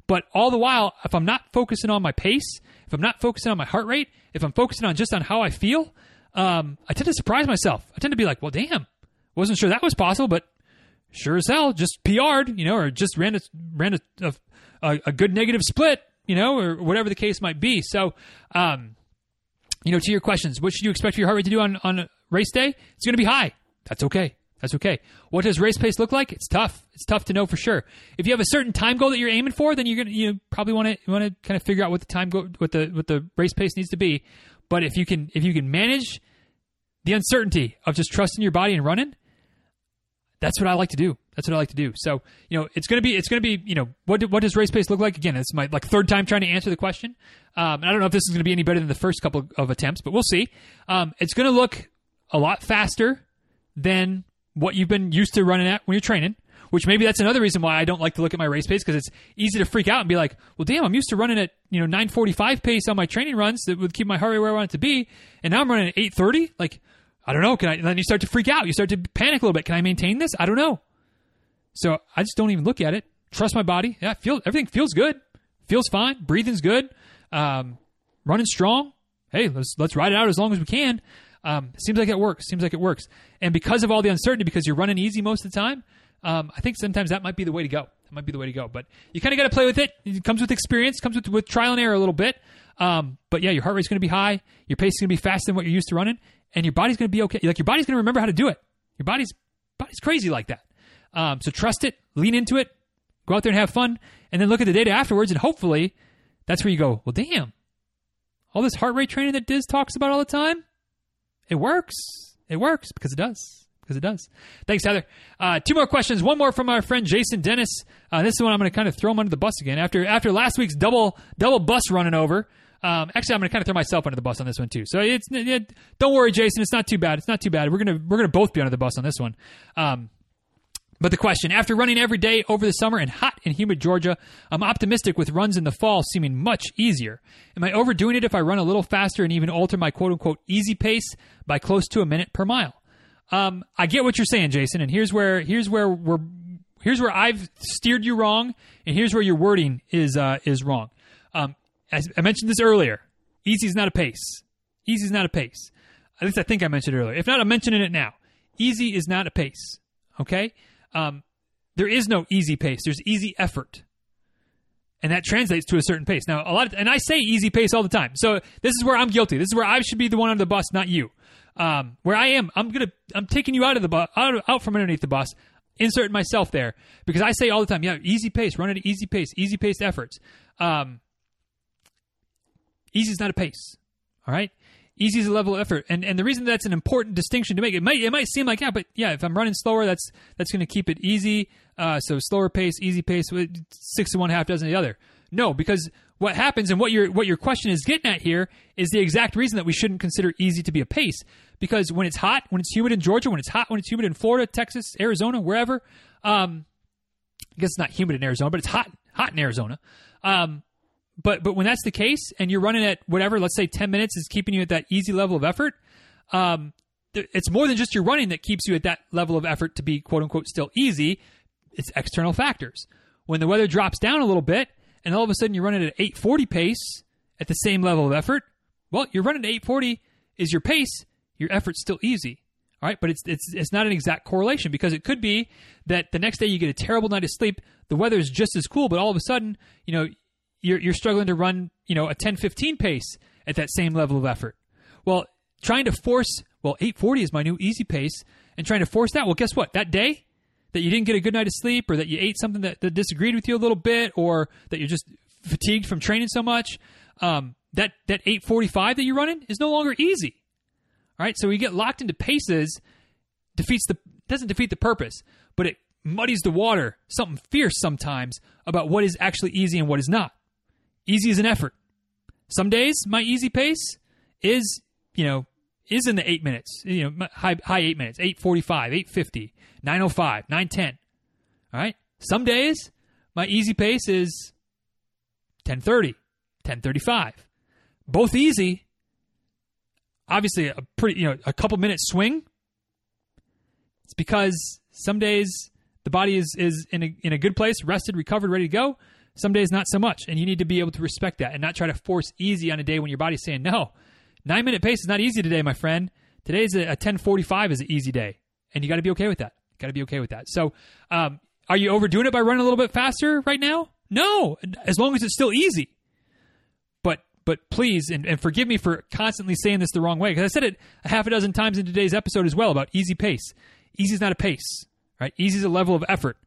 But all the while, if I'm not focusing on my pace, if I'm not focusing on my heart rate, if I'm focusing on just on how I feel, um, I tend to surprise myself. I tend to be like, well, damn, wasn't sure that was possible, but sure as hell, just PR'd, you know, or just ran a ran a, a, a good negative split, you know, or whatever the case might be. So, um, you know, to your questions, what should you expect for your heart rate to do on on race day? It's going to be high. That's okay. That's okay. What does race pace look like? It's tough. It's tough to know for sure. If you have a certain time goal that you're aiming for, then you're gonna you probably want to want to kind of figure out what the time go what the what the race pace needs to be. But if you can if you can manage the uncertainty of just trusting your body and running, that's what I like to do. That's what I like to do. So, you know, it's to be, it's to be, you know, what, do, what does race pace look like? Again, it's my like third time trying to answer the question. Um, I don't know if this is to be any better than the first couple of attempts, but we'll see. Um, it's to look a lot faster than what you've been used to running at when you're training. Which maybe that's another reason why I don't like to look at my race pace because it's easy to freak out and be like, "Well, damn, I'm used to running at you know 9:45 pace on my training runs that would keep my heart rate where I want it to be, and now I'm running at 8:30. Like, I don't know. Can I? And then you start to freak out. You start to panic a little bit. Can I maintain this? I don't know. So I just don't even look at it. Trust my body. Yeah, feel everything feels good. Feels fine. Breathing's good. Um, running strong. Hey, let's let's ride it out as long as we can. Um, seems like it works. Seems like it works. And because of all the uncertainty, because you're running easy most of the time, um, I think sometimes that might be the way to go. That might be the way to go. But you kind of got to play with it. It comes with experience. Comes with with trial and error a little bit. Um, but yeah, your heart rate's going to be high. Your pace is going to be faster than what you're used to running, and your body's going to be okay. Like your body's going to remember how to do it. Your body's body's crazy like that. Um, so trust it, lean into it, go out there and have fun, and then look at the data afterwards, and hopefully that's where you go, well, damn, all this heart rate training that Diz talks about all the time, it works. It works because it does. Because it does. Thanks, Heather. Uh, two more questions. One more from our friend Jason Dennis. Uh, this is one I'm going to kind of throw him under the bus again after after last week's double double bus running over. Um, actually, I'm going to kind of throw myself under the bus on this one too. So it's it, don't worry, Jason. It's not too bad. It's not too bad. We're gonna we're gonna both be under the bus on this one. Um, but the question after running every day over the summer in hot and humid Georgia, I'm optimistic with runs in the fall seeming much easier. Am I overdoing it if I run a little faster and even alter my quote unquote easy pace by close to a minute per mile? Um, I get what you're saying, Jason, and here's where here's where we're here's where I've steered you wrong, and here's where your wording is uh, is wrong. Um, I mentioned this earlier, easy is not a pace. Easy is not a pace. At least I think I mentioned it earlier. If not, I'm mentioning it now. Easy is not a pace. Okay um, there is no easy pace. There's easy effort, and that translates to a certain pace. Now, a lot, of, and I say easy pace all the time. So this is where I'm guilty. This is where I should be the one on the bus, not you. Um, where I am, I'm gonna, I'm taking you out of the bus, out, out from underneath the bus, inserting myself there because I say all the time, yeah, easy pace, run at easy pace, easy paced efforts. Um, easy is not a pace. All right. Easy is a level of effort, and and the reason that's an important distinction to make it might it might seem like yeah, but yeah, if I'm running slower, that's that's going to keep it easy. Uh, so slower pace, easy pace, six to one, half dozen the other. No, because what happens and what your what your question is getting at here is the exact reason that we shouldn't consider easy to be a pace. Because when it's hot, when it's humid in Georgia, when it's hot, when it's humid in Florida, Texas, Arizona, wherever, um, I guess it's not humid in Arizona, but it's hot hot in Arizona. Um, but but when that's the case and you're running at whatever, let's say 10 minutes is keeping you at that easy level of effort, um, it's more than just your running that keeps you at that level of effort to be quote unquote still easy. It's external factors. When the weather drops down a little bit and all of a sudden you're running at 840 pace at the same level of effort, well, you're running at 840 is your pace, your effort's still easy. All right, but it's it's it's not an exact correlation because it could be that the next day you get a terrible night of sleep, the weather is just as cool, but all of a sudden, you know, you're, you're struggling to run, you know, a 10-15 pace at that same level of effort. Well, trying to force, well, 840 is my new easy pace, and trying to force that, well, guess what? That day that you didn't get a good night of sleep, or that you ate something that, that disagreed with you a little bit, or that you're just fatigued from training so much, um, that that 845 that you're running is no longer easy. All right, so we get locked into paces, defeats the doesn't defeat the purpose, but it muddies the water, something fierce sometimes about what is actually easy and what is not. Easy is an effort. Some days my easy pace is, you know, is in the eight minutes, you know, high, high eight minutes, 845, 850, 905, 910. All right. Some days my easy pace is 1030, 1035. Both easy. Obviously a pretty, you know, a couple minutes swing. It's because some days the body is, is in a, in a good place, rested, recovered, ready to go. Some days not so much, and you need to be able to respect that and not try to force easy on a day when your body's saying no. Nine minute pace is not easy today, my friend. Today's a, a ten forty five is an easy day, and you got to be okay with that. Got to be okay with that. So, um, are you overdoing it by running a little bit faster right now? No, as long as it's still easy. But but please and, and forgive me for constantly saying this the wrong way because I said it a half a dozen times in today's episode as well about easy pace. Easy is not a pace, right? Easy is a level of effort.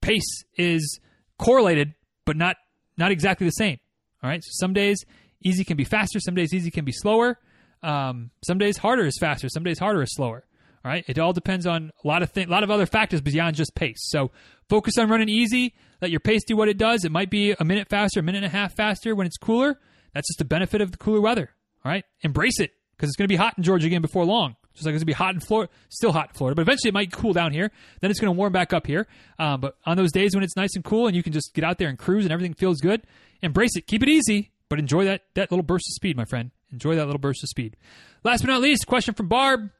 Pace is correlated but not not exactly the same. All right. So some days easy can be faster. Some days easy can be slower. Um, some days harder is faster. Some days harder is slower. All right, it all depends on a lot of th- a lot of other factors beyond just pace. So focus on running easy. Let your pace do what it does. It might be a minute faster, a minute and a half faster when it's cooler. That's just the benefit of the cooler weather. All right, embrace it because it's going to be hot in Georgia again before long. Just like it's going to be hot in Florida, still hot in Florida, but eventually it might cool down here. Then it's going to warm back up here. Um, but on those days when it's nice and cool and you can just get out there and cruise and everything feels good, embrace it. Keep it easy, but enjoy that that little burst of speed, my friend. Enjoy that little burst of speed. Last but not least, question from Barb.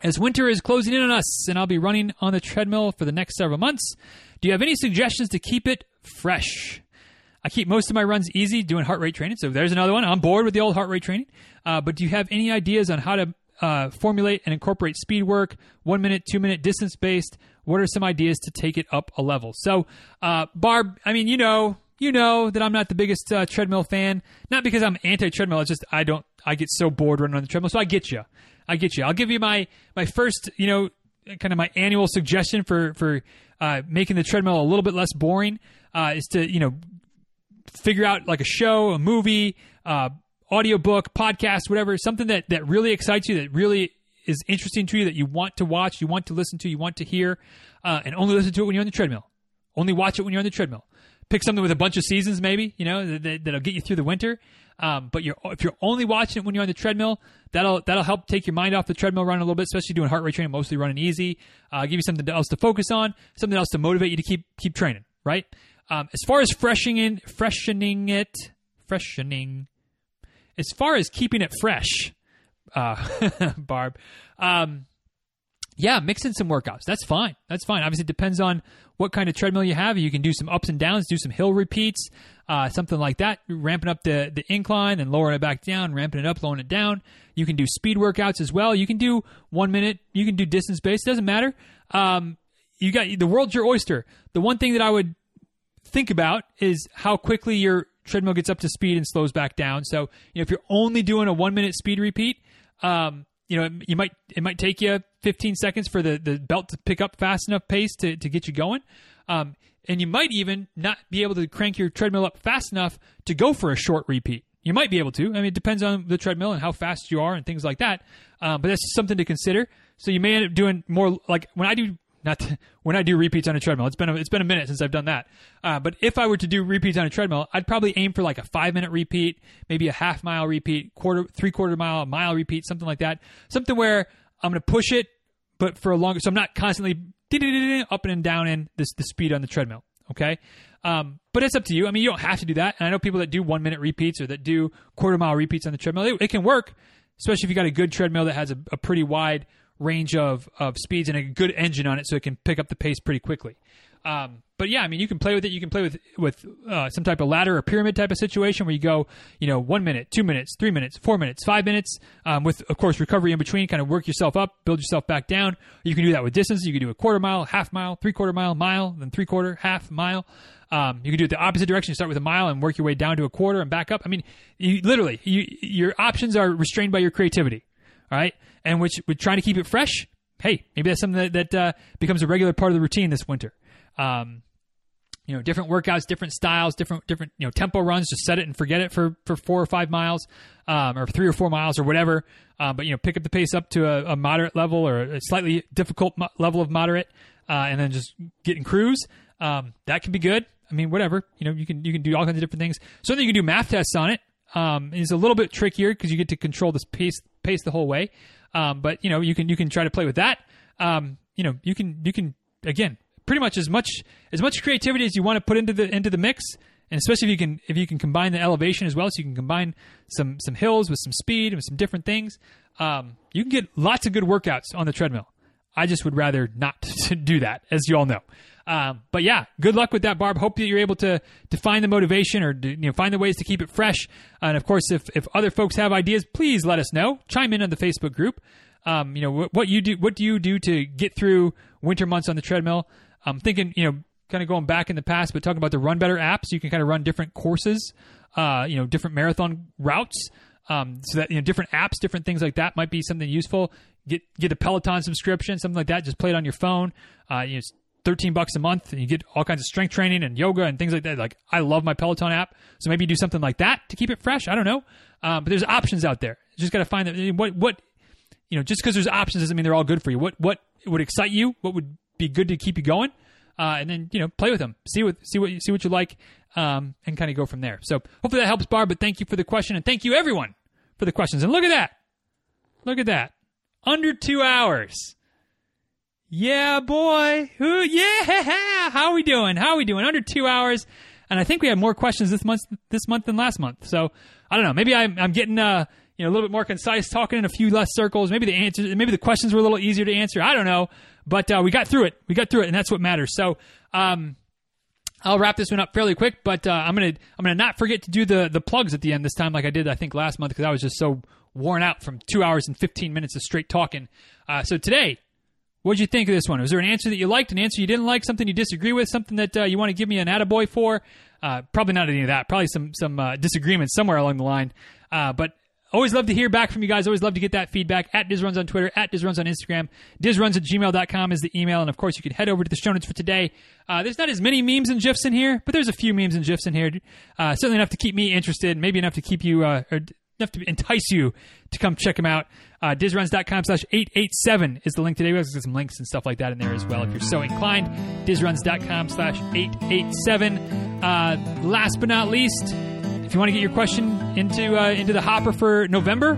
As winter is closing in on us and I'll be running on the treadmill for the next several months, do you have any suggestions to keep it fresh? I keep most of my runs easy doing heart rate training. So there's another one. I'm bored with the old heart rate training. Uh, but do you have any ideas on how to uh, formulate and incorporate speed work, one minute, two minute, distance based? What are some ideas to take it up a level? So, uh, Barb, I mean, you know, you know that I'm not the biggest uh, treadmill fan. Not because I'm anti treadmill. It's just I don't. I get so bored running on the treadmill. So I get you. I get you. I'll give you my my first, you know, kind of my annual suggestion for for uh, making the treadmill a little bit less boring uh, is to you know figure out like a show, a movie, uh, audiobook, podcast, whatever, something that that really excites you, that really is interesting to you, that you want to watch, you want to listen to, you want to hear, uh, and only listen to it when you're on the treadmill. Only watch it when you're on the treadmill. Pick something with a bunch of seasons, maybe you know that, will get you through the winter. Um, but you're, if you're only watching it when you're on the treadmill, that'll that'll help take your mind off the treadmill running a little bit, especially doing heart rate training, mostly running easy. Uh, give you something else to focus on, something else to motivate you to keep keep training. Right. Um, as far as freshening freshening it, freshening. As far as keeping it fresh, uh, Barb. Um, yeah, mix in some workouts. That's fine. That's fine. Obviously, it depends on what kind of treadmill you have. You can do some ups and downs, do some hill repeats, uh, something like that, ramping up the, the incline and lowering it back down, ramping it up, lowering it down. You can do speed workouts as well. You can do one minute. You can do distance based. Doesn't matter. Um, you got the world's your oyster. The one thing that I would think about is how quickly your treadmill gets up to speed and slows back down. So, you know, if you're only doing a one minute speed repeat, um, you know, you might it might take you 15 seconds for the, the belt to pick up fast enough pace to, to get you going. Um, and you might even not be able to crank your treadmill up fast enough to go for a short repeat. You might be able to. I mean, it depends on the treadmill and how fast you are and things like that. Um, but that's something to consider. So you may end up doing more like when I do not to, when I do repeats on a treadmill. It's been a, it's been a minute since I've done that. Uh, but if I were to do repeats on a treadmill, I'd probably aim for like a five minute repeat, maybe a half mile repeat, quarter three quarter mile, a mile repeat, something like that. Something where I'm going to push it, but for a longer. So I'm not constantly up and down in this the speed on the treadmill. Okay. Um, but it's up to you. I mean, you don't have to do that. And I know people that do one minute repeats or that do quarter mile repeats on the treadmill. It, it can work, especially if you got a good treadmill that has a, a pretty wide range of, of speeds and a good engine on it so it can pick up the pace pretty quickly. Um, but yeah, I mean, you can play with it. You can play with with uh, some type of ladder or pyramid type of situation where you go, you know, one minute, two minutes, three minutes, four minutes, five minutes, um, with of course recovery in between. Kind of work yourself up, build yourself back down. You can do that with distance. You can do a quarter mile, half mile, three quarter mile, mile, then three quarter, half mile. Um, you can do it the opposite direction. You start with a mile and work your way down to a quarter and back up. I mean, you, literally, you, your options are restrained by your creativity. All right, and which we're trying to keep it fresh. Hey, maybe that's something that, that uh, becomes a regular part of the routine this winter. Um, you know, different workouts, different styles, different different you know tempo runs. Just set it and forget it for for four or five miles, um, or three or four miles or whatever. Um, but you know, pick up the pace up to a, a moderate level or a slightly difficult mo- level of moderate, uh, and then just get in cruise. Um, that can be good. I mean, whatever. You know, you can you can do all kinds of different things. So then you can do MAF tests on it. Um, it's a little bit trickier because you get to control this pace pace the whole way. Um, but you know, you can you can try to play with that. Um, you know, you can you can again pretty much as much as much creativity as you want to put into the into the mix, and especially if you can if you can combine the elevation as well, so you can combine some some hills with some speed and some different things. Um, you can get lots of good workouts on the treadmill. I just would rather not do that, as you all know. Um, but yeah, good luck with that, Barb. Hope that you're able to to find the motivation or to, you know find the ways to keep it fresh. And of course, if if other folks have ideas, please let us know. Chime in on the Facebook group. Um, you know what, what you do. What do you do to get through winter months on the treadmill? I'm thinking, you know, kind of going back in the past, but talking about the Run Better apps, you can kind of run different courses, uh, you know, different marathon routes. Um, so that you know, different apps, different things like that might be something useful. Get get a Peloton subscription, something like that. Just play it on your phone. Uh, you know, 13 bucks a month and you get all kinds of strength training and yoga and things like that. Like I love my Peloton app. So maybe do something like that to keep it fresh. I don't know. Um, but there's options out there. You just got to find that what, what, you know, just because there's options doesn't mean they're all good for you. What what would excite you? What would be good to keep you going? Uh, and then you know, play with them, see what see what you see what you like, um, and kind of go from there. So hopefully that helps, Barb. But thank you for the question, and thank you everyone for the questions. And look at that, look at that, under two hours. Yeah, boy. Who? Yeah. How are we doing? How are we doing? Under two hours. And I think we have more questions this month this month than last month. So I don't know. Maybe I'm, I'm getting uh, you know a little bit more concise, talking in a few less circles. Maybe the answers, maybe the questions were a little easier to answer. I don't know, but uh, we got through it. We got through it, and that's what matters. So um, I'll wrap this one up fairly quick, but uh, I'm gonna I'm gonna not forget to do the the plugs at the end this time, like I did I think last month because I was just so worn out from two hours and 15 minutes of straight talking. Uh, so today what did you think of this one? Was there an answer that you liked, an answer you didn't like, something you disagree with, something that uh, you want to give me an attaboy for? Uh, probably not any of that. Probably some some uh, somewhere along the line. Uh, but always love to hear back from you guys. Always love to get that feedback. At DizRuns on Twitter, at DizRuns on Instagram. DizRuns at gmail.com is the email. And of course, you can head over to the show notes for today. Uh, there's not as many memes and GIFs in here, but there's a few memes and GIFs in here. Uh, certainly enough to keep me interested, maybe enough to keep you, or enough to entice you to come check them out. Uh, DizRuns.com slash 887 is the link today. We have some links and stuff like that in there as well if you're so inclined. DizRuns.com slash 887. Uh, last but not least, if you want to get your question into uh, into the hopper for November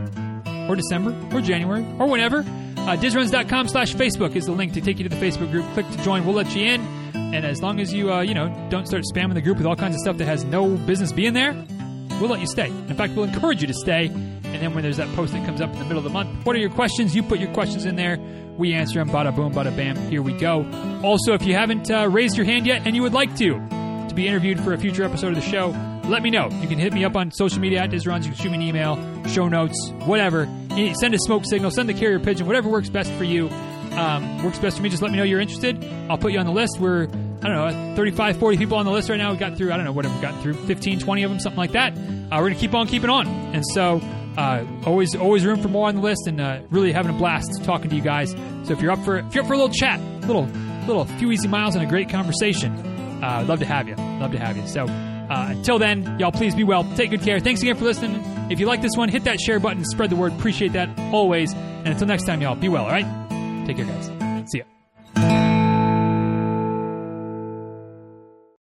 or December or January or whenever, uh, DizRuns.com slash Facebook is the link to take you to the Facebook group. Click to join. We'll let you in. And as long as you, uh, you know, don't start spamming the group with all kinds of stuff that has no business being there, we'll let you stay. In fact, we'll encourage you to stay. And then when there's that post that comes up in the middle of the month, what are your questions? You put your questions in there. We answer them. Bada boom, bada bam. Here we go. Also, if you haven't uh, raised your hand yet and you would like to, to be interviewed for a future episode of the show, let me know. You can hit me up on social media at DizRuns. You can shoot me an email, show notes, whatever. Send a smoke signal, send the carrier pigeon, whatever works best for you. Um, works best for me. Just let me know you're interested. I'll put you on the list. We're, I don't know, 35, 40 people on the list right now. We got through, I don't know, whatever, we got through 15, 20 of them, something like that. Uh, we're going to keep on keeping on. And so, uh, always, always room for more on the list and uh, really having a blast talking to you guys. So if you're up for, if you're up for a little chat, little, little few easy miles and a great conversation, uh, I'd love to have you. Love to have you. So, uh, until then, y'all please be well. Take good care. Thanks again for listening. If you like this one, hit that share button, spread the word. Appreciate that always. And until next time, y'all, be well, all right? Take care, guys.